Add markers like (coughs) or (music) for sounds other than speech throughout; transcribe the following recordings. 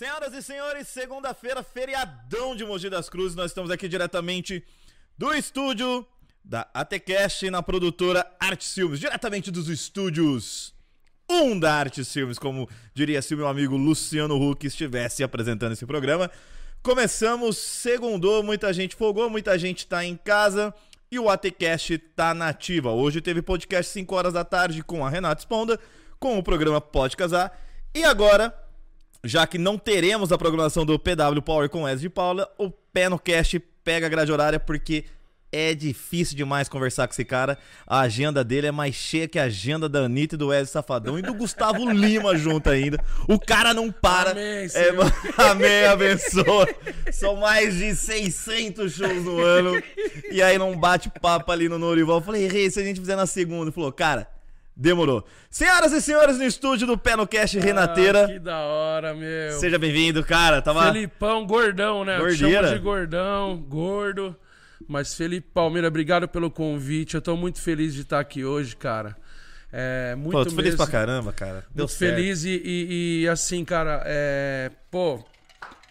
Senhoras e senhores, segunda-feira, feriadão de Mogi das Cruzes. Nós estamos aqui diretamente do estúdio da ATCast na produtora Arte Filmes, diretamente dos estúdios 1 da Arte Filmes, como diria se o meu amigo Luciano Huck estivesse apresentando esse programa. Começamos, segundou, muita gente folgou, muita gente tá em casa e o ATCast tá nativa. Hoje teve podcast 5 horas da tarde com a Renata Esponda, com o programa Pode Casar. E agora, já que não teremos a programação do PW Power com Wesley de Paula, o Pé no Cast pega a grade horária porque é difícil demais conversar com esse cara. A agenda dele é mais cheia que a agenda da Anitta e do Wesley Safadão e do Gustavo (laughs) Lima junto ainda. O cara não para. Amém, é, (laughs) amém, abençoa. São mais de 600 shows no ano. E aí não bate papo ali no Norival. Eu falei, Rei, se a gente fizer na segunda. Ele falou, cara, demorou. Senhoras e senhores, no estúdio do Pé no Cast Renateira. Ah, que da hora, meu. Seja bem-vindo, cara. Tava... Felipão, gordão, né? Gordeira. Chama de gordão, gordo. Mas Felipe Palmeira, obrigado pelo convite. Eu tô muito feliz de estar aqui hoje, cara. É, muito Pô, tô feliz mesmo. pra caramba, cara. Deu Muito certo. feliz e, e- e, assim, cara, é. Pô,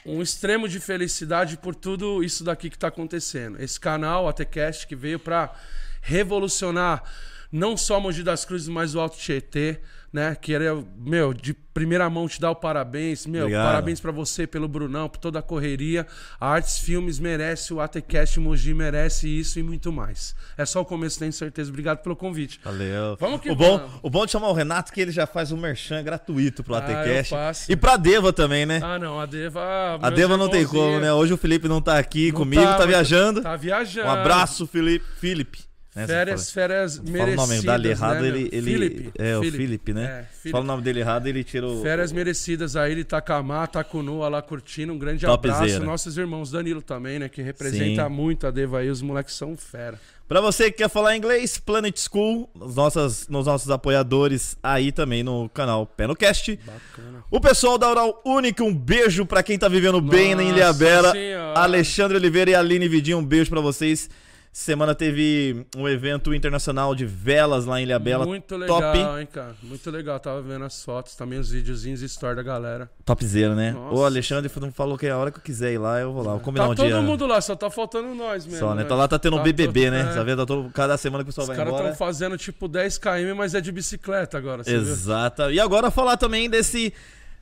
um extremo de felicidade por tudo isso daqui que tá acontecendo. Esse canal, a TCast, que veio pra revolucionar não só Mogi das Cruzes, mas o Alto Tietê, né? Queria, meu, de primeira mão te dar o parabéns. Meu, Obrigado. parabéns pra você pelo Brunão, por toda a correria. A Artes Filmes merece, o ATCast Mogi merece isso e muito mais. É só o começo, tenho certeza. Obrigado pelo convite. Valeu. Vamos que o bom, vamos. O bom de chamar o Renato que ele já faz um merchan gratuito pro Ah, ATCast. faço. e pra Deva também, né? Ah, não, a Deva. a Deva não tem como, né? Hoje o Felipe não tá aqui comigo, tá, mas viajando. Tá viajando. Um abraço, Felipe. Felipe. Né, Férias, férias fala. merecidas. Fala o nome dele errado, né, ele. ele Felipe. É, o Felipe. Né? É. Fala o nome dele errado, ele tirou. Férias merecidas aí, ele tá Tacamá, Tacunua lá curtindo. Um grande Topzera. abraço. Nossos irmãos Danilo também, né? Que representa Sim. muito a Deva aí. Os moleques são fera. Pra você que quer falar inglês, Planet School, os nossas, nos nossos apoiadores aí também no canal Pé no Cast. Bacana. O pessoal da Oral Única, um beijo pra quem tá vivendo bem na Nossa Ilhabela. Senhora. Alexandre Oliveira e Aline Vidinho, um beijo pra vocês. Semana teve um evento internacional de velas lá em Ilhabela. Muito legal, Top. hein, cara. Muito legal. Tava vendo as fotos, também os videozinhos e story da galera. Topzera, né? Nossa. O Alexandre falou que a hora que eu quiser ir lá, eu vou lá. Vou combinar Tá um todo dia. mundo lá, só tá faltando nós mesmo. Só, né? né? Tá lá, tá tendo um Tá BBB, todo- né? é. Tá vendo? Todo- cada semana que o pessoal Os vai caras embora. estão fazendo tipo 10 km, mas é de bicicleta agora. Você viu? Exato. E agora falar também desse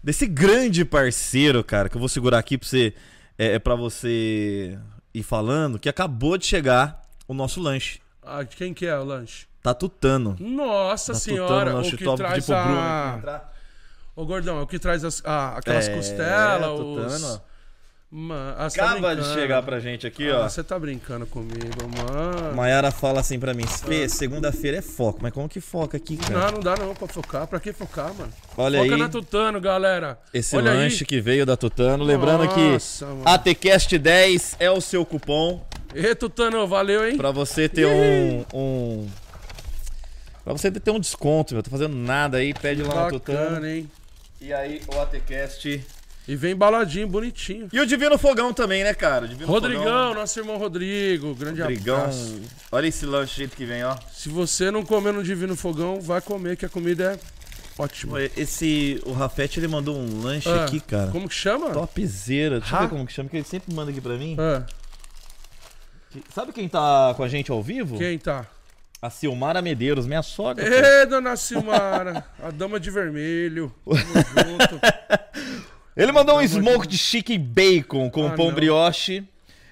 desse grande parceiro, cara, que eu vou segurar aqui pra você é, é para você ir falando, que acabou de chegar o nosso lanche. Ah, de quem que é o lanche? Tá tutano. Nossa senhora, tutano, o lanche que top, traz tipo o Bruno a... entrar. Ô, gordão, é o que traz as, ah, aquelas É, costelas, tutano, ó. os... Mano, ah, tá Acaba de brincando. chegar pra gente aqui, Ah, ó. Você tá brincando comigo, mano. Maiara fala assim pra mim, Fê, segunda-feira é foco, mas como que foca aqui, cara? Não, não dá não pra focar. Pra que focar, mano? Olha Foca aí. na Tutano, galera. Esse Olha aí. lanche que veio da Tutano. Lembrando Nossa, que mano. ATCast10 é o seu cupom Ê, Tutano, valeu, hein? pra você ter um. um... Pra você ter um desconto, meu. Tô fazendo nada aí, pede lá na Tutano. Bacana, hein? E aí, o ATCast. E vem baladinho, bonitinho. E o Divino Fogão também, né, cara? O Divino Rodrigão, Fogão. nosso irmão Rodrigo. Grande Rodrigão. abraço. Olha esse lanche do jeito que vem, ó. Se você não comer no Divino Fogão, vai comer, que a comida é ótima. Esse. O Rafete ele mandou um lanche Ah, aqui, cara. Como que chama? Topzera. Deixa eu ver como que chama, que ele sempre manda aqui pra mim. Ah, Sabe quem tá com a gente ao vivo? quem tá? A Silmara Medeiros, minha sogra. Ê, dona Silmara, (laughs) a dama de vermelho. (laughs) Tamo junto. Ele mandou um smoke de chicken bacon com Ah, pão não. brioche,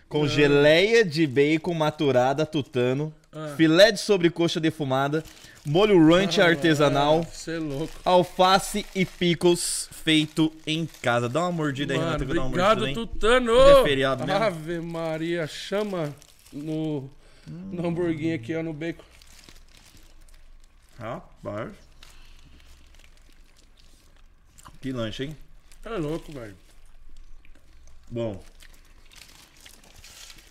com geleia de bacon maturada tutano, Ah. filé de sobrecoxa defumada, molho ranch artesanal, Você é alface e pickles feito em casa. Dá uma mordida aí, Mano, Renato, que eu uma obrigado, mordida? Tutano. É feriado mesmo. Ave Maria, chama no, no hamburguinho aqui, ó, no bacon. Rapaz. Que lanche, hein? É louco, velho. Bom.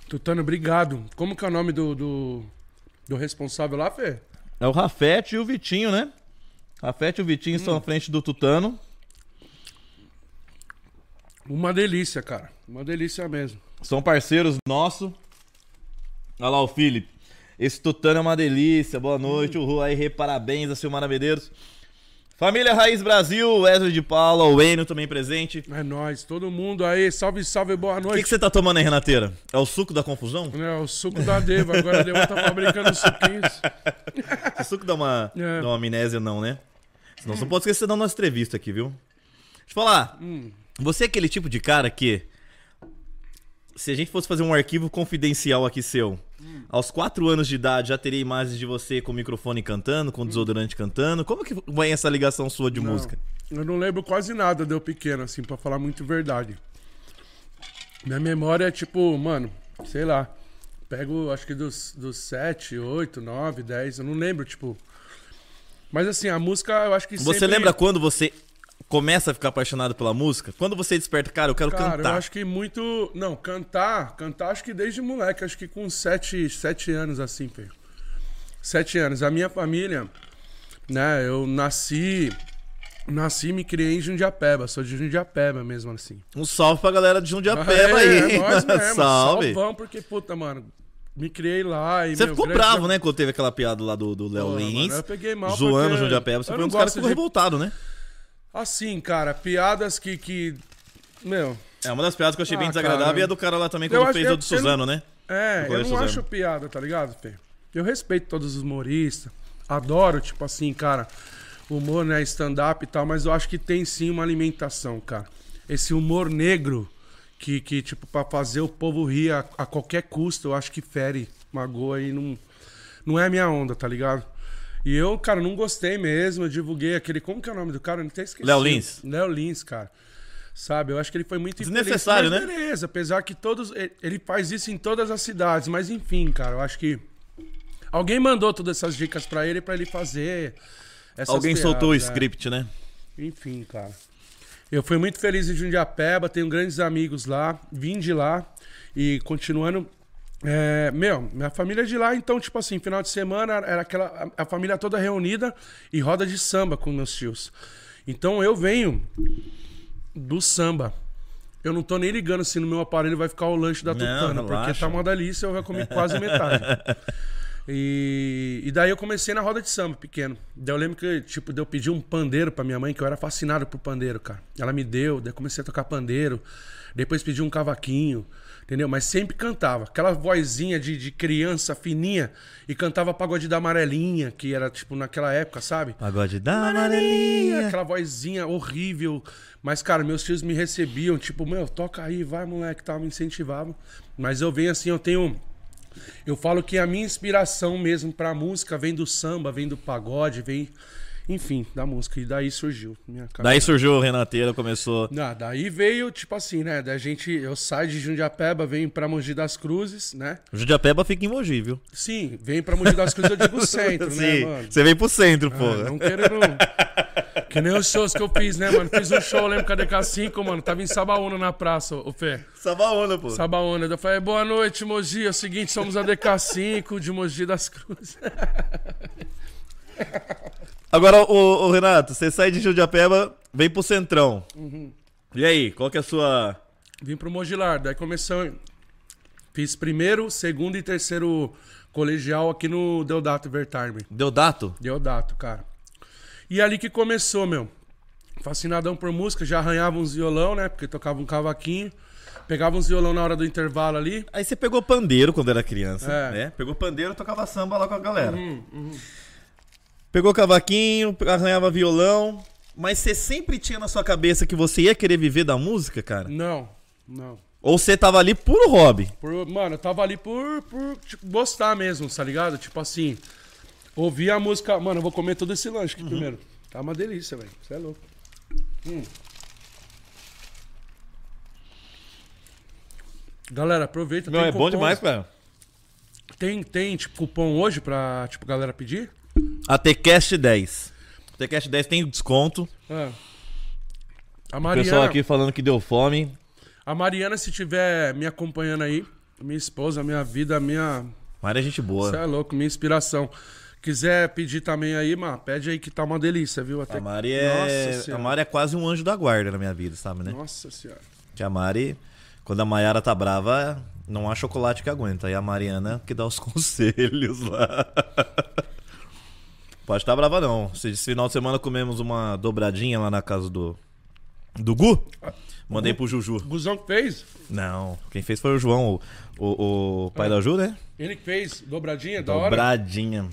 Tutano, obrigado. Como que é o nome do, do, do responsável lá, Fê? É o Rafete e o Vitinho, né? Rafete e o Vitinho Hum. estão à frente do Tutano. Uma delícia, cara. Uma delícia mesmo. São parceiros nossos. Olha lá o Felipe. Esse tutano é uma delícia. Boa noite, uhul. Aí, parabéns a Silmara Medeiros. Família Raiz Brasil, Wesley de Paula, o também presente. É nóis, todo mundo aí, salve, salve, boa O que, noite. que você tá tomando aí, Renateira? É o suco da confusão? É, o suco da Deva, agora a Deva tá fabricando suquinhos. (laughs) O suco dá uma, É. dá uma amnésia, não, né? Senão você não pode esquecer da nossa entrevista aqui, viu? Deixa eu falar. Hum. Você é aquele tipo de cara que. Se a gente fosse fazer um arquivo confidencial aqui seu, Hum. aos 4 anos de idade já teria imagens de você com o microfone cantando, com o desodorante cantando. Como que vem essa ligação sua de Hum. Não, música? Eu não lembro quase nada de eu pequeno, assim, pra falar muito verdade. Minha memória é tipo, mano, sei lá. Pego, acho que dos, dos 7, 8, 9, 10, eu não lembro, tipo. Mas assim, a música eu acho que Você sempre- lembra quando você começa a ficar apaixonado pela música? Quando você desperta, cara, eu quero Cara, cantar. eu acho que muito. Não, cantar, cantar acho que desde moleque, acho que com 7, sete anos assim, Fê. 7 anos. A minha família, né, eu nasci. Nasci e me criei em Jundiapeba, sou de Jundiapeba mesmo assim. Um salve pra galera de Jundiapeba aí. É, nós (laughs) mesmo. salve. Salvão, porque, puta, mano, me criei lá e. Você meu, ficou grande- bravo, né, quando teve aquela piada lá do Léo Lins. mano, eu peguei mal Zoando porque Jundiapeba. Você foi um dos caras que ficou de- revoltado, né? Assim, cara, piadas que. que meu. É, uma das piadas que eu achei Ah, bem desagradável cara. e a do cara lá também, quando acho fez que a do eu- eu Suzano, né? É, eu não Suzano. acho piada, tá ligado, Fê? Eu respeito todos os humoristas. Adoro, tipo assim, cara, humor, né, stand-up e tal, mas eu acho que tem sim uma alimentação, cara. Esse humor negro que, que tipo, pra fazer o povo rir a, a qualquer custo, eu acho que fere, magoa e não, não é a minha onda, tá ligado? E eu, cara, não gostei mesmo, eu divulguei aquele. Como que é o nome do cara? Eu não tenho esquecido. Léo Lins. Léo Lins, cara. Sabe, eu acho que ele foi muito Desnecessário, mas né? Beleza, apesar que todos. ele- faz isso em todas as cidades, mas enfim, cara, eu acho que. Alguém mandou todas essas dicas pra ele pra ele fazer. Alguém piadas, soltou o é. script, né? Enfim, cara. Eu fui muito feliz em Jundiapeba, tenho grandes amigos lá, vim de lá e continuando. É, meu, minha família é de lá, então, tipo assim, final de semana era aquela. A, família toda reunida e roda de samba com meus tios. Então eu venho do samba. Eu não tô nem ligando se no meu aparelho vai ficar o lanche da Não, Tucana, porque tá uma delícia, eu já comi quase metade. (laughs) E, e daí eu comecei na roda de samba, pequeno. Daí eu lembro que, tipo, eu pedi um pandeiro pra minha mãe, que eu era fascinado por pandeiro, cara. Ela me deu, daí comecei a tocar pandeiro. Depois pedi um cavaquinho, entendeu? Mas sempre cantava. Aquela vozinha de, de criança fininha. E cantava pagode da amarelinha, que era, tipo, naquela época, sabe? Pagode da Amarelinha, aquela vozinha horrível. Mas, cara, meus tios me recebiam, tipo, meu, toca aí, vai, moleque, tal, me incentivavam. Mas eu venho assim, eu tenho. Eu falo que a minha inspiração mesmo pra música vem do samba, vem do pagode, vem. Enfim, da música. E daí surgiu. Minha cara. Daí surgiu o Renateira, começou. Não, daí veio, tipo assim, né? Da gente. Eu saio de Jundiapeba, venho pra Mogi das Cruzes, né? Jundiapeba fica em Mogi, viu? Sim, venho pra Mogi das Cruzes, eu digo (laughs) centro, né, Sim, mano? você veio pro centro, Ah, porra. não querendo. (laughs) Que nem os shows que eu fiz, né, mano? Fiz um show, lembro com a DK5, mano. Tava em Sabaúna na praça, o Fê. Sabaona, pô. Sabaúna. Eu falei, boa noite, Mogi. É o seguinte, somos a DK5 de Mogi das Cruzes. (laughs) Agora, o, Renato, você sai de Jundiapeba, vem pro Centrão. Uhum. E aí, qual que é a sua. Vim pro Mogilar. Daí começou. Fiz primeiro, segundo e terceiro colegial aqui no Deodato Vertarme. Deodato? Deodato, cara. E ali que começou, meu. Fascinadão por música, já arranhava uns violão, né? Porque tocava um cavaquinho. Pegava uns violão na hora do intervalo ali. Aí você pegou pandeiro quando era criança, É. né? Pegou pandeiro e tocava samba lá com a galera. Uhum, Pegou cavaquinho, arranhava violão. Mas você sempre tinha na sua cabeça que você ia querer viver da música, cara? Não, não. Ou você tava ali puro hobby? Por- mano, eu tava ali por, por tipo, gostar mesmo, tá ligado? Tipo assim, ouvir a música. Mano, eu vou comer todo esse lanche aqui Uhum. primeiro. Tá uma delícia, velho. Você é louco. Hum. Galera, aproveita. Não, é bom cupom- demais, cara. Tem, tem, tipo, cupom hoje pra, tipo, galera pedir? A TCast 10. A TCast 10 tem desconto. Ah. A O Mariana, pessoal aqui falando que deu fome. a Mariana, se tiver me acompanhando aí, minha esposa, minha vida, minha. Mas é gente boa. Você é louco, minha inspiração. Quiser pedir também aí, mano, pede aí que tá uma delícia, viu? Até... A Mari, é... Nossa a. Mari é quase um anjo da guarda na minha vida, sabe, né? Nossa senhora. Que a Mari, quando a Mayara tá brava, não há chocolate que aguenta. Aí a Mariana que dá os (laughs) conselhos lá. Pode estar brava não. Esse final de semana comemos uma dobradinha lá na casa do. Do Gu. Mandei pro Juju. Guzão que fez? Não, quem fez foi o João, o, o, o pai da Ju, né? Ele que fez dobradinha, da hora. Dobradinha.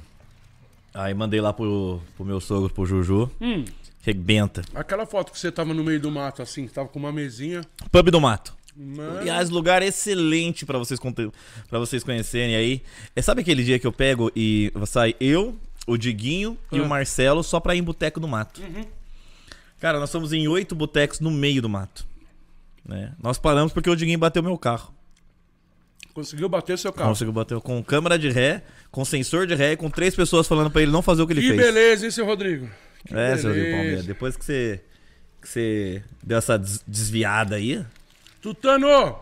Aí mandei lá pro, pro meu sogro, pro Juju. Hum, Rebenta. aquela foto que você tava no meio do mato, assim, que tava com uma mesinha. Pub do Mato. Mano, Aliás, lugar excelente pra vocês vocês conhecerem aí. É, sabe aquele dia que eu pego e sai eu, o Diguinho e Ah. o Marcelo só pra ir em boteco do mato? Uhum. Cara, nós estamos em oito botecos no meio do mato. né? Nós paramos porque o Diguinho bateu meu carro. conseguiu bater seu carro. Conseguiu bater com câmera de ré, com sensor de ré, e com três pessoas falando pra ele não fazer o que ele que fez. beleza, hein, seu Rodrigo? Que É, seu Gil beleza. Palmeira, depois que você, que você deu essa des- desviada aí, Tutano,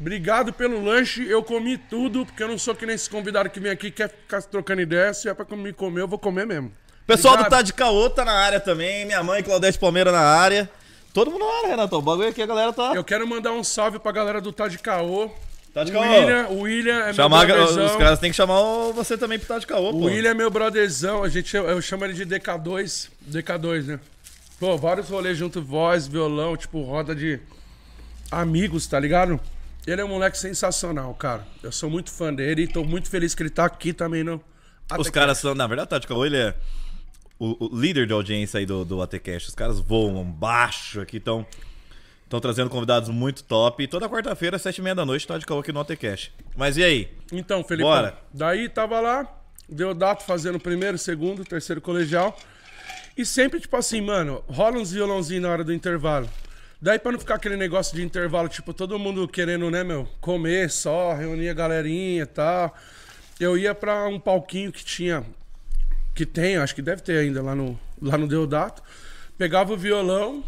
obrigado pelo lanche. Eu comi tudo, porque eu não sou que nem esse convidado que vem aqui quer ficar trocando ideia. Se é pra me comer, eu vou comer mesmo. Pessoal Obrigado. do Tá de Caô tá na área também. Minha mãe, Claudete Palmeira, na área. Todo mundo na área, Renato. O bagulho aqui, a galera tá. Eu quero mandar um salve pra galera do Tá de Caô. Tá de o Caô. William, o William é Chamar, meu brotherzão. os caras têm que chamar o- você também pro Tá de Caô, O pô. William é meu brotherzão. A gente, eu, eu chamo ele de DK2. DK2, né? Pô, vários rolês junto, voz, violão, tipo, roda de amigos, tá ligado? Ele é um moleque sensacional, cara. Eu sou muito fã dele e tô muito feliz que ele tá aqui também no. Os caras são, na verdade, o Tá de Caô, ele é o, o líder de audiência aí do, do ATCast. Os caras voam baixo aqui, estão estão trazendo convidados muito top. E toda quarta-feira, às sete e meia da noite, Tá de aqui no ATCast. Mas e aí? Então, Felipe. Bora. Daí tava lá, deu dato fazendo primeiro, segundo, terceiro colegial. E sempre, tipo assim, mano, rola uns violãozinhos na hora do intervalo. Daí pra não ficar aquele negócio de intervalo, tipo, todo mundo querendo, né, meu, comer só, reunir a galerinha e tal. Eu ia pra um palquinho que tinha, que tem, acho que deve ter ainda lá no, lá no Deodato. Pegava o violão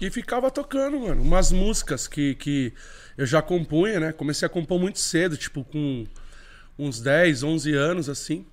e ficava tocando, mano, umas músicas que, que eu já compunha, né? Comecei a compor muito cedo, tipo, com uns 10, 11 anos, assim.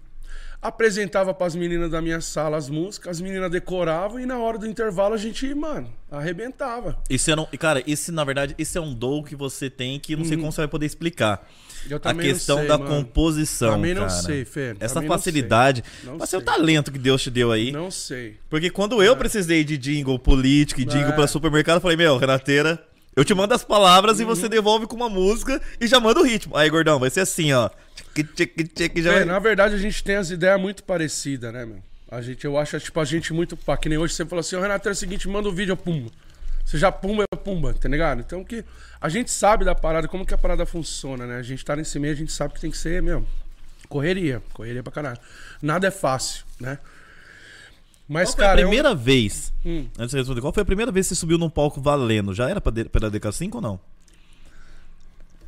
Apresentava pras meninas da minha sala as músicas, as meninas decoravam e na hora do intervalo a gente, mano, arrebentava. Isso é não, e, cara, esse na verdade, esse é um dom que você tem que não sei como você vai poder explicar. Eu A não questão sei, da mano. composição, Também não cara. sei, Fê. Essa Também não facilidade. Não mas é o talento que Deus te deu aí. Não sei. Porque quando eu precisei de jingle político e jingle É. pra supermercado, eu falei, meu, Renateira, eu te mando as palavras e Uhum. você devolve com uma música e já manda o ritmo. Aí, gordão, vai ser assim, ó. Tchic, tchic, tchic, já É, vai- na verdade, a gente tem as ideias muito parecidas, né, meu? A gente, eu acho, tipo, a gente muito pá. Que nem hoje você falou assim, ô Renato, é o seguinte, manda um vídeo, eu pumba. Você já pumba, eu pumba, tá ligado? Então que a gente sabe da parada, como que a parada funciona, né? A gente tá nesse meio, a gente sabe que tem que ser, meu, correria. Correria pra caralho. Nada é fácil, né? Mas, Qual foi cara, a eu- primeira vez, Hum. antes de responder, qual foi a primeira vez que você subiu num palco valendo? Já era pra de- pela DK5 ou não?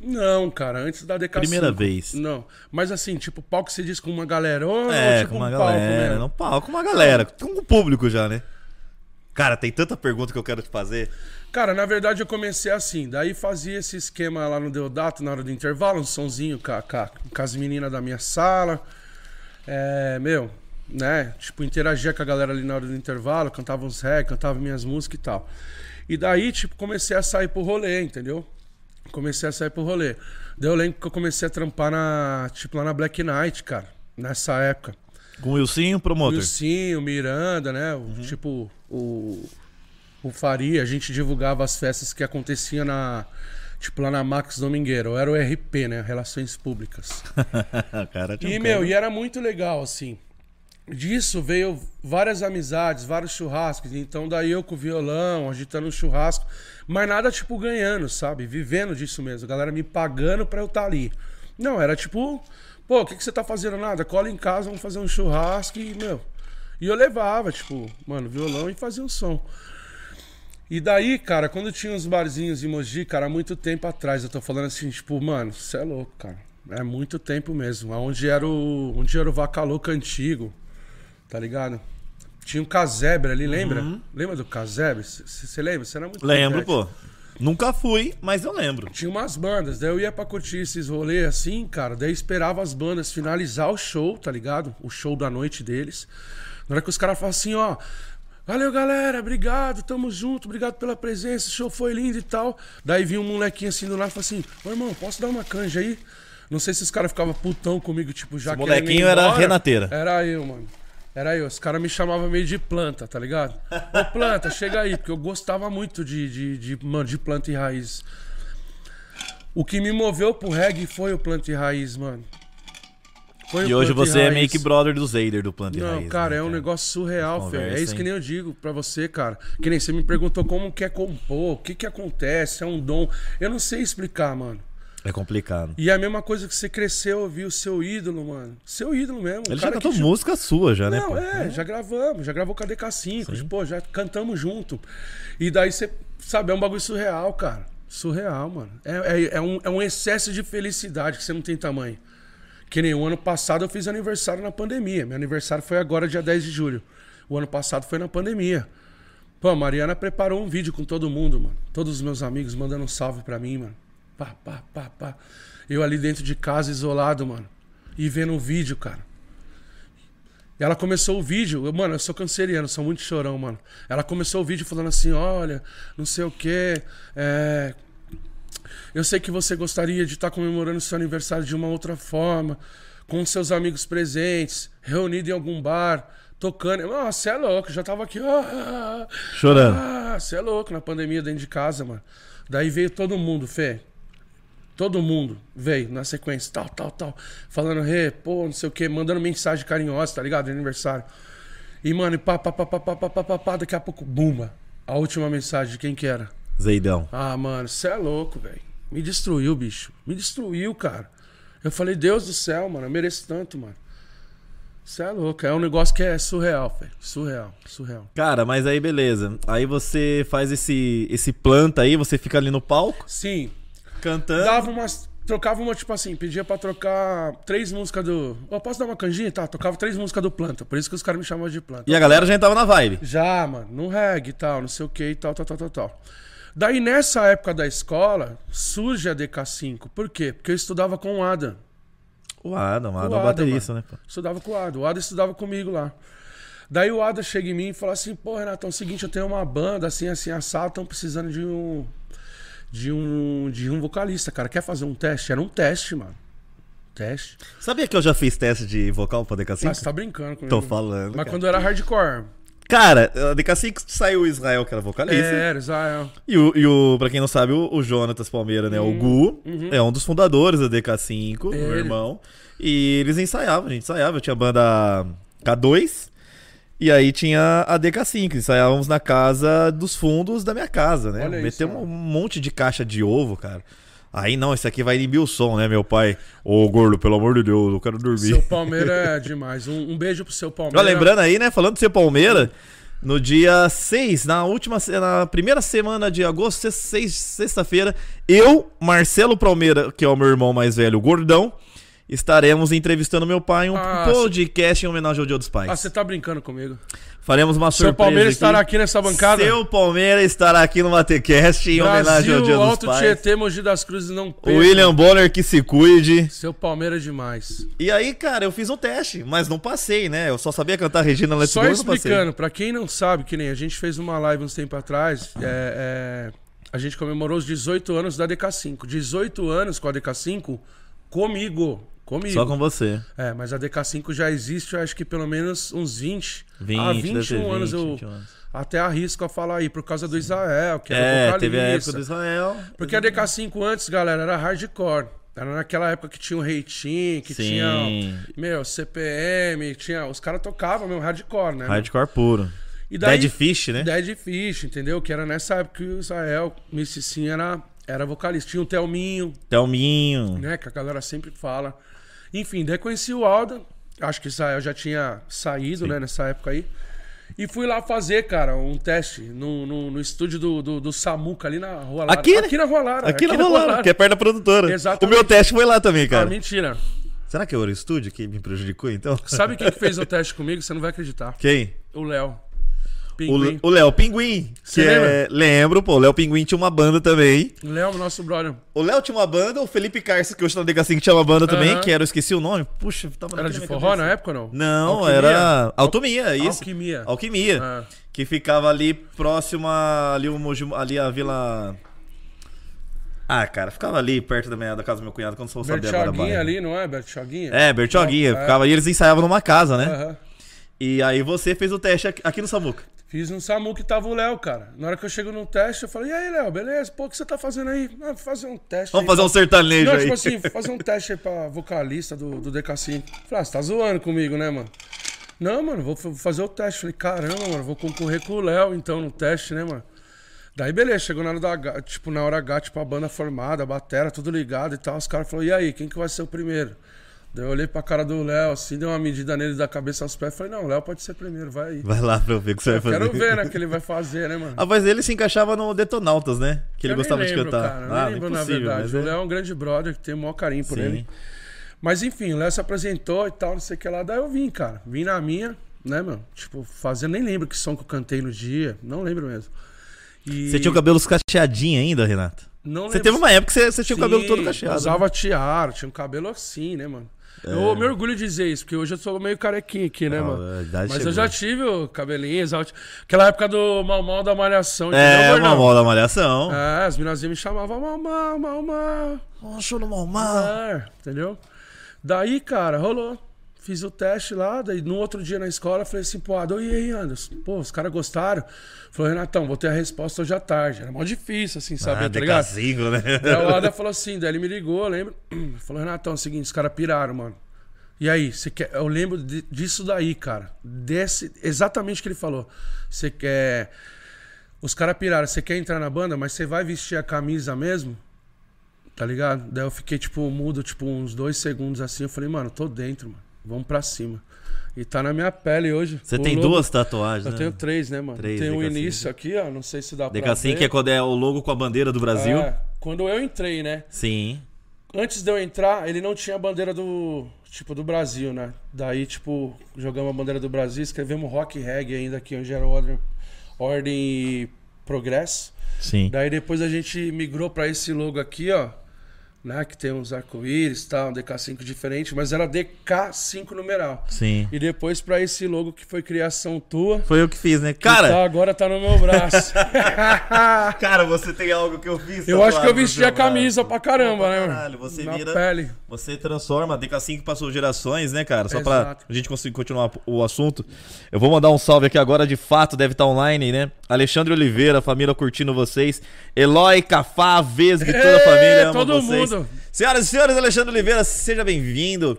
Não, cara, antes da DK5. Primeira vez. Não. Mas assim, tipo, palco você diz com uma galerona é, ou tipo com uma um palco galera, mesmo? não palco, com uma galera, com o público já, né? Cara, tem tanta pergunta que eu quero te fazer. Cara, na verdade eu comecei assim. Daí fazia esse esquema lá no Deodato na hora do intervalo, um sonzinho com, a- com, as meninas da minha sala. É, meu, né? Tipo, interagia com a galera ali na hora do intervalo, cantava uns rap, cantava minhas músicas e tal. E daí, tipo, comecei a sair pro rolê, entendeu? Comecei a sair pro rolê. Daí eu lembro que eu comecei a trampar na, tipo, lá na Black Knight, cara, nessa época. Com o Wilsinho, promotor. Wilson, Miranda, né? O- Tipo, o, o Faria, a gente divulgava as festas que aconteciam na. Tipo, lá na Max Domingueiro. Era o RP, né? Relações Públicas. (laughs) cara, E, um meu, cara- e era muito legal, assim. Disso veio várias amizades, vários churrascos. Então, daí eu com o violão, agitando um churrasco. Mas nada, tipo, ganhando, sabe? Vivendo disso mesmo. A galera me pagando pra eu estar ali. Não, era tipo, pô, o que, que você tá fazendo? Nada, cola em casa, vamos fazer um churrasco e, meu. E eu levava, tipo, mano, violão e fazia um som. E daí, cara, quando tinha uns barzinhos em Mogi, cara, há muito tempo atrás, eu tô falando assim, tipo, mano, você é louco, cara. É muito tempo mesmo. Onde era o, onde era o Vaca Louca antigo, tá ligado? Tinha um casebre ali, lembra? Lembra do casebre? Você lembra? Você era muito Lembro, pô. Nunca fui, mas eu lembro. Tinha umas bandas, daí eu ia pra curtir esses rolês assim, cara. Daí eu esperava as bandas finalizar o show, tá ligado? O show da noite deles. Na hora que os caras falam assim, ó. Valeu, galera, obrigado, tamo junto, obrigado pela presença, o show foi lindo e tal. Daí vinha um molequinho assim do lado e falou assim: Ô irmão, posso dar uma canja aí? Não sei se os caras ficavam putão comigo, tipo, já querendo ir molequinho era embora. renateira. Era eu, mano. Era eu. Os caras me chamavam meio de planta, tá ligado? Ô, planta, (laughs) chega aí, porque eu gostava muito de, de, de, mano, de planta e raiz. O que me moveu pro reggae foi o planta e raiz, mano. Foi E hoje você é meio que brother do Zader do Planta e Não, Raiz. cara, né, é um negócio surreal, velho. É isso que nem eu digo pra você, cara. Que nem você me perguntou como quer compor, o que que acontece, é um dom. Eu não sei explicar, mano. É complicado. E é a mesma coisa que você cresceu, ouvir o seu ídolo, mano. Seu ídolo mesmo. Ele já cantou música sua já, né? Não, pô? é, já gravamos, já gravou com a DK5, pô, já cantamos junto. E daí você, sabe, é um bagulho surreal, cara. Surreal, mano. É, é, é um, é um excesso de felicidade que você não tem tamanho. Que nem o ano passado eu fiz aniversário na pandemia. Meu aniversário foi agora, dia 10 de julho. O ano passado foi na pandemia. Pô, a Mariana preparou um vídeo com todo mundo, mano. Todos os meus amigos mandando um salve pra mim, mano. Pá, pá, pá, pá. Eu ali dentro de casa, isolado, mano. E vendo um vídeo, cara. Ela começou o vídeo, eu, mano, eu sou canceriano, sou muito chorão, mano. Ela começou o vídeo falando assim: olha, não sei o quê. É... Eu sei que você gostaria de estar comemorando seu aniversário de uma outra forma, com seus amigos presentes, reunido em algum bar, tocando. Nossa, você é louco, já tava aqui, ó. Chorando. Ah, você é louco na pandemia dentro de casa, mano. Daí veio todo mundo, Fê. Todo mundo veio na sequência, tal, tal, tal. Falando, rê, pô, não sei o quê, mandando mensagem carinhosa, tá ligado? De aniversário. E, mano, e pá, pá, pá, pá, pá, pá, pá, pá, pá, daqui a pouco, bumba. A última mensagem de quem que era? Zeidão. Ah, mano, você é louco, velho. Me destruiu, bicho. Me destruiu, cara. Eu falei, Deus do céu, mano, eu mereço tanto, mano. Você é louco. É um negócio que é surreal, velho. Surreal, surreal. Cara, mas aí beleza. Aí você faz esse, esse planta aí, você fica ali no palco, Sim, cantando. dava umas. Trocava uma, tipo assim, pedia pra trocar três músicas do. Ô, posso dar uma canjinha? Tá, tocava três músicas do Planta. Por isso que os caras me chamavam de Planta. E a galera já tava na vibe. Já, mano, no reggae e tal, não sei o que e tal, tal, tal, tal, tal. Daí nessa época da escola, surge a DK5. Por quê? Porque eu estudava com o Adam. O Adam, o Adam é o Adam, baterista, né? pô? Estudava com o Ada. O Ada estudava comigo lá. Daí o Ada chega em mim e fala assim: pô, Renato, é o seguinte, eu tenho uma banda assim, assim, assado, estão precisando de um. De um. De um vocalista, cara. Quer fazer um teste? Era um teste, mano. Teste. Sabia que eu já fiz teste de vocal pra DK5? Ah, você tá brincando comigo. Tô falando. Mas cara. quando era hardcore. Cara, a DK5 saiu o Israel, que era vocalista. Era, Israel. E, o, e o, pra quem não sabe, o, o Jonatas Palmeira, né? O Gu é um dos fundadores da DK5, meu irmão. E eles ensaiavam, a gente ensaiava. Eu tinha a banda K2 e aí tinha a DK5. Ensaiávamos na casa dos fundos da minha casa, né? Olha isso, Meteu um monte de caixa de ovo, cara. Aí não, esse aqui vai inibir o som, né, meu pai? Ô, gordo, pelo amor de Deus, eu quero dormir. Seu Palmeira é demais. Um, um beijo pro seu Palmeira. lembrando aí, né? Falando do seu Palmeira, no dia 6, na última, na primeira semana de agosto, sexta-feira, eu, Marcelo Palmeira, que é o meu irmão mais velho, o Gordão, estaremos entrevistando meu pai em um Ah, podcast em homenagem ao Dia dos Pais. Ah, você tá brincando comigo. Faremos uma Seu surpresa. Palmeiras aqui. estará aqui nessa bancada. Seu Palmeiras estará aqui no Matecast em homenagem ao Brasil, Dia dos Alto Pais. Tietê, Mogi das Cruzes, não O perca. William Bonner que se cuide. Seu Palmeiras é demais. E aí, cara, eu fiz um teste, mas não passei, né? Eu só sabia cantar Regina Let's Só Go não passei. explicando, pra quem não sabe, que nem a gente fez uma live uns tempo atrás, é, é, a gente comemorou os 18 anos da DK5. 18 anos com a DK5 comigo. Comigo. Só com você. É, mas a DK5 já existe, eu acho que pelo menos uns 20. 20, Há deve ter 21 anos 20, eu 21 anos. até arrisco a falar aí, por causa do Israel, que era É, teve a época do Israel. Porque a DK5 antes, galera, era hardcore. Era naquela época que tinha o Reitinho, que Sim. tinha, meu, CPM, tinha, os caras tocavam mesmo hardcore, né? Hardcore puro. E daí, Dead Fish, né? Dead Fish, entendeu? Que era nessa época que o Israel, Missy Sim, era, era vocalista. Tinha o Thelminho, Thelminho. né? Que a galera sempre fala. Enfim, daí conheci o Alda. Acho que Israel já tinha saído, né? Nessa época aí. E fui lá fazer, cara, um teste no, no, no estúdio do, do, do Samuca, ali na Rua Lara. Aqui, né? Aqui na Rua Lara. Aqui, na Rolara, que é perto da produtora. Exatamente. O meu teste foi lá também, Ah, cara. mentira. Será que é o estúdio que me prejudicou, então? Sabe quem que fez o (laughs) teste comigo? Você não vai acreditar. Quem? O Léo. O Pinguim. o Léo Pinguim. Você que é... Lembro, pô. O Léo Pinguim tinha uma banda também. Léo, nosso brother. O Léo tinha uma banda, o Felipe Carce, que hoje tá no DK5, tinha uma banda também, Aham. que era, eu esqueci o nome. Puxa, tava Era de forró cabeça. na época ou não? Não, Alquimia? era Altomia, isso. Alquimia. Alquimia. Ah. Que ficava ali próximo a, ali, o Mogi- ali a vila. Ah, cara, ficava ali perto da, minha, da casa do meu cunhado, quando sou saber agora. Bertioguinha ali, não é? Bertioguinha? É, Bertioguinha. É. Ficava, e eles ensaiavam numa casa, né? Aham. E aí você fez o teste aqui- no Samuca. Fiz no SAMU que tava o Léo, cara. Na hora que eu chego no teste, eu falei, e aí, Léo, beleza? Pô, o que você tá fazendo aí? Ah, fazer um teste. Vamos aí, fazer um sertanejo Não, aí. tipo assim, (laughs) fazer um teste aí pra vocalista do, do DK5. Falei, ah, você tá zoando comigo, né, mano? Não, mano, vou fa- fazer o teste. Falei, caramba, mano, vou concorrer com o Léo, então, no teste, né, mano? Daí, beleza, chegou na hora da H, tipo, na hora H, tipo, a banda formada, a batera, tudo ligado e tal. Os caras falaram, e aí, quem que vai ser o primeiro? Daí eu olhei pra cara do Léo, assim, dei uma medida nele da cabeça aos pés. Falei, não, o Léo pode ser primeiro, vai aí. Vai lá pra eu ver o que você vai fazer. Quero ver, né, que ele vai fazer, né, mano? A voz dele se encaixava no Detonautas, né? Que ele Eu gostava de lembro, cantar. Cara, eu ah, lembro, na verdade. O é- Léo é um grande brother que tem o maior carinho por Sim. ele. Mas enfim, o Léo se apresentou e tal, não sei o que lá. Daí eu vim, cara. Vim na minha, né, meu? Tipo, fazendo. Nem lembro que som que eu cantei no dia. Não lembro mesmo. E Você tinha o cabelo cacheadinho ainda, Renato? Não Você lembro teve uma época que você, você tinha o cabelo Sim, todo cacheado. né? Usava tiara, tinha um cabelo assim, né, mano? É. Eu me orgulho de dizer isso, porque hoje eu sou meio carequinha aqui, né, Ah, mano? Mas chegou. eu já tive o cabelinho exalto. Aquela época do mal mal da malhação, É, gordão? moda da malhação. É, as minazinhas me chamavam mal mal, mal mal. Show no Malmal. É, entendeu? Daí, cara, rolou. Fiz o teste lá, daí no outro dia na escola, falei assim, pô, Adô, e aí, Anderson? Pô, os caras gostaram. Falei, Renatão, vou ter a resposta hoje à tarde. Era mó difícil, assim, saber, Ah, tá ligado? decazinho, né? Daí o Ada (laughs) falou assim, daí ele me ligou, eu lembro. (clears throat) Falou, Renatão, é o seguinte, os caras piraram, mano. E aí, você quer. Eu lembro de- disso daí, cara. Desse, exatamente o que ele falou. Você quer. Os caras piraram, você quer entrar na banda, mas você vai vestir a camisa mesmo? Tá ligado? Daí eu fiquei, tipo, mudo, tipo, uns dois segundos assim. Eu falei, mano, tô dentro, mano. Vamos pra cima. E tá na minha pele hoje. Você tem logo- duas tatuagens, Eu né? tenho três, né, mano? Três, tem um DK5. início aqui, ó. Não sei se dá pra DK5 ver. é quando é o logo com a bandeira do Brasil. É, quando eu entrei, né? Sim. Antes de eu entrar, ele não tinha a bandeira do. Tipo, do Brasil, né? Daí, tipo, jogamos a bandeira do Brasil, escrevemos rock e reggae ainda aqui, onde era ordem, ordem e progresso. Sim. Daí depois a gente migrou pra esse logo aqui, ó. Né? Que tem uns arco-íris e tal, um DK5 diferente, mas era DK5 numeral. Sim. E depois pra esse logo que foi criação tua. Foi eu que fiz, né? Cara, tá- agora tá no meu braço. (laughs) cara, você tem algo que eu fiz. Eu acho que eu vesti a camisa braço. pra caramba, Pô, né, mano? Caralho, você Na vira. pele. Você transforma. A DK5 passou gerações, né, cara? Só pra Exato. a gente conseguir continuar o assunto. Eu vou mandar um salve aqui agora, de fato, deve estar online, né? Alexandre Oliveira, família curtindo vocês. Eloy, Cafá, Vesg, toda a família todo vocês. mundo. Senhoras e senhores, Alexandre Oliveira, seja bem-vindo.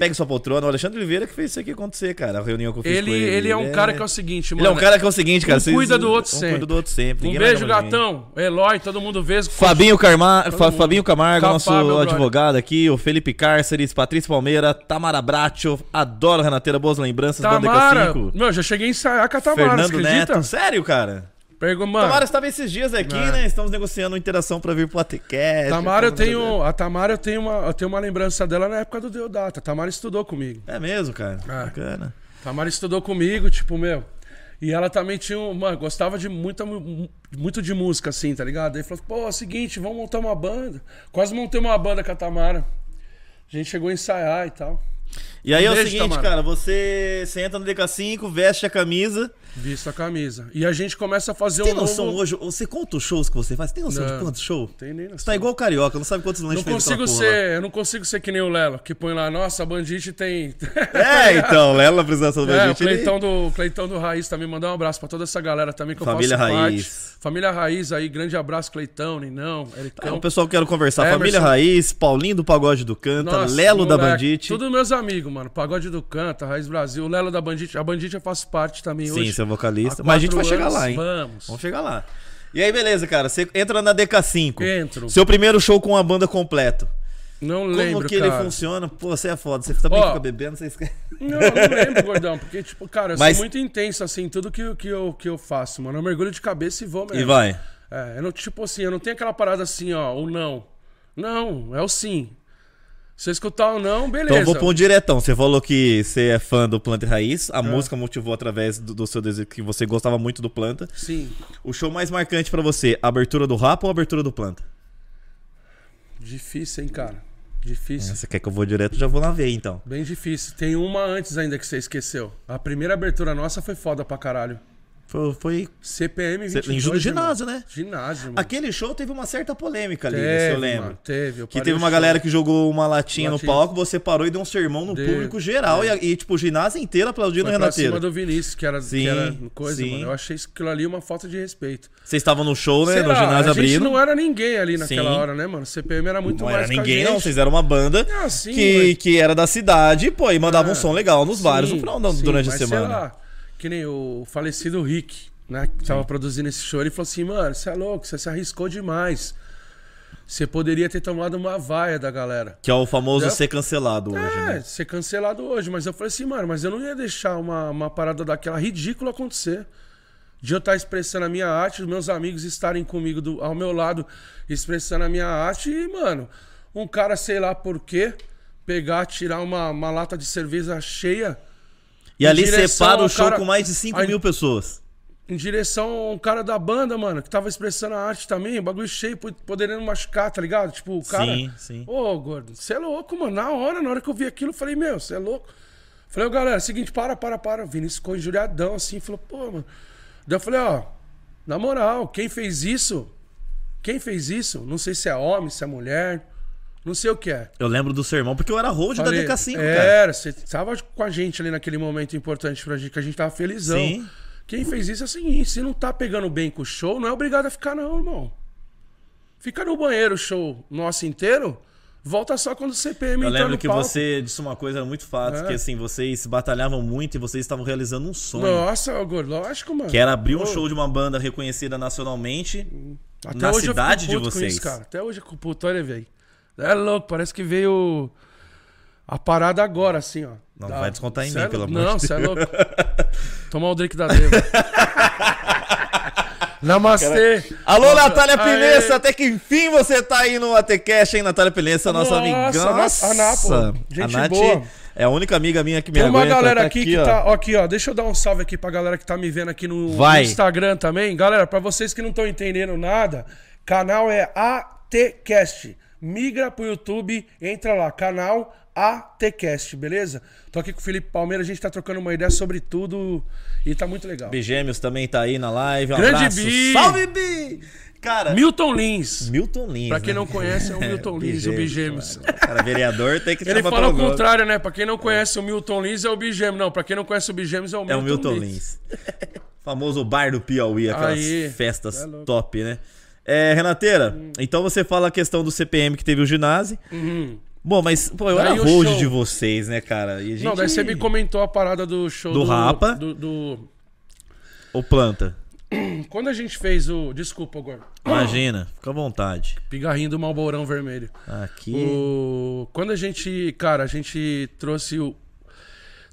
Pegue sua poltrona. O Alexandre Oliveira que fez isso aqui acontecer, cara. A reunião que eu fiz Ele, com ele. ele é um cara que é o seguinte, mano. Ele é um cara que é o seguinte, cara. Um vocês- cuida do outro um sempre. cuida do outro sempre. Um beijo, gatão. Eloy, todo mundo vê. Fabinho, Carma... Todo. Fabinho Camargo, Cafá, nosso brother. advogado aqui, o Felipe Cárceres, Patrícia Palmeira, Tamara Bracho, adoro Renateira, boas lembranças, Tamara. K5. Meu, já cheguei a ensaiar com a Tamara, Fernando? Neto. Sério, cara? Mano. Tamara estava esses dias aqui, É. né? Estamos negociando interação pra vir pro ATCast. Tamara, eu tenho. A Tamara, eu tenho uma, eu tenho uma lembrança dela na época do Deodata. A Tamara estudou comigo. É mesmo, cara? É. Bacana. Tamara estudou comigo, tipo, meu. E ela também tinha, um- mano, gostava de muita, mu- muito de música, assim, tá ligado? Aí falou, pô, é o seguinte, vamos montar uma banda. Quase montei uma banda com a Tamara. A gente chegou a ensaiar e tal. E aí é o Beijo, seguinte, Tamara. cara, você, você entra no DK5, veste a camisa. Visto a camisa. E a gente começa a fazer Tem um noção novo... hoje? Você conta os shows que você faz? Tem noção de Não. quantos shows? Tem nem Você noção. tá igual o Carioca, não sabe quantos lanches Não consigo lá. ser, eu não consigo ser que nem o Lelo, que põe lá, nossa, a Bandite tem. (laughs) É, então, Lela apresentação da É, o gente. ele- Cleitão do, Cleitão do Raiz também, mandar um abraço pra toda essa galera também que Família eu faço Raiz. parte. Família Raiz aí, grande abraço, Cleitão, Ninão, É Ericão. o pessoal que quero conversar. Emerson. Família Raiz, Paulinho do Pagode do Canta, Nossa, Lelo da moleque, Bandite. Tudo meus amigos, mano. Pagode do Canta, Raiz Brasil, o Lelo da Bandite. A Bandite eu faço parte também Sim, hoje. você é vocalista. Mas a gente vai chegar anos, lá, hein? Vamos. Vamos chegar lá. E aí, beleza, cara. Você entra na DK5. Entro. Seu primeiro show com a banda completo. Não Como lembro, que cara. ele funciona? Pô, você é foda. Você também Ó. fica bebendo, você esquece. Não, eu não lembro, gordão. Porque, tipo, cara, eu Mas- sou muito intenso, assim, tudo que, que, eu, que eu faço, mano. Eu mergulho de cabeça e vou mesmo. E vai. É, eu não, tipo assim, eu não tenho aquela parada assim, ó, o não. Não, é o sim. Se você escutar o não, beleza. Então eu vou pôr um diretão. Você falou que você é fã do Planta e Raiz. A música motivou através do, do seu desejo que você gostava muito do Planta. Sim. O show mais marcante pra você, abertura do Rapa ou abertura do Planta? Difícil, hein, cara. Difícil. Você quer que eu vou direto? Já vou lá ver, então. Bem difícil. Tem uma antes ainda que você esqueceu. A primeira abertura nossa foi foda pra caralho. Foi, foi CPM Cê- 22. em no irmão. ginásio, né? Ginásio, mano. Aquele show teve uma certa polêmica ali, teve, se eu lembro. mano, teve. eu Que teve uma show. galera que jogou uma latinha no Latinha. palco, você parou e deu um sermão no Deu, público geral. E, e, tipo, o ginásio inteiro aplaudindo o Renateiro. cima do Vinícius, que era, Sim, que era coisa, sim. mano. Eu achei aquilo ali uma falta de respeito. Vocês estavam no show, né? Sei no lá, ginásio a gente abrindo. não era ninguém ali naquela Sim. hora, né, mano? CPM era muito Não mais era que a ninguém, não. Vocês eram uma banda Ah, sim, que, mas- que era da cidade, pô, e mandava um Ah, som legal nos bares no final, durante a semana. Que nem o falecido Rick, né? Que tava produzindo esse show. Ele falou assim, mano, você é louco, você se arriscou demais. Você poderia ter tomado uma vaia da galera. Que é o famoso É. ser cancelado hoje, É, né? ser cancelado hoje. Mas eu falei assim, mano, mas eu não ia deixar uma, uma parada daquela ridícula acontecer. De eu estar expressando a minha arte, os meus amigos estarem comigo do- ao meu lado, expressando a minha arte, e, mano, um cara, sei lá por quê, pegar, tirar uma, uma lata de cerveja cheia E ali separa o ao show cara- com mais de 5 Aí- mil pessoas. em direção a um cara da banda, mano, que tava expressando a arte também, o bagulho cheio, po- podendo machucar, tá ligado? Tipo, o cara. Sim, sim. Ô, gordo, você é louco, mano. Na hora, na hora que eu vi aquilo, eu falei, meu, você é louco. Falei, ô, galera, seguinte, para, para, para. O Vinícius ficou injuriadão assim, falou, pô, mano. Daí eu falei, ó, na moral, quem fez isso? Quem fez isso? Não sei se é homem, se é mulher, não sei o que é. Eu lembro do sermão, porque eu era hold da Falei, DK5, cara. Era, você tava com a gente ali naquele momento importante pra gente, que a gente tava felizão. Sim. Quem fez isso é o seguinte: se não tá pegando bem com o show, não é obrigado a ficar, não, irmão. Fica no banheiro o show nosso inteiro, volta só quando o CPM Eu lembro que palco. você disse uma coisa muito fácil, É. que assim, vocês batalhavam muito e vocês estavam realizando um sonho. Nossa, lógico, mano. Que era abrir um Pô, show de uma banda reconhecida nacionalmente Até na cidade de com vocês. isso, cara. Até hoje eu fico puto, olha, velho. É louco, parece que veio a parada agora, assim, ó. Não Da- vai descontar em Cê mim, é pelo amor Não, de você é louco. Tomar o drink da Deva. (laughs) Namastê. Alô, Natália Aê. Pilessa, até que enfim você tá aí no ATCast, hein, Natália Pilessa, nossa, Nossa, amiga. a Nath- a Nath, gente a Nath boa. é a única amiga minha que me Tem uma galera tá aqui, que ó. tá. Ó, aqui, ó. Deixa eu dar um salve aqui pra galera que tá me vendo aqui no, no Instagram também. Galera, pra vocês que não estão entendendo nada, canal é ATCast. Migra pro YouTube, entra lá, canal ATCast, beleza? Tô aqui com o Felipe Palmeira, a gente tá trocando uma ideia sobre tudo e tá muito legal. Bigêmeos também tá aí na live. Um Grande abraço. Bi. Salve, Bi! Cara, Milton Lins. Milton Lins. Pra quem né? não conhece, é o (laughs) Milton Lins, o Bigêmeos. mano. Cara, vereador tem que (laughs) Ele fala o contrário, né? Pra quem não conhece o Milton Lins, é o Bigêmeos. Não, pra quem não conhece o Bigêmeos, é o Milton, É o Milton Lins. Famoso bar do Piauí, aquelas Aí. festas É top, né? É, Renateira, então você fala a questão do CPM que teve o ginásio. Uhum. Bom, mas, pô, eu Daí era o show. de vocês, né, cara? Gente... Não, daí você me comentou a parada do show Do Rapa. Do, do- Ou planta. (clears throat) Quando a gente fez o. Desculpa, agora. Imagina, fica à vontade. Pigarrinho do Malbourão Vermelho. Aqui. O... Quando a gente. Cara, a gente trouxe o.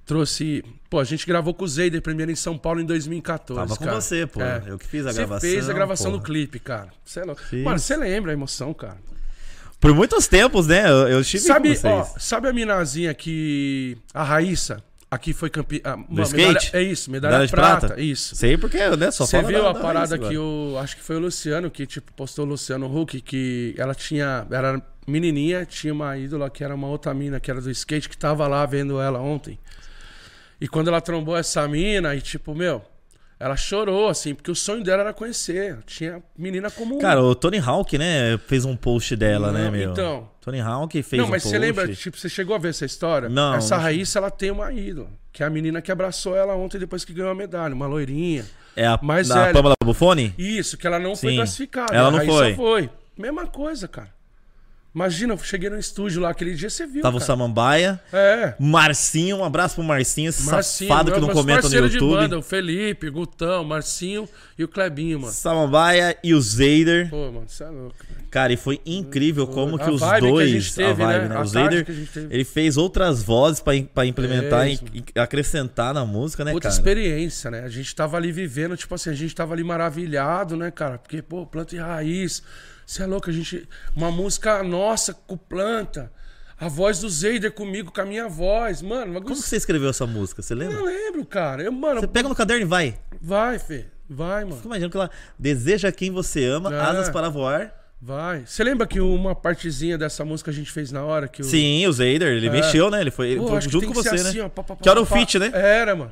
Trouxe. Pô, a gente gravou com o Zeider primeiro em São Paulo em 2014. Tava com cara. você, pô. É. Eu que fiz a Você gravação. fez a gravação do clipe, cara. Você é louco. Fiz. Mano, você lembra a emoção, cara? Por muitos tempos, né? Eu, eu estive Sabe, com ó, vocês. sabe a minazinha que. A Raíssa, aqui foi campeã. ah, uma skate? medalha- É isso, medalha, Medalha de prata, prata? Isso. Sei porque, né? Só Você viu da- a da parada Raíssa que o. Acho que foi o Luciano que, tipo, postou o Luciano Huck, que ela tinha. Era menininha, tinha uma ídola que era uma outra mina, que era do skate, que tava lá vendo ela ontem. E quando ela trombou essa mina, e tipo, meu, ela chorou, assim, porque o sonho dela era conhecer. Tinha menina como. Cara, o Tony Hawk, né, fez um post dela, né, Não, meu? então. Tony Hawk fez Não, um mas post. você lembra, tipo, você chegou a ver essa história? Não, Essa não Raíssa, ela tem uma ídola, que é a menina que abraçou ela ontem depois que ganhou a medalha, uma loirinha. É a, mais da velha. Pamela Buffoni? Isso, que ela não foi Sim. classificada. Ela não foi. foi. Mesma coisa, cara. Imagina, eu cheguei no estúdio lá aquele dia, você viu, Tava o cara. Samambaia. É. Marcinho, um abraço pro Marcinho, esse Marcinho, safado que não comenta no parceiros de YouTube. banda, o Felipe, o Gutão, o Marcinho e o Clebinho, mano. Samambaia e o Zeider. Pô, mano, você é louco. Cara, e foi incrível como que os vibe que a dois, gente teve, a vibe, né? né? A O tarde Zeider, que a gente teve. ele fez outras vozes pra implementar É e, e acrescentar na música, né, cara? experiência, né? A gente tava ali vivendo, tipo assim, a gente tava ali maravilhado, né, cara? Porque, pô, planta e raiz. Você é louco, a gente. Uma música nossa com planta. A voz do Zeider comigo, com a minha voz. Mano, uma Como que você escreveu essa música? Você Eu lembra? não lembro, cara. Eu, mano, Você pega no caderno e vai. vai, Fê. Vai, mano. Fica imaginando que ela deseja quem você ama, É. asas para voar. Vai. Você lembra que uma partezinha dessa música a gente fez na hora? Que o... Sim, o Zeider, ele mexeu, né? Ele foi, ele Pô, foi junto com você, né? assim, ó, pá, pá, que era o feat, né? Era, mano.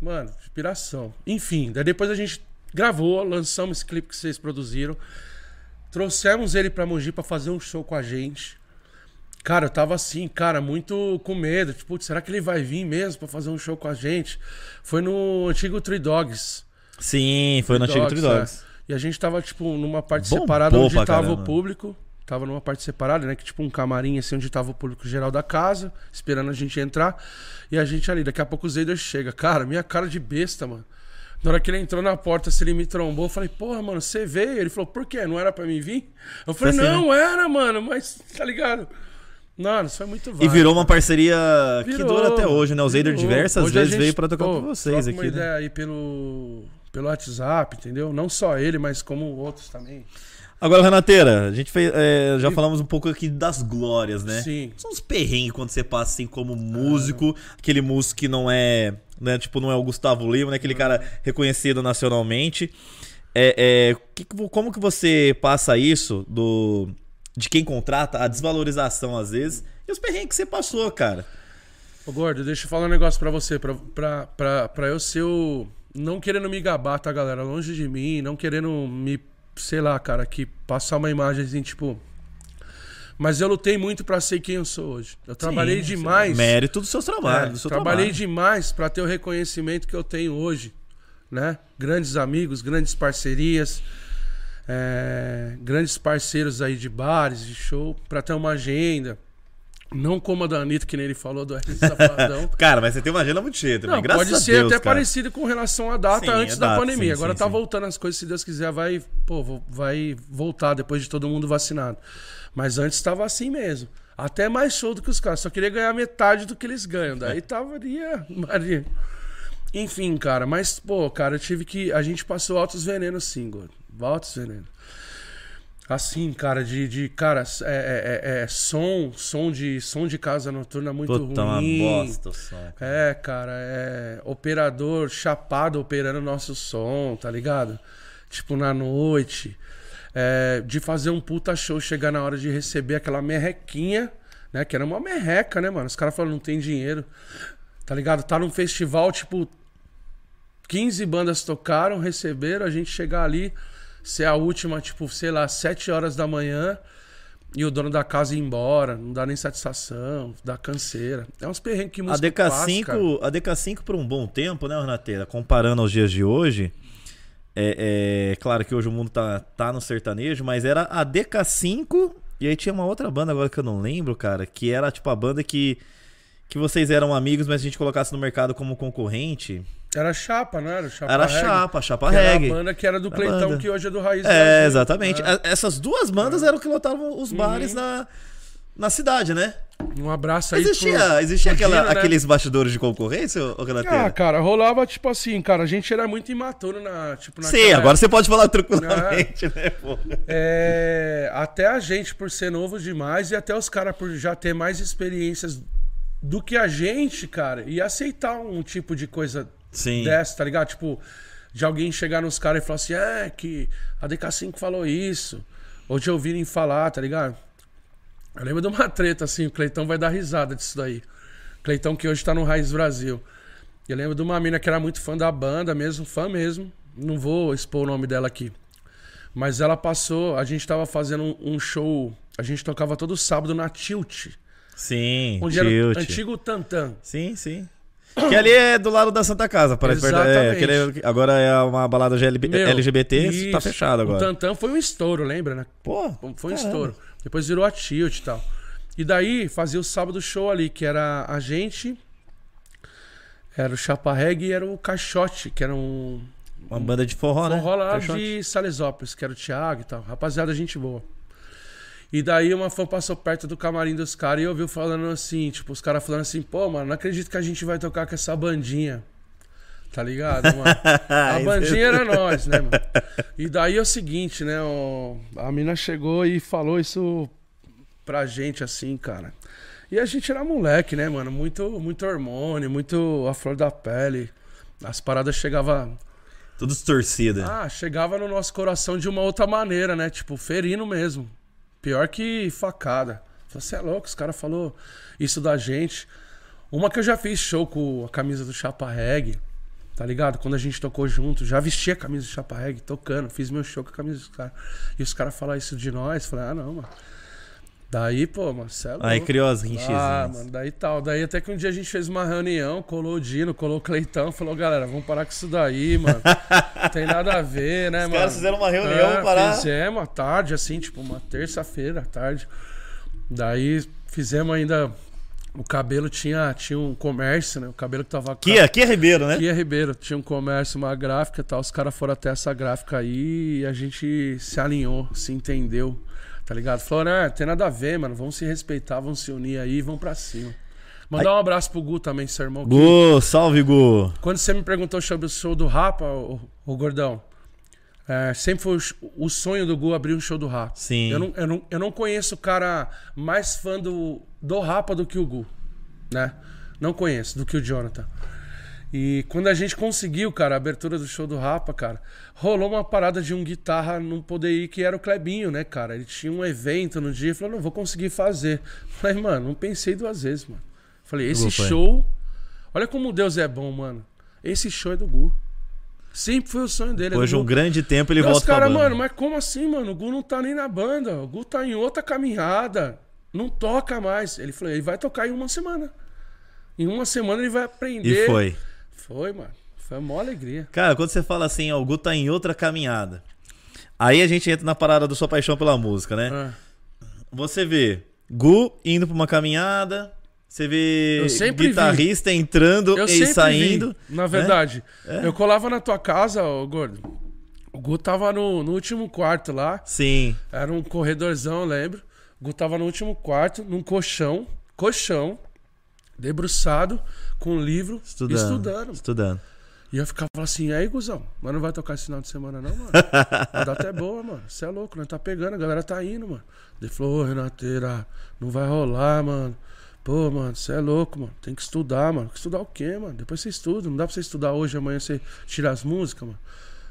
Mano, inspiração. Enfim, daí depois a gente gravou, lançamos esse clipe que vocês produziram. Trouxemos ele pra Mogi pra fazer um show com a gente. Cara, eu tava assim, cara, muito com medo. Tipo, "Putz, será que ele vai vir mesmo pra fazer um show com a gente? Foi no antigo Three Dogs. Sim, foi no antigo Three Dogs. é. E a gente tava, tipo, numa parte Bombou separada onde tava caramba. o público. Tava numa parte separada, né? Que tipo um camarim assim onde tava o público geral da casa, esperando a gente entrar. E a gente ali, daqui a pouco o Zayder chega. Cara, minha cara de besta, mano. Na hora que ele entrou na porta, se ele me trombou, eu falei, porra, mano, você veio? Ele falou, por quê? Não era pra mim vir? Eu falei, assim, não, era, mano, mas tá ligado? Mano, isso foi muito E válido. virou uma parceria que Virou, dura até hoje, né? O Zader diversas Hoje vezes gente, veio pra tocar pô, com vocês aqui. uma né? ideia aí pelo, pelo WhatsApp, entendeu? Não só ele, mas como outros também. Agora, Renateira, a gente fez, é, já falamos um pouco aqui das glórias, né? Sim. São uns perrengues quando você passa assim como músico, aquele músico que não é, né, tipo, não é o Gustavo Lima, né, aquele cara reconhecido nacionalmente. É, é, que como que você passa isso do de quem contrata, a desvalorização às vezes, e os perrengues que você passou, cara? Ô, Gordo, deixa eu falar um negócio pra você, pra, pra, pra, pra eu ser o. Não querendo me gabar, tá, galera? Longe de mim, não querendo me. Sei lá, cara, que passar uma imagem assim, tipo. Mas eu lutei muito pra ser quem eu sou hoje. Eu trabalhei Sim, demais. Mérito dos seus trabalhos, É, do seu trabalhei trabalho. demais pra ter o reconhecimento que eu tenho hoje, né? Grandes amigos, grandes parcerias, é, grandes parceiros aí de bares, de show, pra ter uma agenda. Não como a da Anitta, que nem ele falou, do (laughs) R Safadão. (laughs) Cara, mas você tem uma agenda muito cheia também, Não, graças pode ser Deus, até cara. parecido com relação à data Sim, antes da data, pandemia. sim, Agora sim, tá sim. voltando as coisas, se Deus quiser, vai, pô, vai voltar depois de todo mundo vacinado. Mas antes estava assim mesmo. Até mais show do que os caras. Só queria ganhar metade do que eles ganham. Daí tava Maria, Maria. Enfim, cara, mas, pô, cara, eu tive que. A gente passou altos venenos sim, gordo. Altos venenos. Assim, cara, de, de cara, é, é, é, é som, som de, som de casa noturna muito Puta, uma ruim. bosta o som. É, cara, é operador chapado operando nosso som, tá ligado? Tipo, na noite. É, de fazer um puta show, chegar na hora de receber aquela merrequinha, né? Que era uma merreca, né, mano? Os caras falam, não tem dinheiro. Tá ligado? Tá num festival, tipo, 15 bandas tocaram, receberam, a gente chegar ali, ser a última, tipo, sei lá, 7 horas da manhã. E o dono da casa ir embora, não dá nem satisfação, dá canseira. É uns perrengues que A música passa, cara. DK5, a DK5 por um bom tempo, né, Renateira? Comparando aos dias de hoje, é, é claro que hoje o mundo tá, tá no sertanejo, mas era a DK5 e aí tinha uma outra banda agora que eu não lembro, cara, que era tipo a banda que que vocês eram amigos, mas a gente colocasse no mercado como concorrente. Era chapa, não era? Chapa Era Reggae. Chapa, Chapa Que era a banda que era do Cleitão, banda. que hoje é do Raiz É, Brasil. exatamente. É. A- Essas duas bandas eram que lotavam os bares na, na cidade, né? Um abraço aí Existia, pro- existia pro aquela- Dino, né? aqueles bastidores de concorrência, ô Renateira? Ah, cara, rolava tipo assim, cara, a gente era muito imaturo na, tipo, Sim, agora você pode falar tranquilamente, né, pô? É, até a gente por ser novo demais e até os caras por já ter mais experiências do que a gente, cara, e aceitar um tipo de coisa Sim. dessa, tá ligado? Tipo, de alguém chegar nos caras e falar assim, é que a DK5 falou isso, ou de ouvirem falar, tá ligado? Eu lembro de uma treta assim, o Cleitão vai dar risada disso daí. Cleitão que hoje tá no Raiz Brasil. Eu lembro de uma mina que era muito fã da banda mesmo, fã mesmo. Não vou expor o nome dela aqui. Mas ela passou, a gente tava fazendo um, show, a gente tocava todo sábado na Tilt, Sim, onde era o tilt. antigo Tantan. Sim, sim. Que ali é do lado da Santa Casa, parece perto- é, Exatamente. é- agora é uma balada GLB Meu, LGBT, tá fechado O agora. Tantan foi um estouro, lembra, né? Pô, Foi um caramba. estouro. Depois virou a Tilt e tal. E daí fazia o sábado show ali, que era a gente, era o Chapa e era o Caixote, que era um. Uma banda de forró, né? Forró lá Caixote. de Salesópolis, que era o Thiago e tal. Rapaziada, gente boa. E daí uma fã passou perto do camarim dos caras e ouviu falando assim, tipo, os caras falando assim, pô, mano, não acredito que a gente vai tocar com essa bandinha. Tá ligado, mano? (laughs) A bandinha era nós, né, mano? E daí é o seguinte, né? ó, a mina chegou e falou isso pra gente, assim, cara. E a gente era moleque, né, mano? Muito, muito hormônio, muito a flor da pele. As paradas chegavam Tudo distorcida. ah, chegava no nosso coração de uma outra maneira, né? Tipo, ferindo mesmo. Pior que facada. Você é louco, os caras falaram isso da gente. Uma que eu já fiz show com a camisa do Chapa Reggae. Tá ligado? Quando a gente tocou junto, já vesti a camisa de Chapa Reggae, tocando, fiz meu show com a camisa dos caras. E os caras falaram isso de nós, falei, ah não, mano. Daí, pô, Marcelo. Aí criou as rinchezinhas. Ah, mano, daí tal. Daí até que um dia a gente fez uma reunião, colou o Dino, colou o Cleitão, falou, galera, vamos parar com isso daí, mano. Não (laughs) tem nada a ver, né, Os mano? caras fizeram uma reunião é, parar. Fizemos à tarde, assim, tipo, uma terça-feira à tarde. Daí fizemos ainda. O cabelo tinha, tinha um comércio, né? O cabelo que tava. Kia, Kia Ribeiro, né? Kia Ribeiro, tinha um comércio, uma gráfica e tal. Os caras foram até essa gráfica aí e a gente se alinhou, se entendeu, tá ligado? Falou, né, tem nada a ver, mano. Vamos se respeitar, vamos se unir aí e vamos pra cima. Mandar um abraço pro Gu também, seu irmão. que- Gu, salve, Gu. Quando você me perguntou sobre o show do Rapa, o, o Gordão, é, sempre foi o, o sonho do Gu abrir um show do Rapa. Sim. Eu não, eu, não, eu não conheço o cara mais fã do, do Rapa do que o Gu, né? Não conheço, do que o Jonathan. E quando a gente conseguiu, cara, a abertura do show do Rapa, cara, rolou uma parada de um guitarra não poder ir, que era o Clebinho, né, cara? Ele tinha um evento no dia, falou, não, vou conseguir fazer. Falei, mano, não pensei duas vezes, mano. Falei, esse foi. show, olha como Deus é bom, mano. Esse show é do Gu. Sempre foi o sonho dele. é Depois de um grande tempo ele os volta pra caras, banda. mano, mas como assim, mano? O Gu não tá nem na banda. O Gu tá em outra caminhada. Não toca mais. Ele falou, ele vai tocar em uma semana. Em uma semana ele vai aprender. E foi. Foi, mano. Foi uma maior alegria. Cara, quando você fala assim, ó, o Gu tá em outra caminhada. Aí a gente entra na parada da sua paixão pela música, né? Ah. Você vê Gu indo pra uma caminhada, você vê guitarrista entrando Eu e sempre saindo. vi, na verdade. Eu colava na tua casa, ô gordo. O Gu tava no, no último quarto lá. Sim. Era um corredorzão, eu lembro. Gu tava no último quarto, num colchão. Colchão. Debruçado, com um livro. Estudando. Estudando. Estudando. E eu ficava assim, aí, Guzão? Mas não vai tocar esse final de semana, não, mano? A data é boa, mano. Você é louco, nós tá pegando, a galera tá indo, mano. Ele falou, ô Renateira, não vai rolar, mano. Pô, mano, você é louco, mano. Tem que estudar, mano. Estudar o quê, mano? Depois você estuda. Não dá pra você estudar hoje, amanhã você tira as músicas, mano.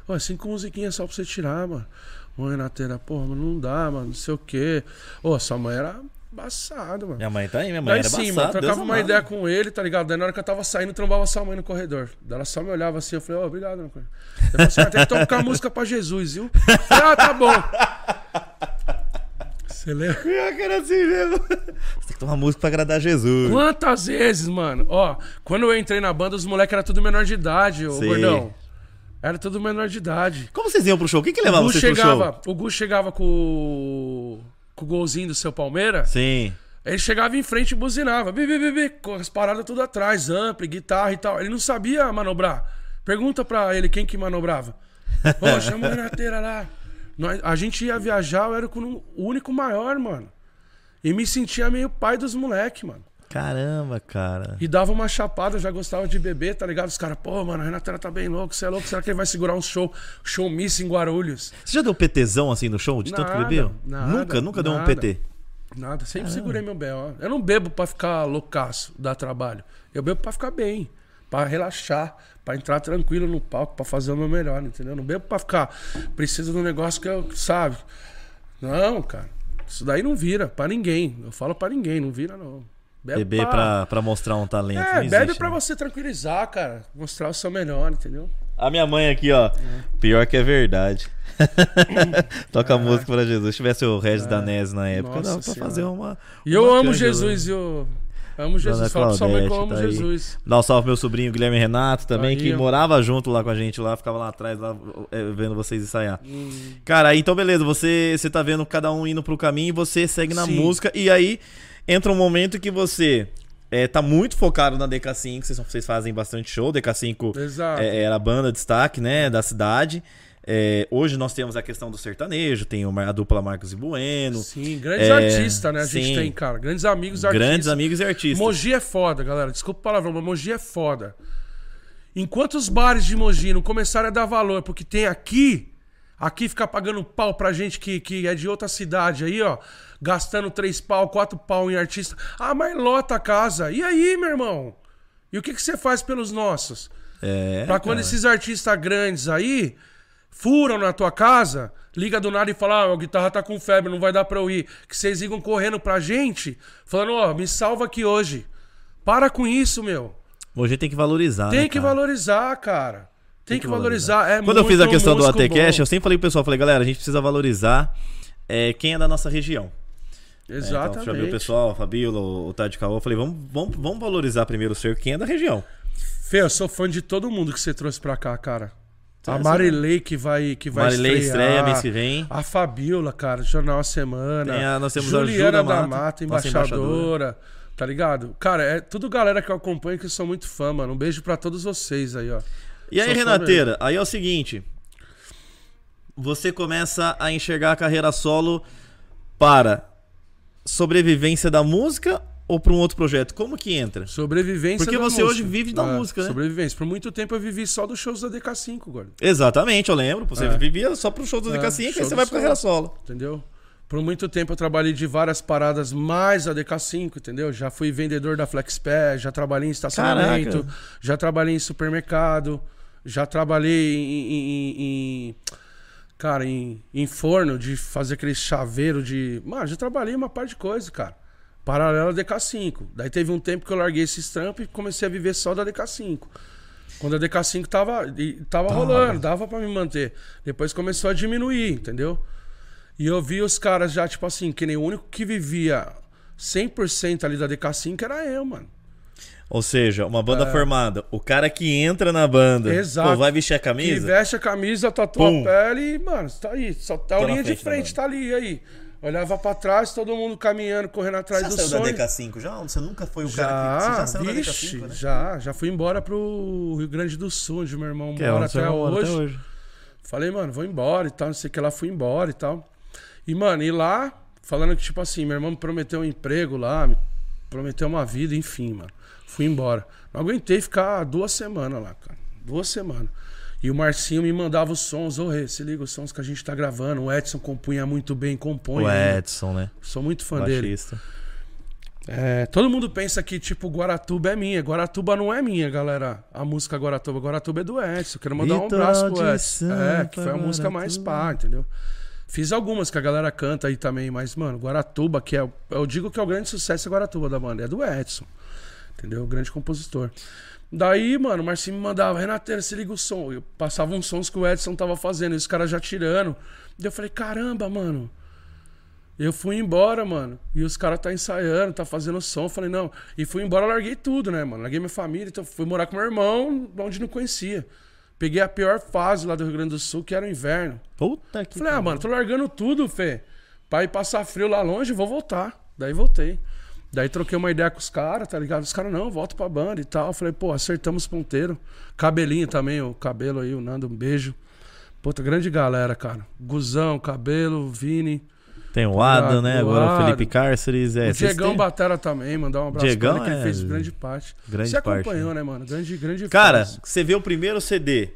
Ó, é cinco musiquinhas só pra você tirar, mano. Ô, Renateira, porra, mano, não dá, mano. Não sei o quê. Ô, sua mãe era embaçada, mano. Minha mãe tá aí, minha mãe Daí era sim, embaçada, mano, trocava Deus uma amado. ideia com ele, tá ligado? Daí na hora que eu tava saindo, trombava sua mãe no corredor. Daí ela só me olhava assim, eu falei, ó, obrigado, meu. Ele falou assim, ah, tem que tocar música pra Jesus, viu? Eu falei, ah, tá bom. Você lembra? (laughs) Que era assim mesmo. Você tem que tomar música pra agradar Jesus. Quantas vezes, mano? Ó, quando eu entrei na banda, os moleques eram tudo menor de idade, ô Sim. gordão. Era tudo menor de idade. Como vocês iam pro show? Quem que O levava Gu vocês pro chegava, show? o Gu chegava com, o- com o golzinho do seu Palmeiras. Sim. Ele chegava em frente e buzinava. Bi, bi, bi, bi, com as paradas tudo atrás, ampli, guitarra e tal. Ele não sabia manobrar. Pergunta pra ele quem que manobrava. (laughs) Ô, chama o Renateira lá. Nós- a gente ia viajar, eu era com o único maior, mano. E me sentia meio pai dos moleques, mano. Caramba, cara. E dava uma chapada, eu já gostava de beber, tá ligado? Os caras, pô, mano, a Renateira tá bem louco, você é louco, será que ele vai segurar um show, show miss em Guarulhos? Você já deu PTzão assim no show? De tanto que Nada, bebeu? nada, nunca, nunca deu um nada. PT. Nada, sempre segurei meu B.O. Eu não bebo pra ficar loucaço, dar trabalho. Eu bebo pra ficar bem, pra relaxar, pra entrar tranquilo no palco, pra fazer o meu melhor, entendeu? Eu não bebo pra ficar, preciso de um negócio que eu, sabe? Não, cara. Isso daí não vira pra ninguém. Eu falo pra ninguém, não vira não. Bebe Beber pra, pra mostrar um talento. É, não bebe existe, pra né? você tranquilizar, cara. Mostrar o seu melhor, entendeu? A minha mãe aqui, ó. Pior que é verdade. (laughs) Toca música pra Jesus. Se tivesse o Regis Danese na época, Nossa dava pra Senhora. fazer uma. E eu uma amo Jesus, né? eu amo Jesus. Dona Fala pra sua mãe que eu amo tá aí. Jesus. Dá um salve pro meu sobrinho Guilherme Renato também, Aí, que ó. morava junto lá com a gente lá, ficava lá atrás, lá, é, vendo vocês ensaiar. Hum. Cara, então beleza, você, você tá vendo cada um indo pro caminho e você segue na Sim. música, e aí entra um momento que você é, tá muito focado na DK5, vocês, vocês fazem bastante show, DK5 Exato. é, era a banda de destaque, né, da cidade. É, hoje nós temos a questão do sertanejo, tem a dupla Marcos e Bueno, Sim, grandes É, artistas, né? A gente sim. tem, cara. Grandes amigos artistas. grandes amigos e artistas. Mogi é foda, galera. Desculpa o palavrão, mas Mogi é foda. Enquanto os bares de Mogi não começarem a dar valor porque tem aqui, aqui ficar pagando pau pra gente que, que é de outra cidade aí, ó, gastando três pau, quatro pau em artista. Ah, mas lota a casa. E aí, meu irmão? E o que, que você faz pelos nossos? É, Pra quando cara. esses artistas grandes aí furam na tua casa, liga do nada e fala: ah, a guitarra tá com febre, não vai dar pra eu ir. Que vocês ligam correndo pra gente, falando: ó, me salva aqui hoje. Para com isso, meu. Hoje tem que valorizar. Tem né, que valorizar, cara. Tem, Tem que, que valorizar. É Quando eu fiz a questão do ATCast, eu sempre falei pro pessoal, falei, galera, a gente precisa valorizar é, quem é da nossa região. É, então, Exatamente. já viu o pessoal, a Fabíola, o Tade Caô, eu falei, vamos, vamos, vamos valorizar primeiro o ser quem é da região. Fê, eu sou fã de todo mundo que você trouxe pra cá, cara. A é Marilei que vai, que vai Marilei estrear. estreia mês que vem. A Fabiola, cara, Jornal A Semana. Tem a- nós temos a Juliana Júlia da Mata, Mata, nossa embaixadora. Tá ligado? Cara, é tudo galera que eu acompanho que eu sou muito fã, mano. Um beijo pra todos vocês aí, ó. E aí, Renateira, aí é o seguinte. Você começa a enxergar a carreira solo para sobrevivência da música ou para um outro projeto? Como que entra? Sobrevivência Porque da você música. hoje vive da É, música, né? Sobrevivência. Por muito tempo eu vivi só dos shows da DK5, gordo. Exatamente, eu lembro. Você É. vivia só pro show do É, DK5 aí show você vai pra carreira solo. Entendeu? Por muito tempo eu trabalhei de várias paradas mais a DK5, entendeu? Já fui vendedor da FlexPay, já trabalhei em estacionamento, Caraca. já trabalhei em supermercado, já trabalhei em. em- em- em- cara, em, em forno de fazer aquele chaveiro de. Mano, já trabalhei uma par de coisa, cara. Paralelo a DK5. Daí teve um tempo que eu larguei esses trampos e comecei a viver só da DK5. Quando a DK5 tava, tava rolando, dava pra me manter. Depois começou a diminuir, entendeu? E eu vi os caras já, tipo assim, que nem o único que vivia 100% ali da DK5 era eu, mano. Ou seja, uma banda formada. O cara que entra na banda É. Exato. pô, vai vestir a Que camisa. veste a camisa, tatua Pum. a pele e, mano, tá aí. Só tá a linha de frente da frente, tá ali, aí. Olhava pra trás, todo mundo caminhando, correndo atrás do sonho. DK5 já? Você nunca foi o Já, vixe, né? já, já fui embora pro Rio Grande do Sul, onde meu irmão Que é mora você até mora hoje. Falei, mano, vou embora e tal, não sei o que lá, fui embora e tal. E, mano, e lá, falando que, tipo assim, meu irmão me prometeu um emprego lá, me prometeu uma vida, enfim, mano. Fui embora. Não aguentei ficar duas semanas lá, cara. Duas semanas. E o Marcinho me mandava os sons, ô Rê, se liga os sons que a gente tá gravando. O Edson compunha muito bem, compõe. O. Edson, né? Sou muito fã dele. Baixista. É, todo mundo pensa que, tipo, Guaratuba é minha. Guaratuba não é minha, galera. A música Guaratuba. Guaratuba é do Edson. Quero mandar um Litoral abraço pro Edson. É, que foi a música mais pá, entendeu? Fiz algumas que a galera canta aí também, mas, mano, Guaratuba, que é. Eu digo que é o grande sucesso é Guaratuba da banda. É do Edson. Entendeu? O grande compositor. Daí, mano, o Marcinho me mandava, Renateira, se liga o som. Eu passava uns sons que o Edson tava fazendo, e os caras já tirando. Daí eu falei, caramba, mano. Eu fui embora, mano. E os caras tá ensaiando, tá fazendo som. Eu Falei, não. E fui embora, larguei tudo, né, mano? Larguei minha família, então fui morar com meu irmão, onde não conhecia. Peguei a pior fase lá do Rio Grande do Sul, que era o inverno. Puta que. Falei, ah, mano, tô largando tudo, Fê. Pra ir passar frio lá longe, vou voltar. Daí voltei. Daí troquei uma ideia com os caras, tá ligado? Os caras, não, volta pra banda e tal. Falei, pô, acertamos ponteiro. Cabelinho também, o cabelo aí, o Nando, um beijo. Puta, grande galera, cara. Guzão, cabelo, Vini. Tem o Adam, né? Agora o. Felipe Cárceres. É, o Diegão têm- Batera também, mandar um abraço Diegão pra ele, que ele é fez grande parte. grande Você parte, acompanhou, né? né, mano? Grande, grande Cara, fase. você vê o primeiro CD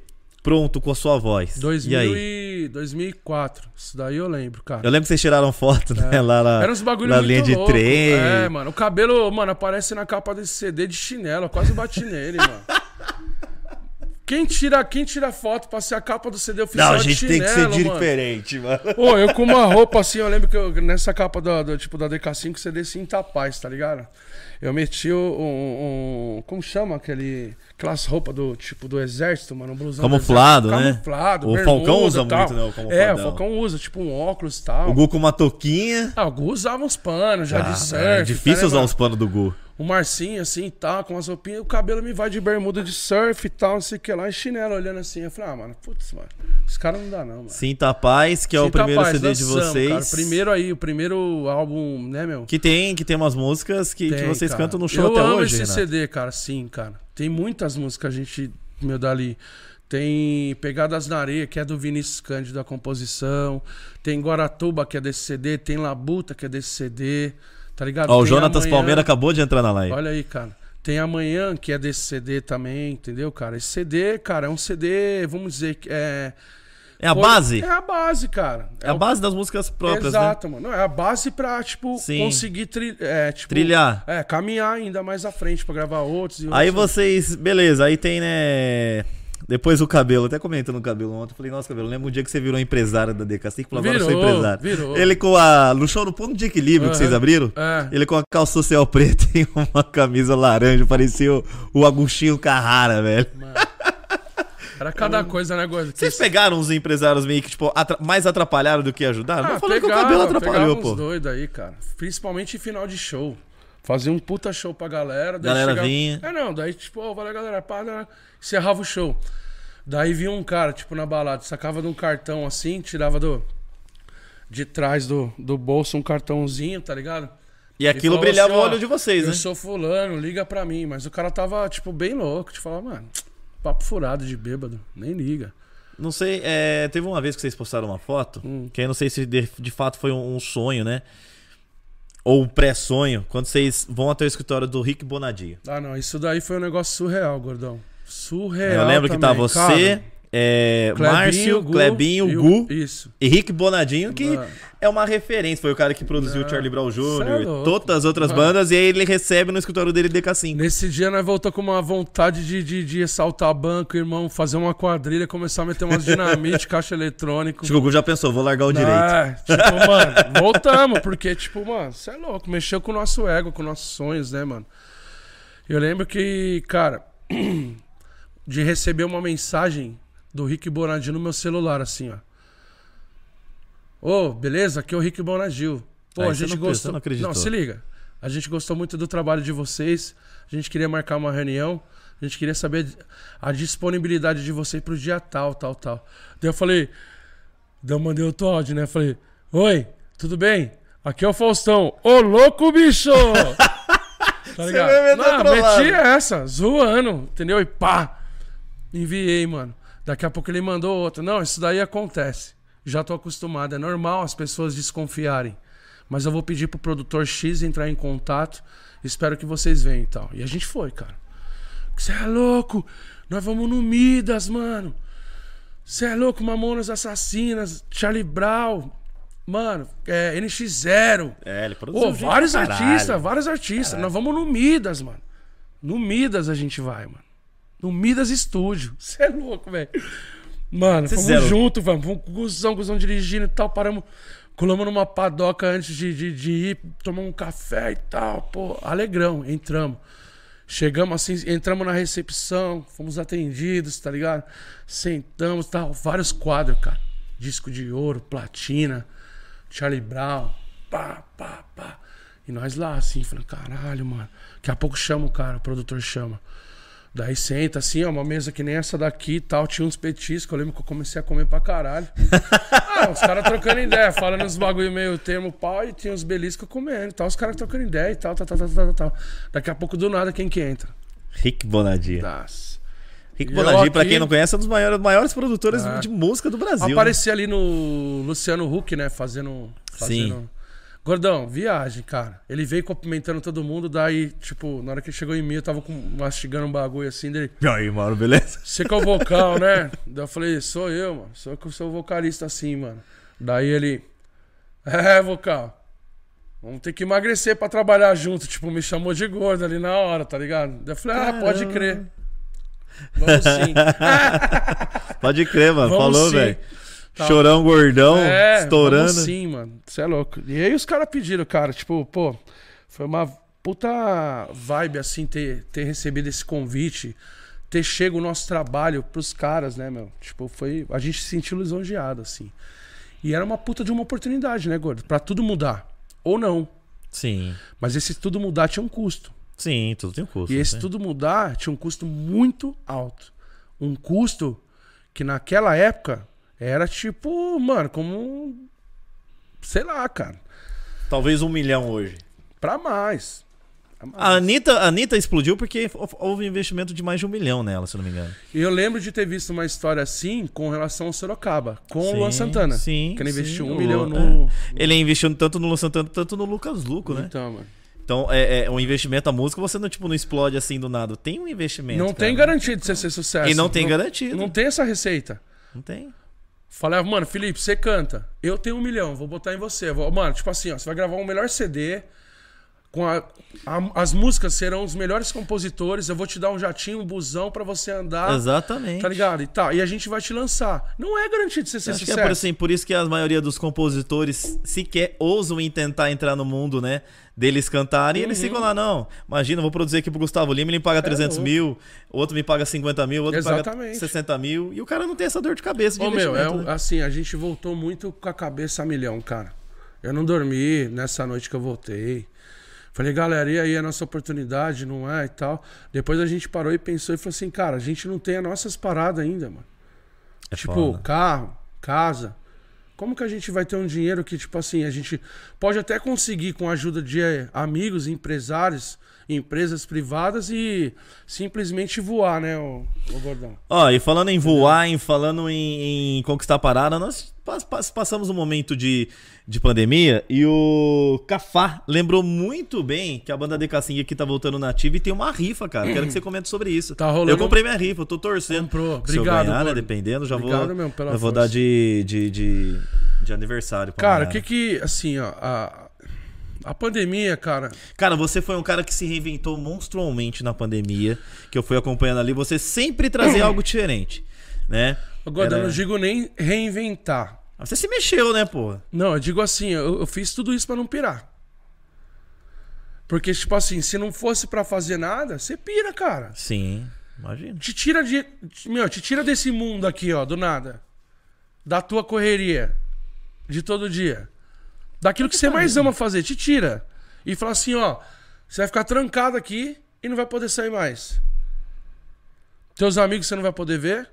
pronto com a sua voz. 2000 E aí? e 2004. Isso daí eu lembro, cara. Eu lembro que vocês tiraram foto, né? Lá na, Era uns bagulho na muito linha de louco. trem. É, mano. O cabelo, mano, aparece na capa desse CD de chinelo. Eu quase bati nele, mano. (laughs) Quem tira, quem tira foto pra ser a capa do CD oficial Não, a gente tem que ser chinelo, mano? diferente, mano. Pô, eu com uma (laughs) roupa assim, eu lembro que eu, nessa capa do, do- tipo da DK5 CD Sinta Paz, tá ligado? Eu meti o- um, um- Como chama aquele. Aquelas roupas do tipo do exército, mano? Um blusão do Camuflado, exército. né? Camuflado, O Falcão usa tal. muito, né, o É, o. Falcão usa, tipo um óculos e tal. O Gu com uma touquinha. Ah, o Gu usava uns panos já Ah, de surf. é difícil tá usar os panos do Gu. O Marcinho, assim, tá, com as roupinhas, o cabelo me vai de bermuda de surf e tal, não sei o que lá, e chinelo olhando assim. Eu falei, ah, mano, putz, mano, esse cara não dá não, mano. Sinta a Paz, que é o Sinta primeiro Paz, CD de vocês. Cara, o primeiro aí, o primeiro álbum, né, meu? Que tem, que tem umas músicas que, que Tem, vocês cara. cantam no show Eu até amo hoje, esse Renato. CD, cara, sim, cara. Tem muitas músicas a gente, meu, dali. Tem Pegadas na Areia, que é do Vinícius Cândido da composição. Tem Guaratuba, que é desse CD. Tem Labuta, que é desse CD. Tá ligado? Ó, o Jonatas Amanhã- Palmeira acabou de entrar na live. Olha aí, cara. Tem Amanhã, que é desse CD também, entendeu, cara? Esse CD, cara, é um CD, vamos dizer que é. É a foi- base? É a base, cara. É a o- base das músicas próprias, né? Exato, mano. Não, é a base pra, tipo, Sim. conseguir tri... é, tipo, Trilhar. É, caminhar ainda mais à frente pra gravar outros. E Aí outros. vocês, beleza, aí tem, né? Depois o cabelo, até comentando no cabelo ontem, eu falei, nossa, cabelo, lembra um dia que você virou empresário da DK, você tem que falar, agora eu sou Virou, empresário. virou. Ele com a. No show do ponto de equilíbrio que Aham. vocês abriram, É. ele com a calça social (laughs) preta e uma camisa laranja, parecia o, o Agostinho Carrara, velho. Era cada coisa, né, Gordo? Vocês pegaram os empresários meio que, tipo, atra- mais atrapalharam do que ajudaram? não falando que o cabelo atrapalhou, uns pô. doidos aí, cara. Principalmente em final de show. Fazia um puta show pra galera. daí Galera chegava- vinha. É, não, daí tipo, ó, valeu galera, pá, né? encerrava o show. Daí vinha um cara, tipo, na balada, sacava de um cartão assim, tirava do. De trás do, do bolso um cartãozinho, tá ligado? E aquilo falava brilhava assim, o olho de vocês, Eu né? sou fulano, liga pra mim. Mas o cara tava, tipo, bem louco. Te falava, mano, papo furado de bêbado, nem liga. Não sei, é, teve uma vez que vocês postaram uma foto, Hum. que aí não sei se de, de fato foi um, um sonho, né? Ou um pré-sonho, quando vocês vão até o escritório do Rick Bonadio. Ah, não, isso daí foi um negócio surreal, gordão. Surreal. Eu lembro que tá também. você, Cara, é, Clebinho, Márcio, Gu Clebinho, e o- Gu Isso. e Rick Bonadinho, que Mano. é uma referência. Foi o cara que produziu o Não, Charlie Brown cê é Jr. e todas as outras Mano. bandas, e aí ele recebe no escritório dele DK5. Nesse dia nós voltamos com uma vontade de, de, de assaltar banco, irmão, fazer uma quadrilha, começar a meter umas dinamite, (laughs) caixa eletrônico. Que o Gu já pensou, vou largar o direito. É, tipo, (laughs) mano, voltamos, porque, tipo, mano, você é louco, mexeu com o nosso ego, com nossos sonhos, né, mano? Eu lembro que, cara, (clears throat) de receber uma mensagem do Rick Bonadil no meu celular, assim, ó. Ô, beleza? Aqui é o Rick Bonadil. Pô, Aí a você gente não- você gostou. não acreditou. se liga. A gente gostou muito do trabalho de vocês. A gente queria marcar uma reunião. A gente queria saber a disponibilidade de vocês pro dia tal, tal, tal. Daí eu falei, Daí eu mandei outro áudio, né? Falei, oi, tudo bem? Aqui é o Faustão. Ô, louco, bicho! (laughs) tá ligado? meter Não, meti essa, zoando, entendeu? E pá! Enviei, mano. Daqui a pouco ele mandou outra. Não, isso daí acontece. Já tô acostumado. É normal as pessoas desconfiarem. Mas eu vou pedir pro produtor X entrar em contato. Espero que vocês venham e tal. E a gente foi, cara. Você é louco? Nós vamos no Midas, mano. Você é louco? Mamonas Assassinas, Charlie Brown. Mano, é, NX0. É, ele produziu. Pô, vários artistas, vários artistas. Nós vamos no Midas, mano. No Midas a gente vai, mano. No Midas Estúdio. Você (laughs) é louco, velho. Mano, Vocês fomos fizeram- junto, vamos. Fomos com o Guzão, Guzão dirigindo e tal. Paramos, colamos numa padoca antes de, de, de ir tomar um café e tal. Pô, alegrão, entramos. Chegamos assim, entramos na recepção, fomos atendidos, tá ligado? Sentamos, tal, vários quadros, cara. Disco de ouro, platina, Charlie Brown, pá, pá, pá. E nós lá, assim, falando, caralho, mano. Daqui a pouco chama o cara, o produtor chama. Daí senta assim, ó, uma mesa que nem essa daqui e tal, tinha uns petiscos, eu lembro que eu comecei a comer pra caralho. (laughs) ah, os caras trocando ideia, falando uns bagulho meio termo pau e tinha uns beliscos comendo e tal, os caras trocando ideia e tal, tal, tal, tal, tal, tal. Daqui a pouco, do nada, quem que entra? Rick Bonadio. Das. Rick Bonadio, pra quem não conhece, é um dos maiores, maiores produtores Ah. de música do Brasil. né? Apareci ali no Luciano Huck, né? Fazendo. fazendo... Gordão, viagem, cara. Ele veio cumprimentando todo mundo, daí, tipo, na hora que ele chegou em mim, eu tava com, mastigando um bagulho assim dele. E aí, mano, beleza? Você que é o vocal, né? Daí eu falei, sou eu, mano. Sou que eu sou vocalista assim, mano. Daí ele. É, vocal. Vamos ter que emagrecer pra trabalhar junto. Tipo, me chamou de gordo ali na hora, tá ligado? Daí eu falei, ah, pode crer. Vamos sim. (laughs) Pode crer, mano. Vamos Falou, velho. Chorão gordão, É, estourando. sim, mano. Você é louco. E aí os caras pediram, cara, tipo, pô, foi uma puta vibe, assim, ter, ter recebido esse convite, ter chego o nosso trabalho pros caras, né, meu? Tipo, foi. A gente se sentiu lisonjeado, assim. E era uma puta de uma oportunidade, né, gordo? Pra tudo mudar. Ou não. Sim. Mas esse tudo mudar tinha um custo. Sim, tudo tem um custo. E esse né? tudo mudar tinha um custo muito alto. Um custo que naquela época era tipo, mano, como. Sei lá, cara. Talvez um milhão hoje. Pra mais. Pra mais. A Anitta, a Anitta explodiu porque houve um investimento de mais de um milhão nela, se eu não me engano. E eu lembro de ter visto uma história assim com relação ao Sorocaba, com o Sim, Luan Santana. sim, Que ele investiu sim, um o milhão no. Ele investiu tanto no Luan Santana, tanto no Lucas Luco, né? Então, mano. Então, é, é um investimento, a música, você não, tipo, não explode assim do nada. Tem um investimento. Não tem cara. garantia de você ser sucesso. E não tem garantido. Não tem essa receita. Não tem. Falei, mano, Felipe, você canta. Eu tenho um milhão, vou botar em você. Mano, tipo assim, ó, você vai gravar o melhor CD. Com a, a- as músicas serão os melhores compositores. Eu vou te dar um jatinho, um busão pra você andar. Exatamente. Tá ligado? E, tá, e a gente vai te lançar. Não é garantido você ser Acho que sucesso. é por, assim, por isso que a maioria dos compositores sequer ousam em tentar entrar no mundo, né? Deles cantarem e eles Uhum. ficam lá, não. Imagina, vou produzir aqui pro Gustavo Lima, ele me paga 300 É mil, outro me paga 50 mil, outro me paga Exatamente. 60 mil, e o cara não tem essa dor de cabeça de Ô, meu, é, né? assim, a gente voltou muito com a cabeça a milhão, cara. Eu não dormi nessa noite que eu voltei. Falei, galera, e aí a nossa oportunidade, não é e tal. Depois a gente parou e pensou e falou assim, cara, a gente não tem as nossas paradas ainda, mano. É tipo, foda. carro, casa. Como que a gente vai ter um dinheiro que, tipo assim, a gente pode até conseguir com a ajuda de eh, amigos, empresários, empresas privadas e simplesmente voar, né, o, gordão? Ó, e falando em voar, em falando em, em conquistar parada, nós pas- pas- passamos um momento de, de pandemia e o Cafá lembrou muito bem que a banda DK5 aqui tá voltando na ativa e tem uma rifa, cara. Quero que você comente sobre isso. Tá rolando- Eu comprei minha rifa, eu tô torcendo. Comprou. Se eu Obrigado, ganhar, né, dependendo, já Obrigado vou, mesmo pela eu vou força. dar de, de, de, de aniversário pra Cara, o que que, assim, ó, a, a pandemia, cara, Cara, você foi um cara que se reinventou monstruosamente na pandemia, que eu fui acompanhando ali. Você sempre trazia (coughs) algo diferente, né? agora eu Era- não digo nem reinventar. Você se mexeu, né, porra? Não, eu digo assim, eu, eu fiz tudo isso pra não pirar. Porque, tipo assim, se não fosse pra fazer nada, você pira, cara. Sim, imagina. Te tira de. Meu, te tira desse mundo aqui, ó, do nada. Da tua correria. De todo dia. Daquilo que você mais ama fazer, te tira. E fala assim, ó. Você vai ficar trancado aqui e não vai poder sair mais. Teus amigos você não vai poder ver.